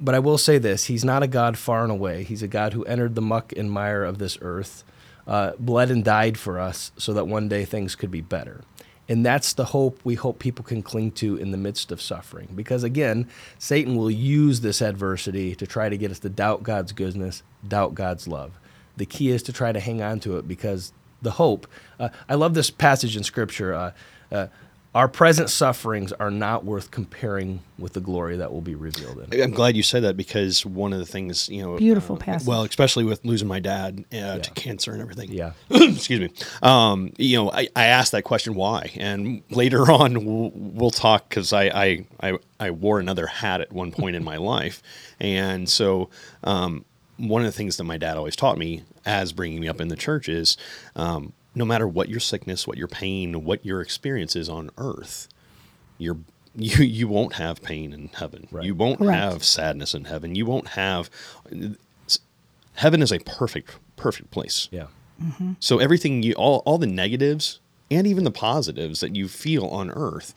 But I will say this He's not a God far and away. He's a God who entered the muck and mire of this earth, uh, bled and died for us so that one day things could be better. And that's the hope we hope people can cling to in the midst of suffering. Because again, Satan will use this adversity to try to get us to doubt God's goodness, doubt God's love. The key is to try to hang on to it because the hope. Uh, I love this passage in Scripture. Uh, uh, our present sufferings are not worth comparing with the glory that will be revealed in. I'm glad you said that because one of the things, you know, Beautiful uh, passage. Well, especially with losing my dad uh, to cancer and everything. Yeah. Excuse me. Um, you know, I, I asked that question why, and later on we'll, we'll talk because I, I I I wore another hat at one point in my life, and so um, one of the things that my dad always taught me as bringing me up in the church is. Um, no matter what your sickness, what your pain, what your experience is on earth, you're you you won't have pain in heaven. Right. You won't Correct. have sadness in heaven. You won't have heaven is a perfect perfect place. Yeah. Mm-hmm. So everything you all all the negatives and even the positives that you feel on earth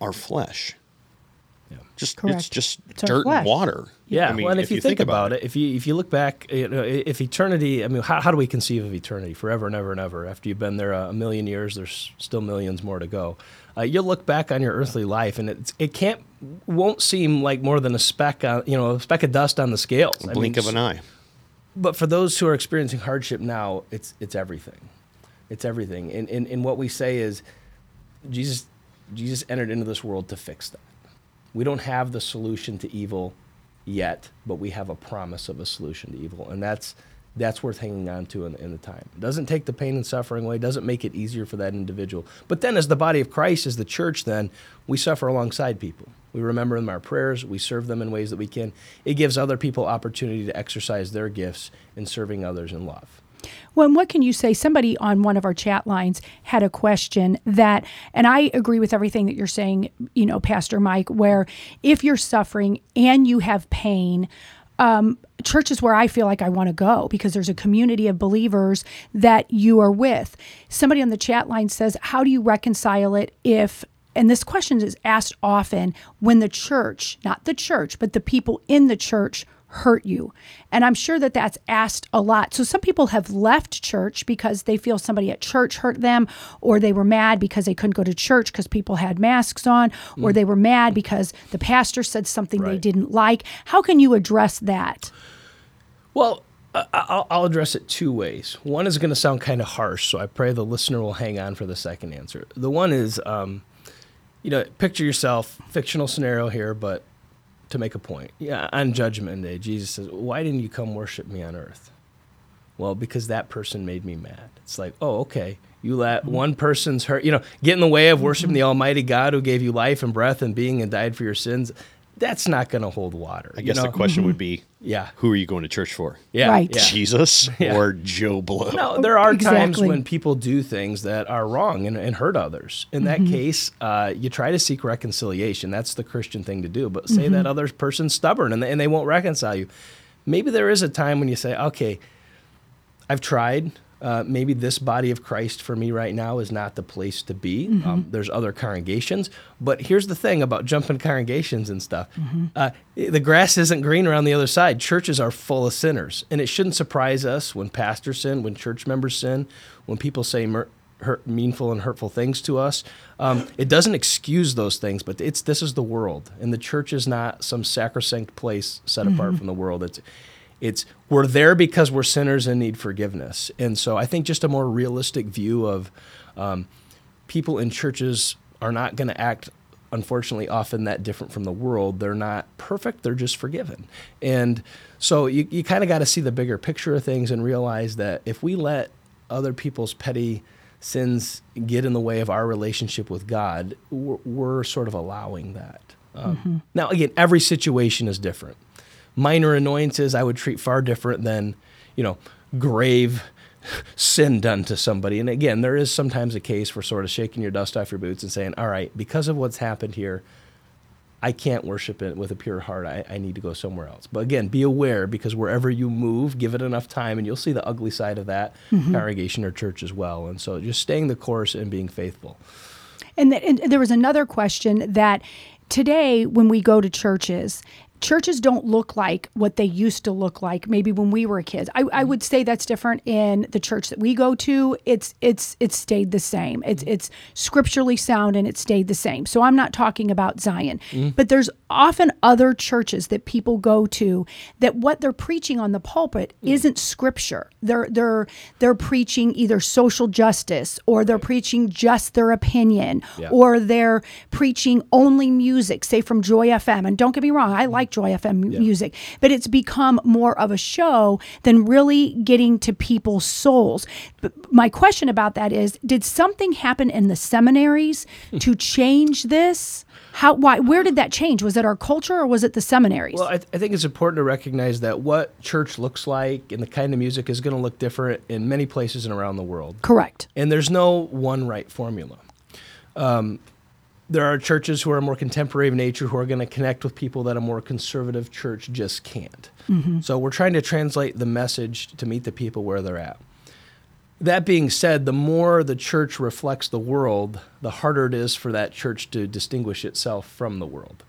are flesh. Yeah. Just it's just It's dirt and water. Yeah, I mean, well, and if, you think, about, it, if you if you look back, you know, if eternity, I mean, how, how do we conceive of eternity? Forever and ever and ever. After you've been there a million years, there's still millions more to go. Uh, you'll look back on your earthly life, and it's, it can't, won't seem like more than a speck, on, you know, a speck of dust on the scales. I blink mean, of an eye. but for those who are experiencing hardship now, it's it's everything. It's everything. And, and, and what we say is Jesus Jesus entered into this world to fix that. We don't have the solution to evil yet, but we have a promise of a solution to evil. And that's that's worth hanging on to in, in the time. It doesn't take the pain and suffering away, doesn't make it easier for that individual. But then as the body of Christ, as the church, then we suffer alongside people. We remember them in our prayers. We serve them in ways that we can. It gives other people opportunity to exercise their gifts in serving others in love. Well, and what can you say? Somebody on one of our chat lines had a question that, and I agree with everything that you're saying, you know, Pastor Mike, where if you're suffering and you have pain, um, church is where I feel like I want to go because there's a community of believers that you are with. Somebody on the chat line says, How do you reconcile it if and this question is asked often when the church, not the church, but the people in the church hurt you. And I'm sure that that's asked a lot. So some people have left church because they feel somebody at church hurt them, or they were mad because they couldn't go to church because people had masks on, or they were mad because the pastor said something they didn't like. How can you address that? Well, I'll address it two ways. One is going to sound kind of harsh, so I pray the listener will hang on for the second answer. The one is, um, you know, picture yourself, fictional scenario here, but to make a point. Yeah, on Judgment Day, Jesus says, Why didn't you come worship me on earth? Well, because that person made me mad. It's like, oh, okay. You let Mm-hmm. one person's hurt, you know, get in the way of worshiping the Almighty God who gave you life and breath and being and died for your sins. That's not going to hold water. I you guess know? the question would mm-hmm. be, Yeah. who are you going to church for? Yeah. Right. yeah. Jesus Yeah. or Joe Blow? No, there are times when people do things that are wrong and, and hurt others. In that mm-hmm. case, uh, you try to seek reconciliation. That's the Christian thing to do. But say that mm-hmm. other person's stubborn and they, and they won't reconcile you. Maybe there is a time when you say, okay, I've tried. Uh, maybe this body of Christ for me right now is not the place to be. Um, there's other congregations. But here's the thing about jumping congregations and stuff uh, the grass isn't green around the other side. Churches are full of sinners. And it shouldn't surprise us when pastors sin, when church members sin, when people say mer- hurt, meanful and hurtful things to us. Um, it doesn't excuse those things, but it's this is the world. And the church is not some sacrosanct place set apart from the world. It's it's we're there because we're sinners and need forgiveness. And so I think just a more realistic view of um, people in churches are not going to act unfortunately often that different from the world. They're not perfect they're just forgiven. And so you, you kind of got to see the bigger picture of things and realize that if we let other people's petty sins get in the way of our relationship with god we're, we're sort of allowing that. Um, now again every situation is different minor annoyances I would treat far different than, you know, grave sin done to somebody. And again, there is sometimes a case for sort of shaking your dust off your boots and saying, all right, because of what's happened here, I can't worship it with a pure heart. I, I need to go somewhere else. But again, be aware because wherever you move, give it enough time and you'll see the ugly side of that mm-hmm. congregation or church as well. And so just staying the course and being faithful. And, th- and there was another question that today, when we go to churches, churches don't look like what they used to look like maybe when we were kids. I, I mm-hmm. would say that's different in the church that we go to. It's it's it's stayed the same. It's mm-hmm. it's scripturally sound and it stayed the same. So I'm not talking about Zion, mm-hmm. but there's often other churches that people go to that what they're preaching on the pulpit mm. isn't scripture. They're they're they're preaching either social justice or they're preaching just their opinion Yeah. or they're preaching only music, say from Joy FM. And don't get me wrong, I like Joy FM mu- music, but it's become more of a show than really getting to people's souls. But my question about that is did something happen in the seminaries to change this? How why where did that change? Was it our culture or was it the seminaries? Well, I, th- I think it's important to recognize that what church looks like and the kind of music is going to look different in many places and around the world. Correct. And there's no one right formula. Um, there are churches who are more contemporary of nature who are going to connect with people that a more conservative church just can't. So we're trying to translate the message to meet the people where they're at. That being said, the more the church reflects the world, the harder it is for that church to distinguish itself from the world.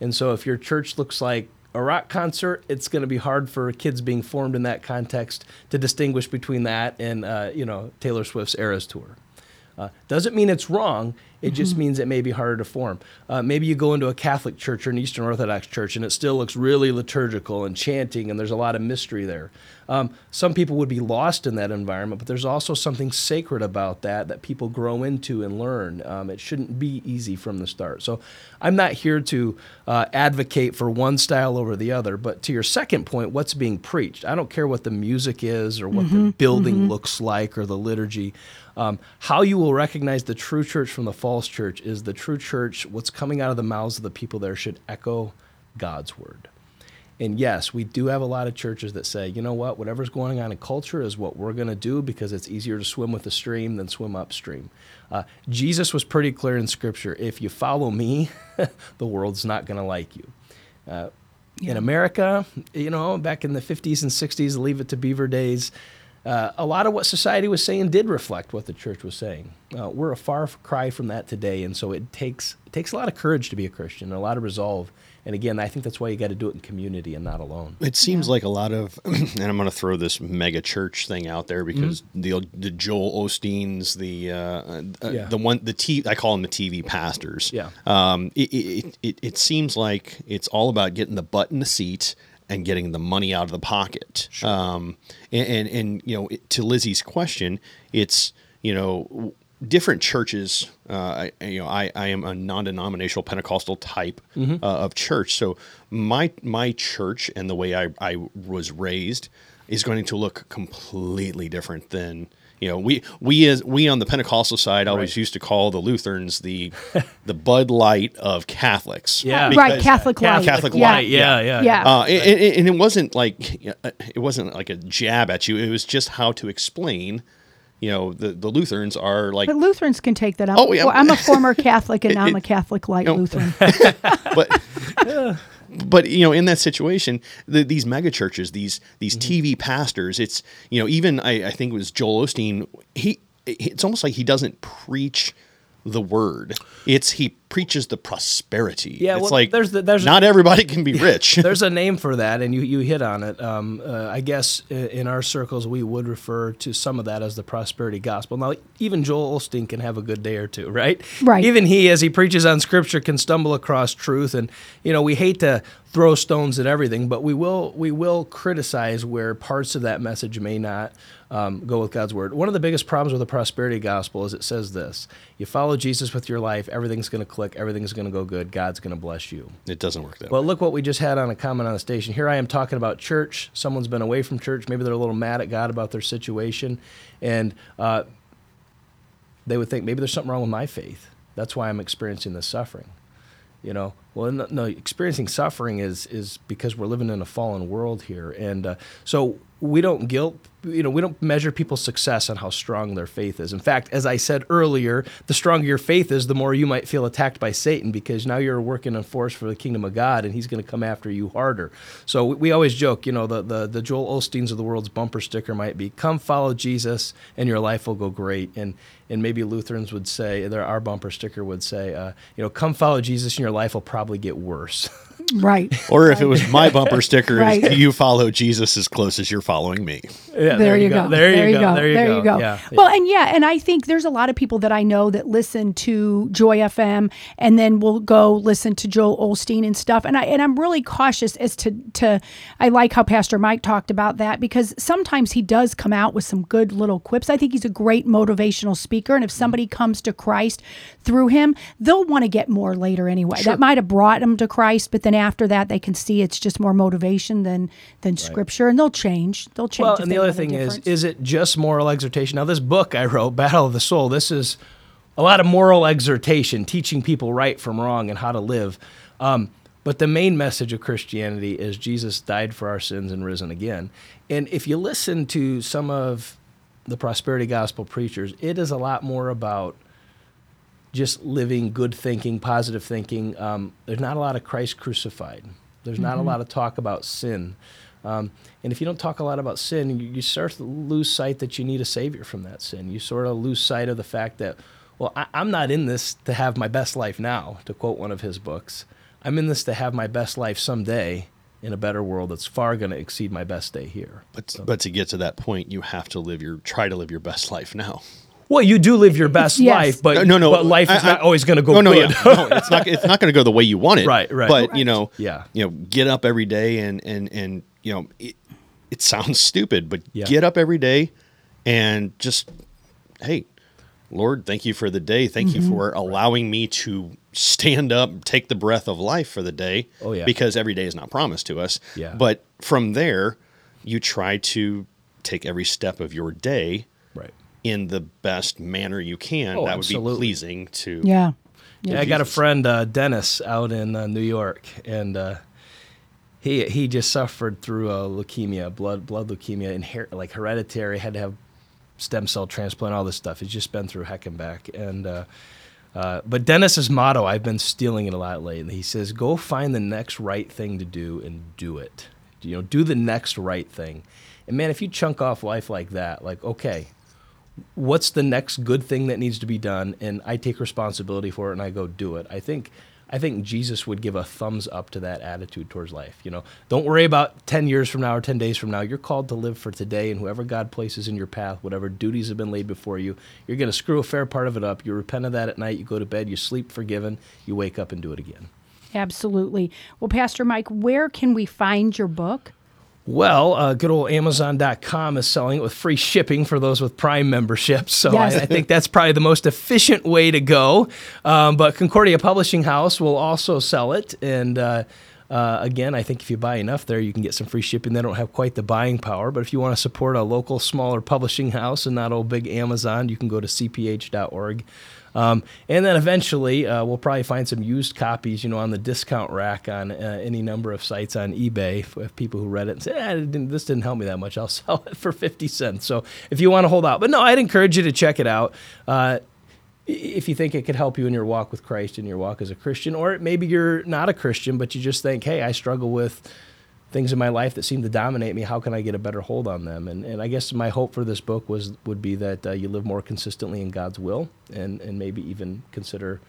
And so if your church looks like a rock concert, it's going to be hard for kids being formed in that context to distinguish between that and, uh, you know, Taylor Swift's Eras Tour. Uh, doesn't mean it's wrong. It just means it may be harder to form. Uh, maybe you go into a Catholic church or an Eastern Orthodox church and it still looks really liturgical and chanting, and there's a lot of mystery there. Um, some people would be lost in that environment, but there's also something sacred about that that people grow into and learn. Um, it shouldn't be easy from the start. So I'm not here to uh, advocate for one style over the other, but to your second point, what's being preached? I don't care what the music is or what the building looks like or the liturgy. Um, how you will recognize the true church from the false church is the true church, what's coming out of the mouths of the people there should echo God's word. And yes, we do have a lot of churches that say, you know what, whatever's going on in culture is what we're going to do because it's easier to swim with the stream than swim upstream. Uh, Jesus was pretty clear in Scripture if you follow me, the world's not going to like you. Uh, In America, you know, back in the 50s and 60s, leave it to beaver days, uh, a lot of what society was saying did reflect what the church was saying. Uh, we're a far cry from that today, and so it takes it takes a lot of courage to be a Christian, and a lot of resolve. And again, I think that's why you got to do it in community and not alone. It seems like a lot of, and I'm going to throw this mega church thing out there because the the Joel Osteen's, the uh, uh, Yeah. the one the T I call them the TV pastors. Yeah. Um, it, it, it it seems like it's all about getting the butt in the seat and getting the money out of the pocket. Um, and, and and you know, it, to Lizzie's question, it's you know. Different churches, uh, I, you know, I, I am a non-denominational Pentecostal type uh, of church. So my my church and the way I, I was raised is going to look completely different than you know we we as we on the Pentecostal side always used to call the Lutherans the the Bud Light of Catholics. Yeah. right, Because- Catholic light. Catholic yeah. light, Yeah, yeah, Yeah. uh, and, and- and it wasn't like it wasn't like a jab at you. It was just how to explain. You know, the, the Lutherans are like, But Lutherans can take that up. Oh, yeah. Well, I'm a former Catholic, and now I'm a Catholic light No. Lutheran. but but you know, in that situation, the, these mega churches, these these mm-hmm. TV pastors, it's you know, even I, I think it was Joel Osteen. He it's almost like he doesn't preach the word. It's he preaches the prosperity. Yeah, it's well, like there's the- there's- not everybody can be rich. There's a name for that, and you, you hit on it. Um, uh, I guess in our circles, we would refer to some of that as the prosperity gospel. Now, even Joel Osteen can have a good day or two, right? Right. Even he, as he preaches on Scripture, can stumble across truth, and you know we hate to throw stones at everything, but we will we will criticize where parts of that message may not um, go with God's word. One of the biggest problems with the prosperity gospel is it says this: you follow Jesus with your life, everything's going to click, everything's going to go good, God's going to bless you. it doesn't work that way. Well, look what we just had on a comment on the station. Here I am talking about church. Someone's been away from church. Maybe they're a little mad at God about their situation. And uh, they would think maybe there's something wrong with my faith. That's why I'm experiencing this suffering. You know, well, no, no experiencing suffering is is because we're living in a fallen world here, and uh, so we don't guilt. You know, we don't measure people's success on how strong their faith is. In fact, as I said earlier, the stronger your faith is, the more you might feel attacked by Satan because now you're working in force for the kingdom of God, and he's going to come after you harder. So we, we always joke, you know, the, the the Joel Osteens of the world's bumper sticker might be, "Come follow Jesus, and your life will go great." And and maybe Lutherans would say, our bumper sticker would say, uh, you know, come follow Jesus and your life will probably get worse. right. or if it was my bumper sticker, Right. you follow Jesus as close as you're following me. yeah, there, you go. There you go. There you there go. go. Yeah, Well, and yeah, and I think there's a lot of people that I know that listen to Joy FM and then will go listen to Joel Osteen and stuff. And I and I'm really cautious as to to I like how Pastor Mike talked about that because sometimes he does come out with some good little quips. I think he's a great motivational speaker, and if somebody comes to Christ through him, they'll want to get more later anyway. That might have brought them to Christ, but then after that, they can see it's just more motivation than than Scripture, and they'll change. They'll change. Well, and the other thing is, is it just moral exhortation? Now, this book I wrote, Battle of the Soul, this is a lot of moral exhortation, teaching people right from wrong and how to live. Um, but the main message of Christianity is Jesus died for our sins and risen again. And if you listen to some of the prosperity gospel preachers, it is a lot more about just living good thinking, positive thinking. Um, there's not a lot of Christ crucified. There's not a lot of talk about sin. Um, and if you don't talk a lot about sin, you, you start to lose sight that you need a savior from that sin. You sort of lose sight of the fact that, well, I, I'm not in this to have my best life now, to quote one of his books. I'm in this to have my best life someday in a better world that's far going to exceed my best day here. But but to get to that point, you have to live your try to live your best life now. Well, you do live your best Yes. life, but no, no, no, but life is I- I- not always going to go no, no, good. yeah. no, it's not. It's not going to go the way you want it. Right, right. But you know, Yeah. you know, get up every day and and and you know, it, it sounds stupid, but Yeah. get up every day and just, hey, Lord, thank you for the day. Thank Mm-hmm. you for allowing me to stand up, take the breath of life for the day. Oh, yeah. Because every day is not promised to us. Yeah. But from there, you try to take every step of your day right. In the best manner you can, Oh, that would absolutely. be pleasing to. Yeah. Yeah, I got a friend, uh, Dennis, out in uh, New York, and uh, he he just suffered through a leukemia, blood blood leukemia, inher- like hereditary. Had to have stem cell transplant, all this stuff. He's just been through heck and back, and. Uh, uh, but Dennis's motto, I've been stealing it a lot lately. He says, "Go find the next right thing to do and do it. You know, do the next right thing." And man, if you chunk off life like that, like okay, what's the next good thing that needs to be done and I take responsibility for it and I go do it. I think I think Jesus would give a thumbs up to that attitude towards life. You know, don't worry about 10 years from now or 10 days from now. You're called to live for today and whoever God places in your path, whatever duties have been laid before you, you're going to screw a fair part of it up. You repent of that at night, you go to bed, you sleep forgiven, you wake up and do it again. Absolutely. Well, Pastor Mike, where can we find your book? Well, uh, good old Amazon.com is selling it with free shipping for those with Prime memberships. So Yes. I, I think that's probably the most efficient way to go. Um, but Concordia Publishing House will also sell it. And uh, uh, again, I think if you buy enough there, you can get some free shipping. They don't have quite the buying power. But if you want to support a local, smaller publishing house and not old big Amazon, you can go to cph.org. Um, and then eventually, uh, we'll probably find some used copies, you know, on the discount rack on uh, any number of sites on eBay. If, if people who read it and say, eh, didn't, "This didn't help me that much," I'll sell it for fifty cents. So if you want to hold out, but no, I'd encourage you to check it out. Uh, if you think it could help you in your walk with Christ, in your walk as a Christian, or maybe you're not a Christian, but you just think, "Hey, I struggle with." Things in my life that seem to dominate me how can i get a better hold on them? And, and i guess my hope for this book was would be that uh, you live more consistently in god's will and, and maybe even consider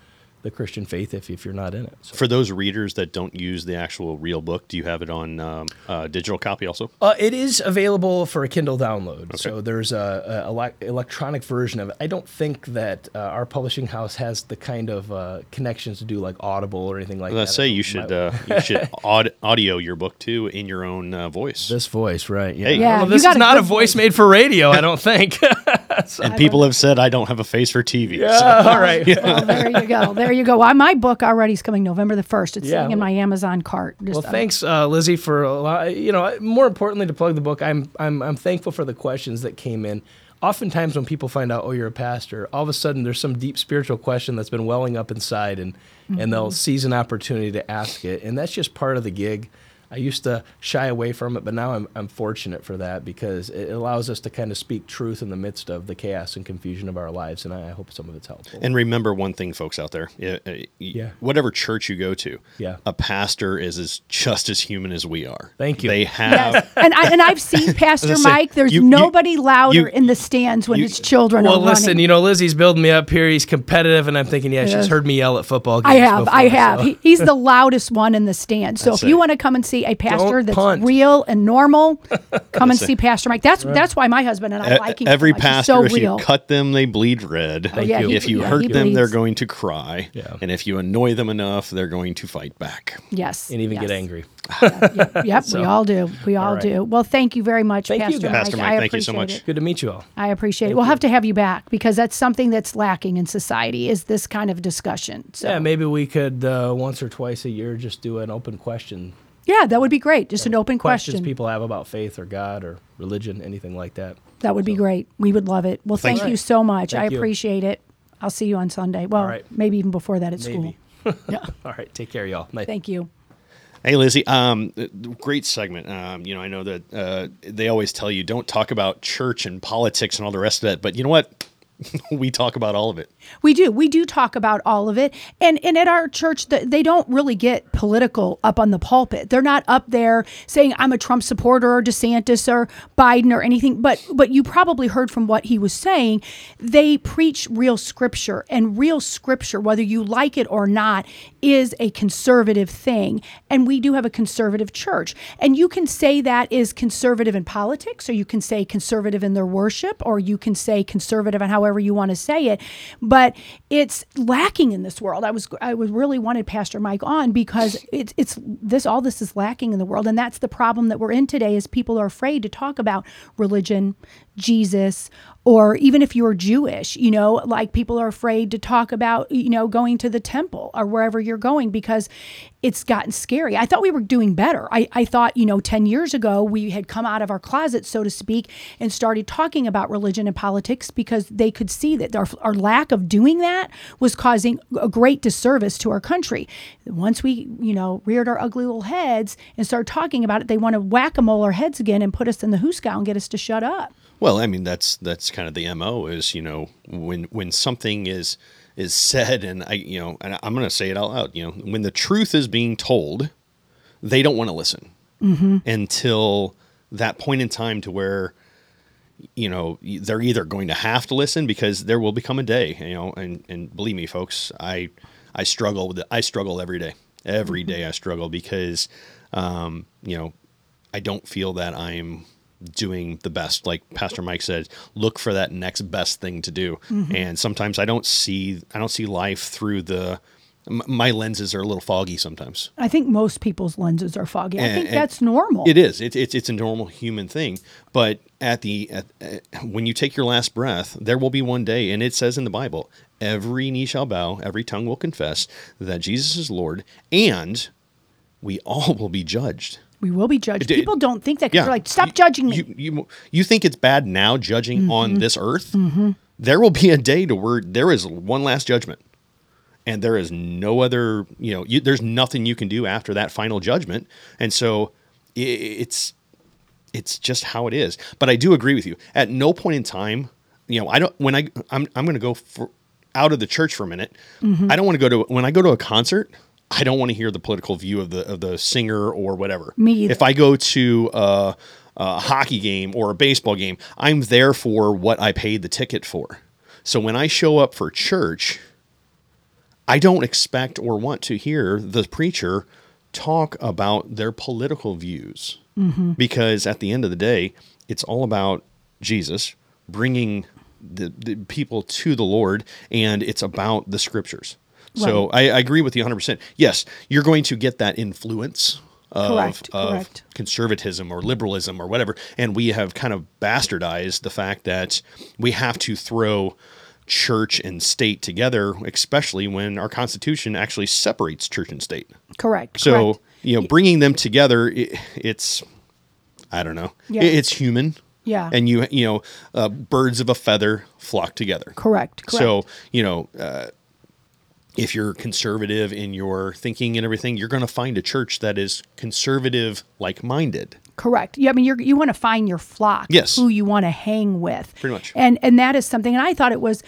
the christian faith if, if you're not in it so. For those readers that don't use the actual real book, do you have it on um, uh, digital copy also? Uh, it is available for a Kindle download. So there's a, a elec electronic version of it. I don't think that uh, our publishing house has the kind of uh, connections to do like Audible or anything like Let's that. say you should uh, you should aud- audio your book too in your own uh, voice. this voice, right? Yeah. Hey. Yeah, Well, this is a not a voice voice. made for radio. I don't think. and people have said I don't have a face for TV. so- All right. Well, there you go. There you go. Well, my book already is coming November the 1st. It's Yeah. sitting in my Amazon cart. Just, Well, uh, thanks, uh, Lizzie, for a lot. You know, more importantly, to plug the book, I'm I'm I'm thankful for the questions that came in. Oftentimes, when people find out, oh, you're a pastor, all of a sudden there's some deep spiritual question that's been welling up inside, and and they'll seize an opportunity to ask it, and that's just part of the gig. I used to shy away from it, but now I'm, I'm fortunate for that because it allows us to kind of speak truth in the midst of the chaos and confusion of our lives, and I, I hope some of it's helpful. And remember one thing, folks out there. Yeah, uh, y- Yeah. Whatever church you go to, Yeah. a pastor is as just as human as we are. Thank you. They have. Yes. and, I, and I've seen Pastor gonna say, Mike. There's you- you- nobody louder you- in the stands when you- his children Well, are listen, running. you know, Lizzie's building me up here. He's competitive, and I'm thinking, yeah, she's heard me yell at football games. I have, I have. so- He, he's the loudest one in the stand. So That's if you want to come and see a pastor Don't that's punt. real and normal, come and see Pastor Mike. That's that's why my husband and I E- like him. Every so much. He's pastor, so if real. you cut them, they bleed red. Thank yeah, you. he- if you yeah, hurt he them, they're going to cry. Yeah. And if you annoy them enough, they're going to fight back. yes, and even yes. get angry. Yep, yep, So- we all do. We all right. do. Well, thank you very much, Thank you, Pastor guys. Mike. Pastor I thank you so appreciate much. it. Good to meet you all. I appreciate it. We'll have to have you back because that's something that's lacking in society is this kind of discussion. So Yeah, maybe we could uh, once or twice a year just do an open question. Yeah, that would be great. Just an open question. Questions question. people have about faith or God or religion, anything like that. That would be great. We would love it. Well, thank Thank you you. so much. Thank I you. appreciate it. I'll see you on Sunday. Well, All right. maybe even before that at Maybe. school. Yeah. All right, take care, y'all. Night. Thank you. Hey, Lizzie. Um, uh, great segment. Um, you know, I know that uh, they always tell you don't talk about church and politics and all the rest of that, but you know what? we talk about all of it. We do. We do talk about all of it. And and at our church, the, they don't really get political up on the pulpit. They're not up there saying I'm a Trump supporter or DeSantis or Biden or anything. But but you probably heard from what he was saying. They preach real scripture, and real scripture, whether you like it or not, is a conservative thing. And we do have a conservative church. And you can say that is conservative in politics, or you can say conservative in their worship, or you can say conservative on how however you want to say it. But it's lacking in this world. I was I was really wanted Pastor Mike on because it's it's this all this is lacking in the world, and that's the problem that we're in today. Is people are afraid to talk about religion, Jesus, or even if you're Jewish, you know, like people are afraid to talk about, you know, going to the temple or wherever you're going because it's gotten scary. I thought we were doing better. I, I thought, you know, 10 years ago we had come out of our closet, so to speak, and started talking about religion and politics because they could see that our, our lack of doing that was causing a great disservice to our country. Once we, you know, reared our ugly little heads and started talking about it, they want to whack a mole our heads again and put us in the hoosegow and get us to shut up. Well, I mean that's that's kind of the mo is you know when when something is is said and I you know and I'm going to say it out loud you know when the truth is being told, they don't want to listen until that point in time to where you know they're either going to have to listen because there will become a day you know and and believe me folks I I struggle with it. I struggle every day. Every day I struggle because um, you know I don't feel that I'm doing the best. Like Pastor Mike said, look for that next best thing to do. And sometimes I don't see I don't see life through the my lenses are a little foggy sometimes. I think most people's lenses are foggy. I think that's normal. It is. It's it's it's a normal human thing. But at the at, uh, when you take your last breath, there will be one day, and it says in the Bible, every knee shall bow, every tongue will confess that Jesus is Lord, and we all will be judged. We will be judged. It- People don't think that 'cause Yeah. they're like, stop You- judging me. You, you you think it's bad now judging Mm-hmm. on this earth? There will be a day to where there is one last judgment, and there is no other. You know, you, there's nothing you can do after that final judgment, and so i it's it's just how it is. But I do agree with you. At no point in time, you know, I don't when I I'm I'm going to go for out of the church for a minute. Mm-hmm. I don't want to go to when I go to a concert. I don't want to hear the political view of the of the singer or whatever. Me either. If I go to a, a hockey game or a baseball game, I'm there for what I paid the ticket for. So when I show up for church, I don't expect or want to hear the preacher talk about their political views mm-hmm. because at the end of the day, it's all about Jesus bringing the, the people to the Lord and it's about the scriptures. So I, I agree with you 100%. Yes, you're going to get that influence of, Correct, of correct. conservatism or liberalism or whatever. And we have kind of bastardized the fact that we have to throw church and state together, especially when our Constitution actually separates church and state. correct. So, correct. you know, bringing them together, it, it's, I don't know, Yeah. It- it's human. Yeah. And you, you know, uh, birds of a feather flock together. Correct, correct. So, you know, uh, if you're conservative in your thinking and everything, you're going to find a church that is conservative, like minded. Correct. Yeah, I mean, you're, you want to find your flock, Yes. who you want to hang with, Pretty much. and and that is something. And I thought it was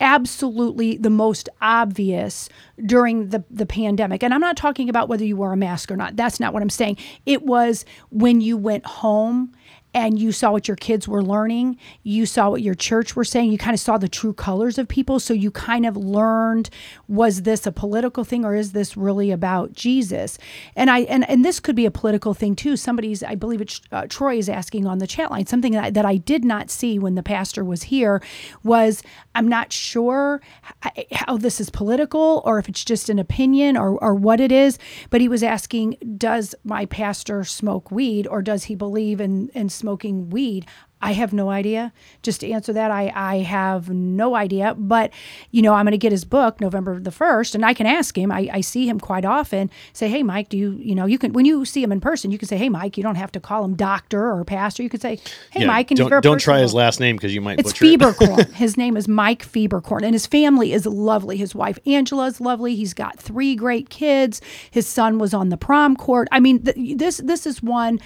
absolutely the most obvious during the the pandemic. And I'm not talking about whether you wore a mask or not. That's not what I'm saying. It was when you went home and you saw what your kids were learning, you saw what your church were saying, you kind of saw the true colors of people. So you kind of learned was this a political thing or is this really about Jesus? And I and, and this could be a political thing too. Somebody's, I believe it's uh, Troy is asking on the chat line something that, I- that I did not see when the pastor was here was I'm not sure how this is political or if it's just an opinion or, or what it is, but he was asking, does my pastor smoke weed or does he believe in, in smoking weed? I have no idea. Just to answer that, I, I have no idea. But, you know, I'm going to get his book November the 1st, and I can ask him. I, I see him quite often. Say, hey, Mike, do you, you know, you can, when you see him in person, you can say, hey, Mike, you don't have to call him doctor or pastor. You could say, hey, Yeah, Mike, and don't, don't try his last name because you might it's butcher it. His name is Mike Fieberkorn, and his family is lovely. His wife Angela is lovely. He's got three great kids. His son was on the prom court. I mean, th- this this is one.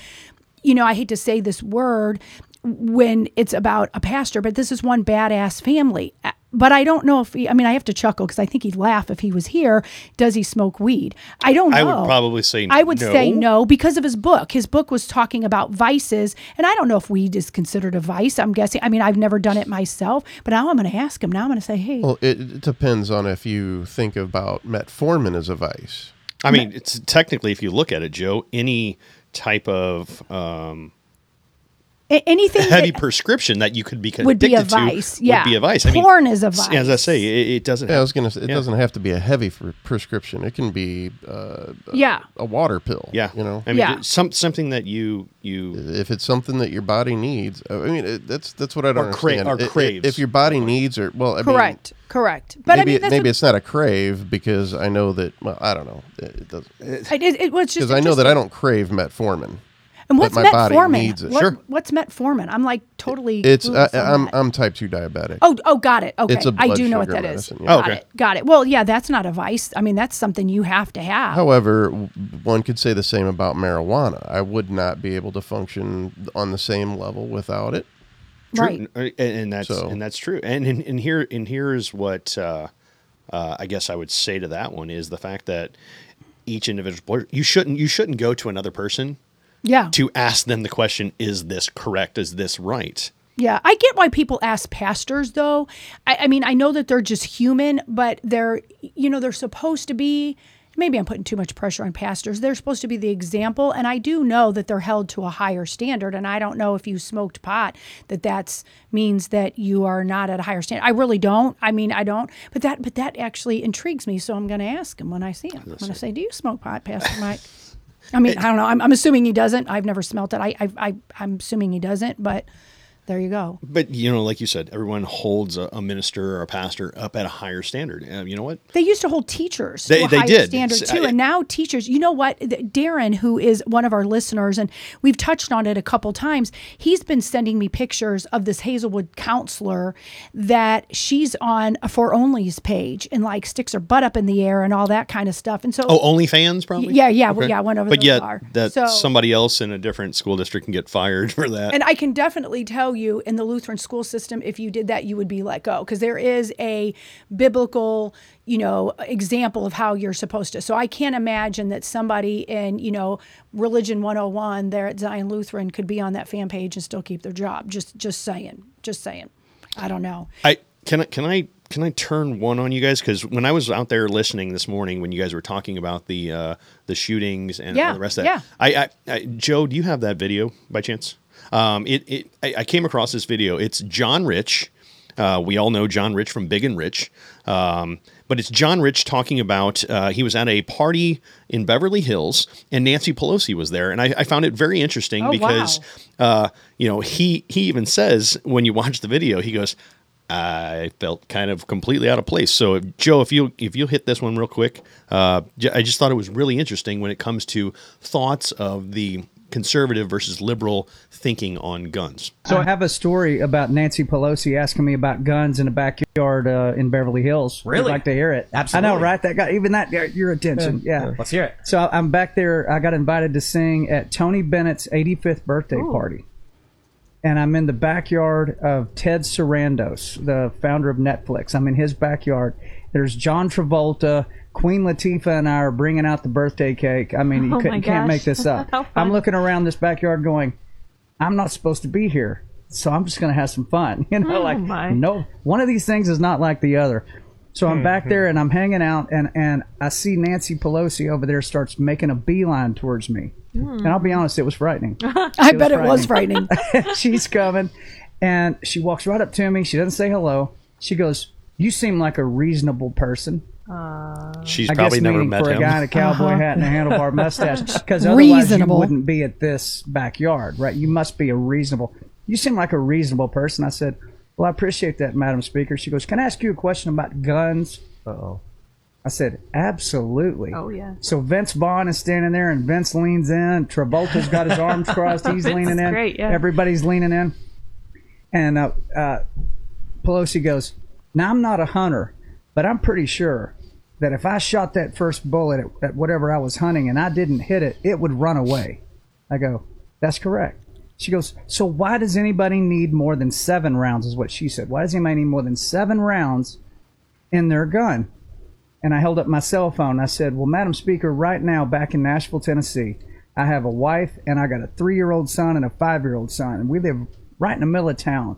You know, I hate to say this word when it's about a pastor, but this is one badass family. Uh, But I don't know if he, I mean, I have to chuckle because I think he'd laugh if he was here. Does he smoke weed? I don't know. I would probably say no. I would say no. no because of his book. His book was talking about vices, and I don't know if weed is considered a vice. I'm guessing. I mean, I've never done it myself, but now I'm going to ask him. Now I'm going to say, hey, Well, it, it depends on if you think about metformin as a vice. I mean, it's technically, if you look at it, Joe, any type of um, A- anything heavy that prescription that you could be would be a addicted to vice. Yeah, would be a vice. Porn is a s- vice. As I say, it, it doesn't. Yeah, I have- was gonna. say It Yeah. doesn't have to be a heavy for prescription. It can be uh, yeah. a water pill. yeah, you know. I mean, Yeah. some something that you you if it's something that your body needs, I mean, it, that's that's what I don't Or cra- understand. or I- I- craves. If your body needs, or well, I Correct. Correct. But maybe I mean, maybe what- it's not a crave because I know that. Well, I don't know. It, it doesn't I, it, it was just because I know that. I don't crave metformin. And what's my body metformin? needs it. What- Sure. What's metformin? I'm like totally. It's clueless I, on I'm that. I'm type two diabetic. Oh, oh, got it. Okay, It's a I blood do know what sugar that is. medicine, yeah. Got Oh, okay. it. Got it. Well, yeah, that's not a vice. I mean, that's something you have to have. However, w- one could say the same about marijuana. I would not be able to function on the same level without it. True. Right. and, and that's So- and that's true. And and, and here and here's what uh, uh, I guess I would say to that one is the fact that each individual you shouldn't you shouldn't go to another person Yeah. to ask them the question: Is this correct? Is this right? Yeah, I get why people ask pastors though. I, I mean, I know that they're just human, but they're, you know, they're supposed to be. Maybe I'm putting too much pressure on pastors. They're supposed to be the example, and I do know that they're held to a higher standard. And I don't know if you smoked pot that that means that you are not at a higher standard. I really don't. I mean, I don't. But that, but that actually intrigues me. So I'm going to ask him when I see him. I'm going to say, "Do you smoke pot, Pastor Mike?" I mean, I don't know. I'm, I'm assuming he doesn't. I've never smelt it. I, I, I, I'm assuming he doesn't. But there you go. But you know, like you said, everyone holds a, a minister or a pastor up at a higher standard. Uh, you know what? They used to hold teachers They- to a they higher did. standard too, I- and now teachers. You know what? Darren, who is one of our listeners, and we've touched on it a couple times. He's been sending me pictures of this Hazelwood counselor that she's on a for onlys page and like sticks her butt up in the air and all that kind of stuff. And so, Oh, OnlyFans probably. Yeah, yeah, well, yeah, one of But yet are. that So- somebody else in a different school district can get fired for that. And I can definitely tell you in the Lutheran school system, if you did that, you would be let go because there is a biblical, you know, example of how you're supposed to. So I can't imagine that somebody in, you know, Religion 101 there at Zion Lutheran could be on that fan page and still keep their job. Just, just saying, just saying. I don't know. I can I can I can I turn one on you guys because when I was out there listening this morning when you guys were talking about the uh, the shootings and Yeah, all the rest of that, yeah. I, I, I Joe, do you have that video by chance? Um, it it I, I came across this video. It's John Rich. Uh, we all know John Rich from Big and Rich, um, but it's John Rich talking about uh, he was at a party in Beverly Hills and Nancy Pelosi was there, and I, I found it very interesting Oh, because uh, you know he he even says when you watch the video he goes. I felt kind of completely out of place. So, if, Joe, if you if you hit this one real quick, uh, I just thought it was really interesting when it comes to thoughts of the conservative versus liberal thinking on guns. So I have a story about Nancy Pelosi asking me about guns in the backyard uh, in Beverly Hills. Would you Really? like to hear it? Absolutely. I know, right? That got even that your attention. Yeah. Let's hear it. So I'm back there. I got invited to sing at Tony Bennett's 85th birthday party. And I'm in the backyard of Ted Sarandos, the founder of Netflix. I'm in his backyard. There's John Travolta. Queen Latifah and I are bringing out the birthday cake. I mean, you, Oh couldn't- you can't make this up. I'm looking around this backyard going, I'm not supposed to be here. So I'm just going to have some fun. You know, Oh, like, my. no, one of these things is not like the other. So I'm back mm-hmm. there and I'm hanging out and, and I see Nancy Pelosi over there starts making a beeline towards me. And I'll be honest, it was frightening. I bet it was frightening. She's coming and she walks right up to me. She doesn't say hello. She goes, You seem like a reasonable person. She's I probably guess never meaning met for him. a guy in a cowboy hat and a handlebar mustache. Because otherwise Reasonable. you wouldn't be at this backyard, right? You must be a reasonable. You seem like a reasonable person. I said, "Well, I appreciate that, Madam Speaker." She goes, "Can I ask you a question about guns?" Uh-oh. I said, "Absolutely." Oh, yeah. So Vince Vaughn is standing there, and Vince leans in. Travolta's got his arms crossed. He's Vince leaning is in. great, yeah. Everybody's leaning in. And uh, uh, Pelosi goes, Now, I'm not a hunter, but I'm pretty sure that if I shot that first bullet at, at whatever I was hunting and I didn't hit it, it would run away. I go, That's correct. She goes, So why does anybody need more than seven rounds? Is what she said. Why does anybody need more than seven rounds in their gun? And I held up my cell phone. I said, Well, Madam Speaker, right now back in Nashville, Tennessee, I have a wife and I got a three year old son and a five year old son. And we live right in the middle of town.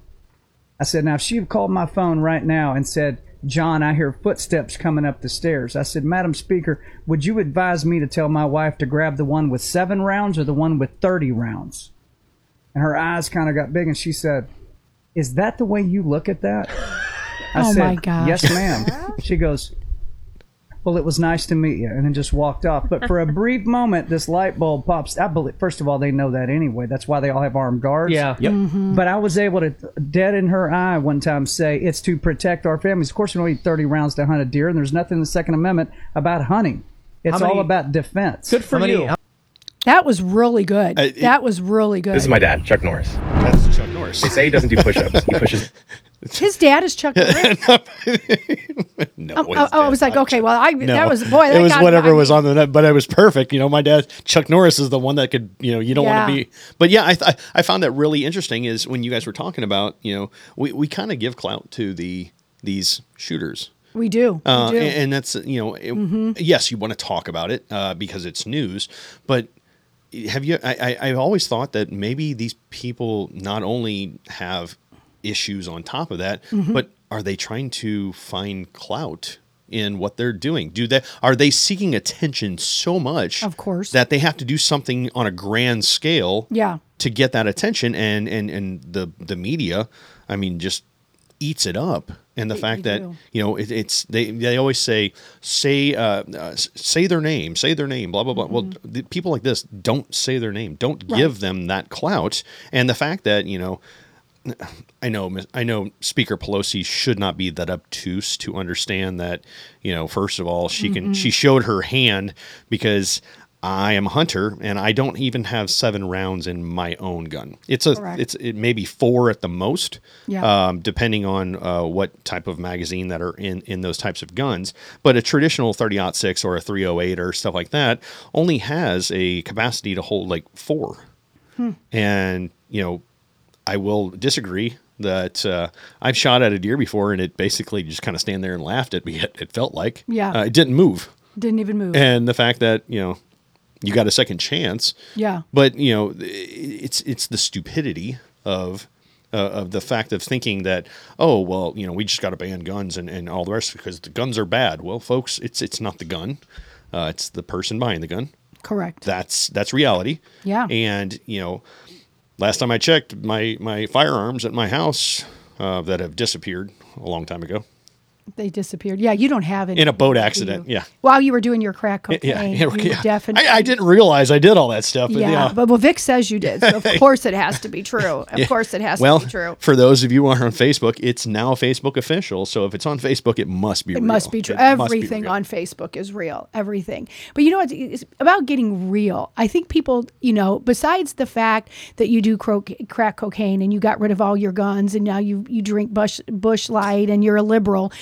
I said, Now, if she had called my phone right now and said, John, I hear footsteps coming up the stairs. I said, Madam Speaker, would you advise me to tell my wife to grab the one with seven rounds or the one with 30 rounds? and her eyes kind of got big, and she said, "Is that the way you look at that?" I Oh said, my gosh. "Yes, ma'am." she goes, "Well, it was nice to meet you," and then just walked off. But for a brief moment, this light bulb pops. I believe, first of all, they know that anyway. That's why they all have armed guards. Yeah. Yep. But I was able to, dead in her eye, one time say it's to protect our families. Of course, we don't need 30 rounds to hunt a deer, and there's nothing in the Second Amendment about hunting. It's many- all about defense. Good for How many- you. how- That was really good. Uh, it- that was really good. This is my dad, Chuck Norris. That's Chuck Norris. They say he doesn't do push-ups. He pushes. His dad is Chuck Norris. no, Oh, his oh, I was like, okay, well, I No. that was boy. That it was whatever I was on the net, but it was perfect. You know, my dad, Chuck Norris, is the one that could, you know, you don't want to be. But yeah, I, th- I found that really interesting. Is when you guys were talking about, you know, we, we kind of give clout to the these shooters. We do. We Uh, do. and, and that's you know, it- yes, you want to talk about it uh, because it's news, but have you? I, I, I've always thought that maybe these people not only have issues on top of that, Mm-hmm. but are they trying to find clout in what they're doing? Do they are they seeking attention so much, Of course. that they have to do something on a grand scale, Yeah. to get that attention? And and and the the media, I mean, just eats it up. And the They- fact they that do. you know it, it's they they always say say uh, uh, say their name say their name blah blah blah well Mm-hmm. the, people like this don't say their name don't give them that clout and the fact that you know I know I know Speaker Pelosi should not be that obtuse to understand that you know first of all she can she showed her hand because I am a hunter and I don't even have seven rounds in my own gun. It's a Correct. it's it may be four at the most Yeah. um, depending on uh, what type of magazine that are in in those types of guns. But a traditional 30 six or a 308 or stuff like that only has a capacity to hold like four. And you know, I will disagree that uh, I've shot at a deer before and it basically just kind of stand there and laughed at me. It, it felt like Yeah. uh, it didn't move. Didn't even move. And the fact that you know you got a second chance yeah. but you know it's it's the stupidity of uh, of the fact of thinking that oh well you know we just got to ban guns and, and all the rest because the guns are bad well folks it's it's not the gun uh, it's the person buying the gun Correct. that's that's reality Yeah. and you know last time i checked my my firearms at my house uh, that have disappeared a long time ago they disappeared. Yeah, you don't have any In a boat accident, yeah. While you were doing your crack cocaine, yeah, you yeah. definitely. I, I didn't realize i did all that stuff but Yeah, yeah, but well, Vic says you did, so of course it has to be true. Of course it has well, to be true. for those of you who are on Facebook, it's now Facebook official. So if it's on Facebook, it must be. It must be true. It must be Everything real. on Facebook is real. Everything. But you know what? It's about getting real. I think people, you know, besides the fact that you do cro- crack cocaine and you got rid of all your guns and now you you drink Busch Busch Light and you're a liberal.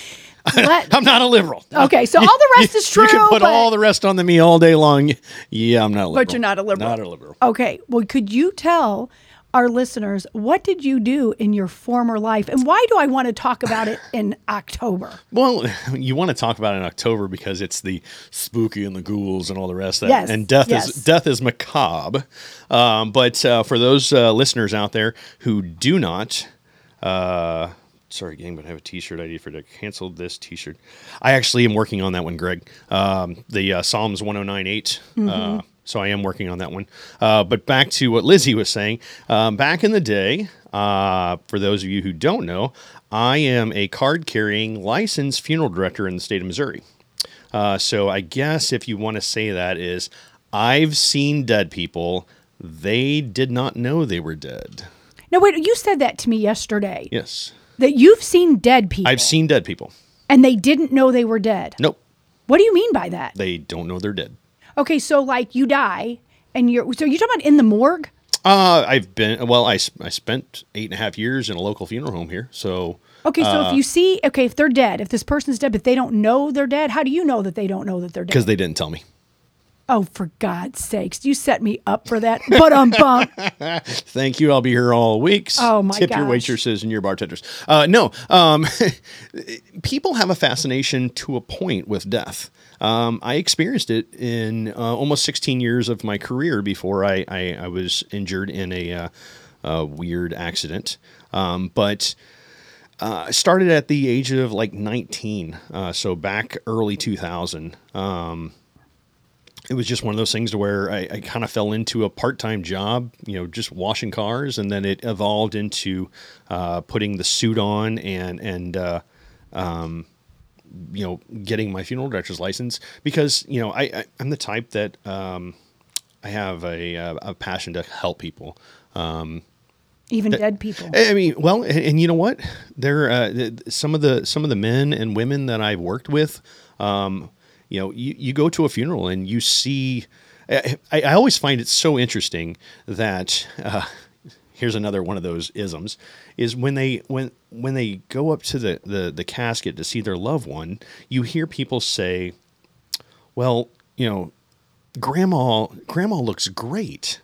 Let, I'm not a liberal. Okay, so all the rest is true. You can put but- all the rest on the me all day long. Yeah, I'm not a liberal. But you're not a liberal. Not a liberal. Okay. Well, could you tell our listeners what did you do in your former life, and why do I want to talk about it in October? Well, you want to talk about it in October because it's the spooky and the ghouls and all the rest of that. Yes, And death yes. is death is macabre. Um, but uh, for those uh, listeners out there who do not. Uh, Sorry, gang, but I have a T-shirt idea for to cancel this T-shirt. I actually am working on that one, Greg. Um, the uh, Psalms 109.8. Mm-hmm. Uh, so I am working on that one. Uh, but back to what Lizzie was saying. Um, back in the day, uh, for those of you who don't know, I am a card-carrying licensed funeral director in the state of Missouri. Uh, so I guess if you want to say that is, I've seen dead people. They did not know they were dead. No, wait. You said that to me yesterday. Yes, That you've seen dead people, I've seen dead people. and they didn't know they were dead. Nope, What do you mean by that? they don't know they're dead. Okay, so like you die, and you're so you're talking about in the morgue. Uh, I've been well. I, I spent eight and a half years in a local funeral home here, so Okay, so Uh, if you see, okay, if they're dead, if this person's dead, but they don't know they're dead, how do you know that they don't know that they're dead? because they didn't tell me. Oh, for God's sakes, you set me up for that. But um, bump. Thank you. I'll be here all week. Oh, my Tip your waitresses and your bartenders. Uh, no, um, people have a fascination to a point with death. Um, I experienced it in uh, almost 16 years of my career before I, I, I was injured in a, uh, a weird accident. Um, but uh, I started at the age of like 19, uh, so back early 2000. Um, it was just one of those things to where I, I kind of fell into a part-time job, you know, just washing cars, and then it evolved into uh, putting the suit on and and uh, um, you know getting my funeral director's license because you know I, I I'm the type that um, I have a, a, a passion to help people. Um, Even dead people. I mean, well, and, and you know what? There, uh, some of the some of the men and women that I've worked with, um, you know, you, you go to a funeral and you see. I, I I always find it so interesting that uh, here's another one of those isms is when they when when they go up to the, the the casket to see their loved one, you hear people say, "Well, you know, grandma grandma looks great."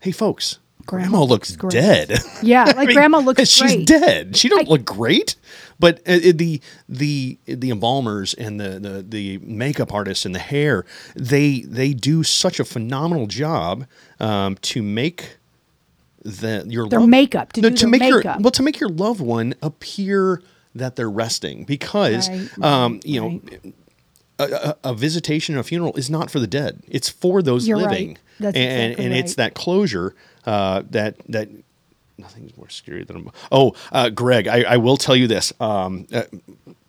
Hey, folks. Grandma, Grandma looks, looks dead. Yeah, like grandma looks she's great. dead. She don't I- look great, but uh, the the the embalmers and the, the the makeup artists and the hair they they do such a phenomenal job um, to make the your Their loved- makeup, to do their make your well to make your loved one appear that they're resting. Because Right, um, you know a, a visitation, a funeral is not for the dead. It's for those You're right. living, That's and exactly and it's that closure uh, that that nothing's more scary than a, oh, uh, Greg, I, I will tell you this. Um, uh,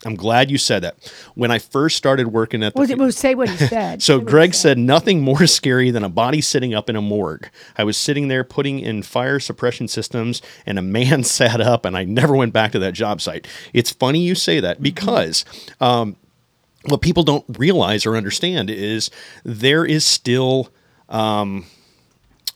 I'm glad you said that. When I first started working at the Was it? Well, say what he said. so Greg said nothing more scary than a body sitting up in a morgue. I was sitting there putting in fire suppression systems and a man sat up and I never went back to that job site. It's funny you say Mm-hmm. that because um, what people don't realize or understand is there is still um,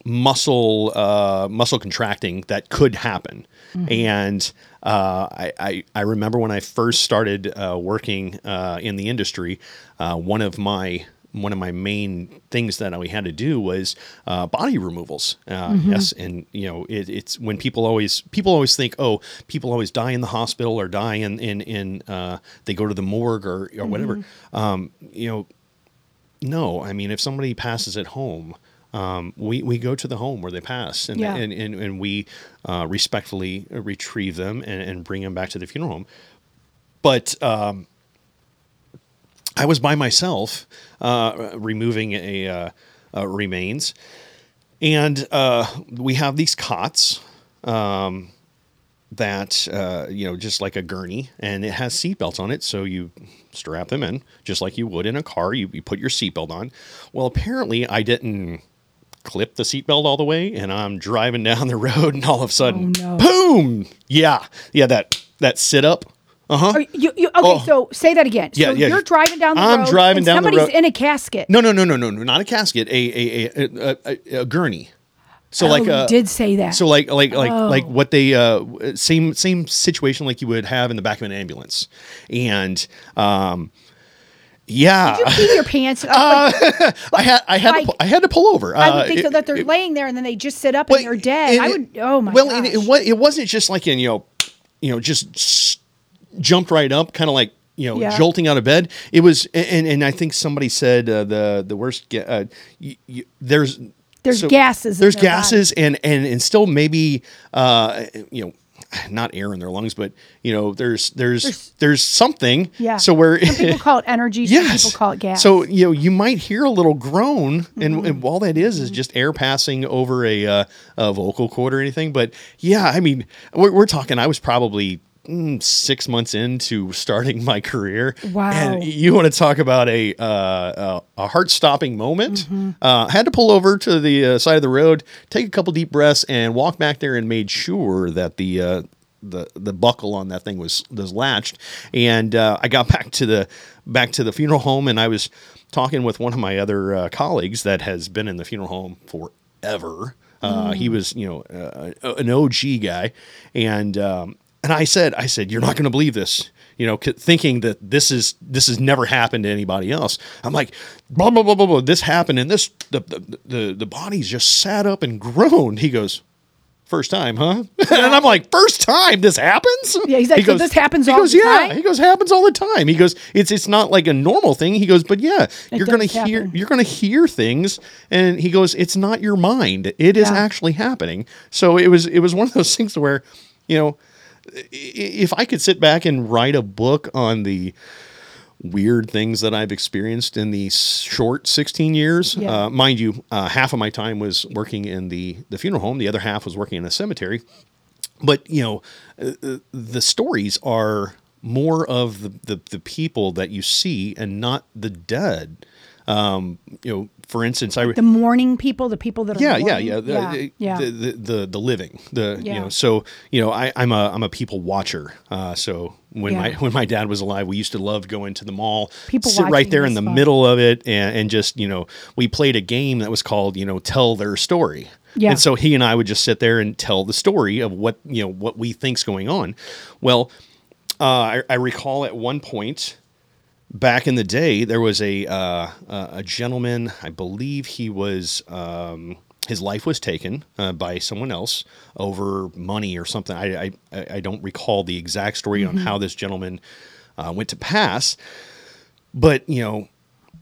muscle uh, muscle contracting that could happen. And uh, I, I I remember when I first started uh, working uh, in the industry, uh, one of my one of my main things that we had to do was uh, body removals. Uh, Yes, and you know it, it's when people always people always think, oh, people always die in the hospital or die in in in uh, they go to the morgue or or whatever. Um, you know, no, I mean, if somebody passes at home, um, we, we go to the home where they pass and, Yeah. and, and, and we uh, respectfully retrieve them and, and bring them back to the funeral home. But um, I was by myself uh, removing a uh, uh, remains, and uh, we have these cots um, that uh, you know just like a gurney, and it has seatbelts on it, so you strap them in just like you would in a car. You, you put your seatbelt on. Well, apparently I didn't clip the seatbelt all the way, and I'm driving down the road, and all of a sudden, Oh, no. boom! Yeah, yeah, that that sit up. Uh huh. You, you, okay, Oh. so say that again. Yeah, so yeah. You're driving down the I'm road. driving and down the road. somebody's in a casket. No, no, no, no, no, no, not a casket. A a a a, a, a gurney. So Oh, like a did say that. So like like like Oh. like what they uh same same situation like you would have in the back of an ambulance, and um yeah. Did you pee your pants? Uh, I had I had to, like- pu- I had to pull over. I Uh, would think so it- that they're it- laying there and then they just sit up and they're dead. and I would. Oh my well, it, it wasn't just like in you know, you know, just s- jumped right up, kind of like you know, Yeah. jolting out of bed. It was, and and I think somebody said uh, the the worst. ga- Uh, there's There's gases in There's gases, and and and still maybe uh, you know. Not air in their lungs, but you know, there's there's there's, There's- something. yeah. So where some people call it energy. Some people call it gas. so you know, you might hear a little groan, and, Mm-hmm. and all that is is just air passing over a, uh, a vocal cord or anything. But yeah, I mean, we're, we're talking. I was probably six months into starting my career. Wow. And you want to talk about a uh, a, a heart stopping moment? Mm-hmm. Uh, had to pull over to the uh, side of the road, take a couple deep breaths, and walk back there and made sure that the uh, the the buckle on that thing was was latched. And uh, I got back to the back to the funeral home, and I was talking with one of my other uh, colleagues that has been in the funeral home forever. Uh, He was, you know, uh, an OG guy, and um, and I said, I said, you're not going to believe this, you know, thinking that this is this has never happened to anybody else. I'm like, blah blah blah blah blah. This happened, and this the the the, the bodies just sat up and groaned. He goes. First time, huh? and I'm like, first time this happens? Yeah, he's like, He "So this happens he all goes, the yeah. time?" He goes, happens all the time. He goes, it's it's not like a normal thing. He goes, but yeah, you're gonna does hear you're gonna hear things, and he goes, it's not your mind. It is Yeah. actually happening. So it was it was one of those things where, you know, if I could sit back and write a book on the weird things that I've experienced in the short 16 years. Yeah. Uh, mind you, uh, half of my time was working in the, the funeral home, the other half was working in a cemetery. But, you know, uh, uh, the stories are more of the, the, the people that you see and not the dead. Um, you know, for instance, I The mourning people, the people that are yeah, yeah, yeah, the, yeah, the, yeah. The, the, the the living, the you know. So you know, I, I'm a I'm a people watcher. Uh, so when my when my dad was alive, we used to love going to the mall, People sit right there in the middle of it, and, and just you know, we played a game that was called you know, tell their story. Yeah. And so he and I would just sit there and tell the story of what you know what we think's going on. Well, uh, I, I recall at one point back in the day, there was a uh, a gentleman. I believe he was um, his life was taken uh, by someone else over money or something. I I, I don't recall the exact story on how this gentleman uh, went to pass, but you know.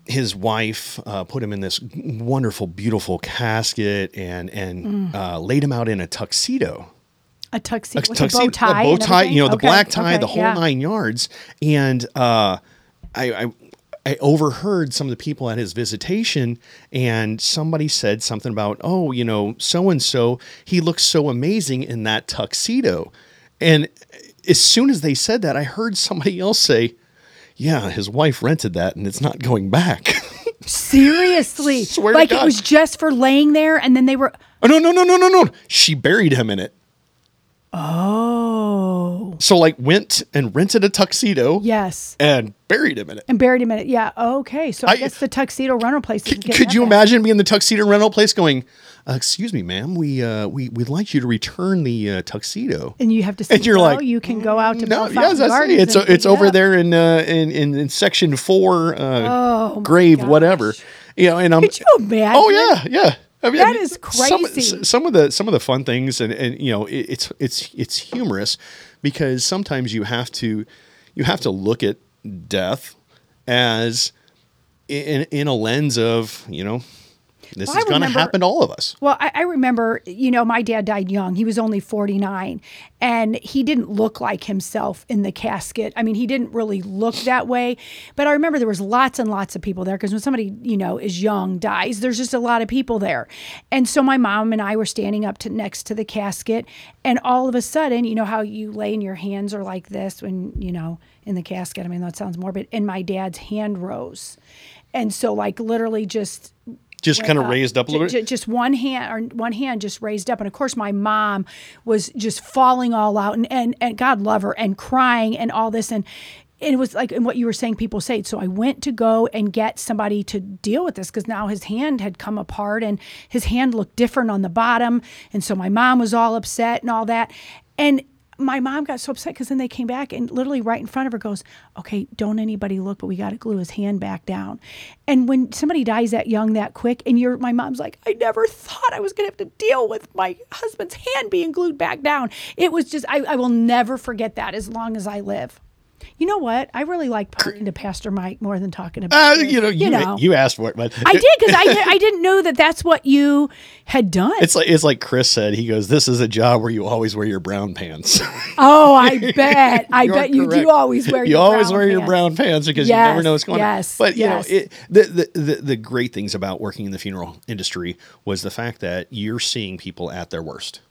His wife uh, put him in this wonderful, beautiful casket and and uh, laid him out in a tuxedo a tuxedo, with tuxedo- a bow tie, a bow tie, you know, the black tie, okay, the whole yeah. nine yards. And uh, I, I, I overheard some of the people at his visitation, and somebody said something about, oh, you know, so and so, he looks so amazing in that tuxedo. And as soon as they said that, I heard somebody else say, yeah, his wife rented that and it's not going back. Seriously, like it was just for laying there, and then they were. oh, no, no, no, no, no, no. She buried him in it. Oh, So, like, went and rented a tuxedo yes, and buried him in it. and buried him in it. Yeah. Okay, so I, I- guess the tuxedo rental place. getting Could you back. imagine being in the tuxedo rental place going, uh, "Excuse me, ma'am, we uh, we we'd like you to return the uh, tuxedo." And you have to say, And you're well, like, you can go out to No, Bell yes, I Gardens it's it's over up. there in, uh, in in in section four, uh, Oh, grave, whatever. You know, and I'm. Could you imagine? Oh yeah, yeah. I mean, That is Some, crazy. some of the some of the fun things, and and you know, it, it's it's it's humorous because sometimes you have to you have to look at death as in in a lens of you know this Well, is going to happen to all of us. Well, I, I remember, you know, my dad died young. He was only 49, and he didn't look like himself in the casket. I mean, he didn't really look that way. But I remember there was lots and lots of people there because when somebody, you know, is young, dies, there's just a lot of people there. And so my mom and I were standing up to next to the casket, and all of a sudden, you know how you lay and your hands are like this when, you know, in the casket. I mean, that sounds morbid. And my dad's hand rose. And so, like, literally just Just kind of uh, raised up a little bit. just one hand or one hand just raised up and of course my mom was just falling all out and and, and god love her and crying and all this and it was like and what you were saying people say so i went to go and get somebody to deal with this because now his hand had come apart and his hand looked different on the bottom and so my mom was all upset and all that and my mom got so upset because then they came back and literally right in front of her goes, Okay, don't anybody look, but we got to glue his hand back down. And when somebody dies that young, that quick, and you're, my mom's like, I never thought I was going to have to deal with my husband's hand being glued back down. It was just, I, I will never forget that as long as I live. You know what? I really like talking to Pastor Mike more than talking about Uh, you know, you, you asked for it, but I did because I, I didn't know that that's what you had done. It's like it's like Chris said. He goes, "This is a job where you always wear your brown pants. oh, I bet. I You bet you correct. do always wear you your always brown wear your pants. brown pants because you never know what's going yes, on. But you yes. know, it, the, the the the great things about working in the funeral industry was the fact that you're seeing people at their worst.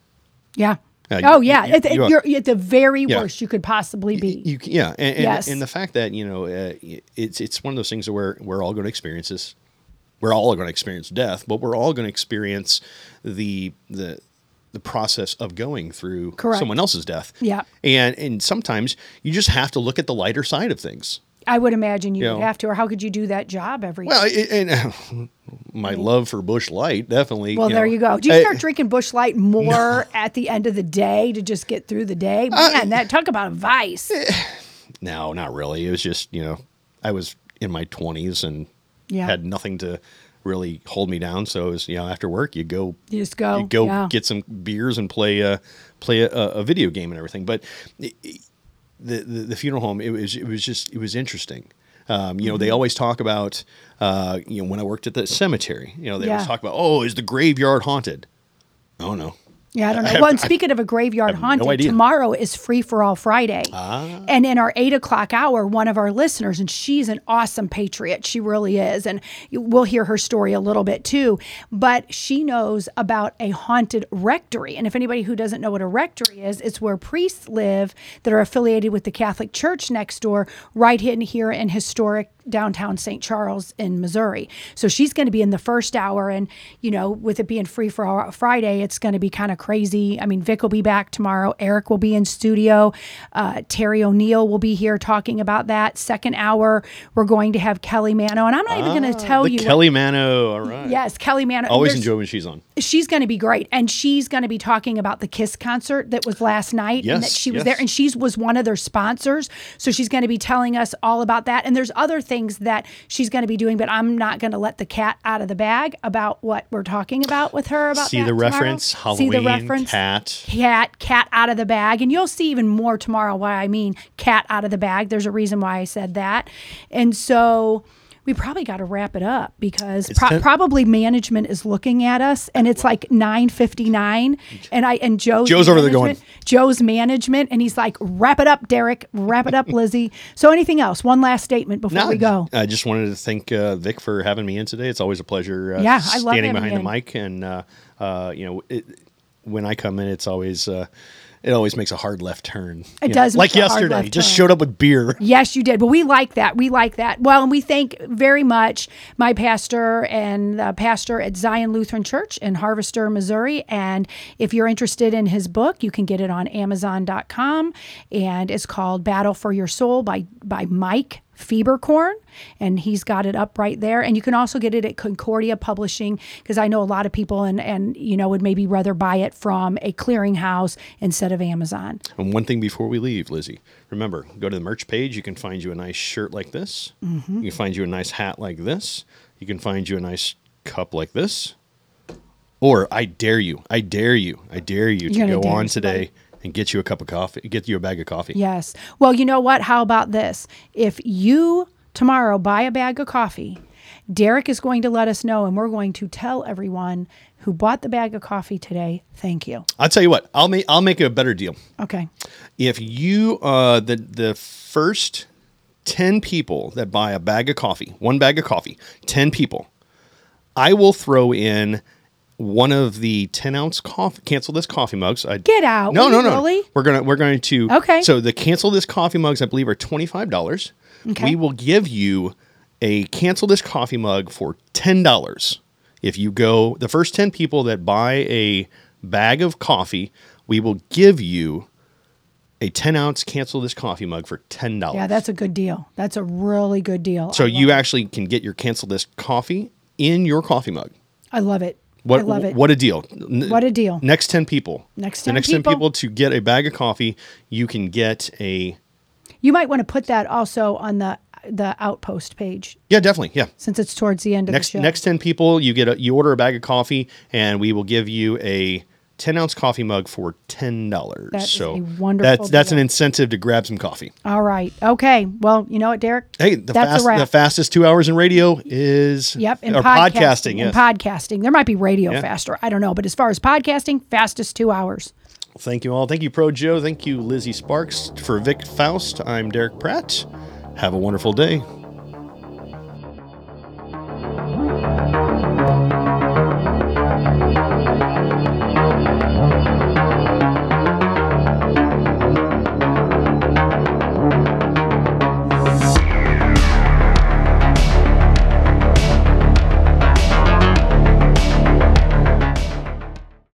Yeah. Oh you- yeah, you- you are- you're at the very Yeah. worst you could possibly be. You yeah, and, and, Yes. and the fact that you know uh, it's it's one of those things where we're all going to experience this. We're all going to experience death, but we're all going to experience the the the process of going through Correct. someone else's death. Yeah. and and sometimes you just have to look at the lighter side of things. I would imagine you You would know. have to, or how could you do that job every? Well, it, and my love for Busch Light definitely. well, you there know, you go. Do you I- start drinking Busch Light more at the end of the day to just get through the day? Uh, Man, that talk about a vice. eh, No, not really. It was just you know I was in my twenties and Yeah. had nothing to really hold me down. So it was you know after work you go You just go. you go yeah. get some beers and play a play a, a video game and everything. But the, the the funeral home it was it was just it was interesting. Um, you know, they always talk about uh, you know when I worked at the cemetery. You know, they Yeah. always talk about oh, is the graveyard haunted? Oh no, Yeah, I don't know. well, and speaking of a graveyard no haunted. Ah. tomorrow is free for all Friday. And in our eight o'clock hour, one of our listeners, and she's an awesome patriot. She really is. And we'll hear her story a little bit too. But she knows about a haunted rectory. And if anybody who doesn't know what a rectory is, it's where priests live that are affiliated with the Catholic Church next door, right in here in historic downtown St. Charles in Missouri. So she's going to be in the first hour. And, you know, with it being free for Friday, it's going to be kind of crazy. I mean, Vic will be back tomorrow. Eric will be in studio. Uh, Terry O'Neill will be here talking about that. Second hour, we're going to have Kelly Mano. And I'm not even going to tell Ah, you. what- Kelly Mano. All right. Yes, Kelly Mano. Always enjoy when she's on. she's going to be great and she's going to be talking about the kiss concert that was last night and that Yes, she was yes. there and she was one of their sponsors so she's going to be telling us all about that and there's other things that she's going to be doing but i'm not going to let the cat out of the bag about what we're talking about with her about See the tomorrow. reference? see the Halloween, reference cat. cat cat out of the bag and you'll see even more tomorrow why i mean cat out of the bag there's a reason why i said that and so we probably got to wrap it up because pro- ten- probably management is looking at us and it's like 9:59 and I and Joe's Joe's over there going- management- Joe's management and he's like wrap it up Derek wrap it up Lizzie so anything else one last statement before No, we go I just wanted to thank uh, Vic for having me in today. It's always a pleasure. Uh, Yeah, I love standing behind you the in. mic, and uh, uh, you know, it, when I come in, it's always uh, it always makes a hard left turn. It know, does like make a hard yesterday. Just turn. showed up with beer. Yes, you did. But we like that. We like that. Well, and we thank very much my pastor and the pastor at Zion Lutheran Church in Harvester, Missouri. And if you're interested in his book, you can get it on Amazon.com. And it's called Battle for Your Soul by, by Mike Fieberkorn. And he's got it up right there. And you can also get it at Concordia Publishing because I know a lot of people and, and, you know, would maybe rather buy it from a clearinghouse instead of Amazon. And one thing before we leave, Lizzie, remember, go to the merch page. You can find you a nice shirt like this. Mm-hmm. You can find you a nice hat like this. You can find you a nice cup like this. Or I dare you, I dare you, I dare you to You're go on today and get you a cup of coffee, get you a bag of coffee. Yes. Well, you know what? How about this? If you tomorrow buy a bag of coffee, Derek is going to let us know, and we're going to tell everyone who bought the bag of coffee today, thank you. I'll tell you what, I'll make I'll make a better deal. Okay. If you uh the the first 10 people that buy a bag of coffee, one bag of coffee, 10 people, I will throw in one of the 10 ounce coffee cancel this coffee mugs. I, Get out. No, no, no. really? We're gonna we're going to Okay. So the cancel this coffee mugs, I believe, are twenty five dollars. Okay. We will give you a cancel this coffee mug for ten dollars. If you go the first ten people that buy a bag of coffee, we will give you a ten ounce cancel this coffee mug for ten dollars. Yeah, that's a good deal. That's a really good deal. so you love, actually can get your cancel this coffee in your coffee mug. I love it. What I love it. what a deal. What a deal. Next 10 people. Next the 10 next 10 people. people to get a bag of coffee, you can get a You might want to put that also on the the outpost page Yeah, definitely. Yeah. since it's towards the end of the show. next 10 people, you get a you order a bag of coffee and we will give you a 10 ounce coffee mug for $10. That so a wonderful that's that's an incentive to grab some coffee. All right. Okay. Well, you know what, Derek? Hey, the fast the fastest 2 hours in radio is Yep, and or podcasting. podcasting, and podcasting. There might be radio Yeah. faster. I don't know, but as far as podcasting, fastest two hours. Thank you all. Thank you, Pro Joe. Thank you, Lizzie Sparks. For Vic Faust, I'm Derek Pratt. Have a wonderful day.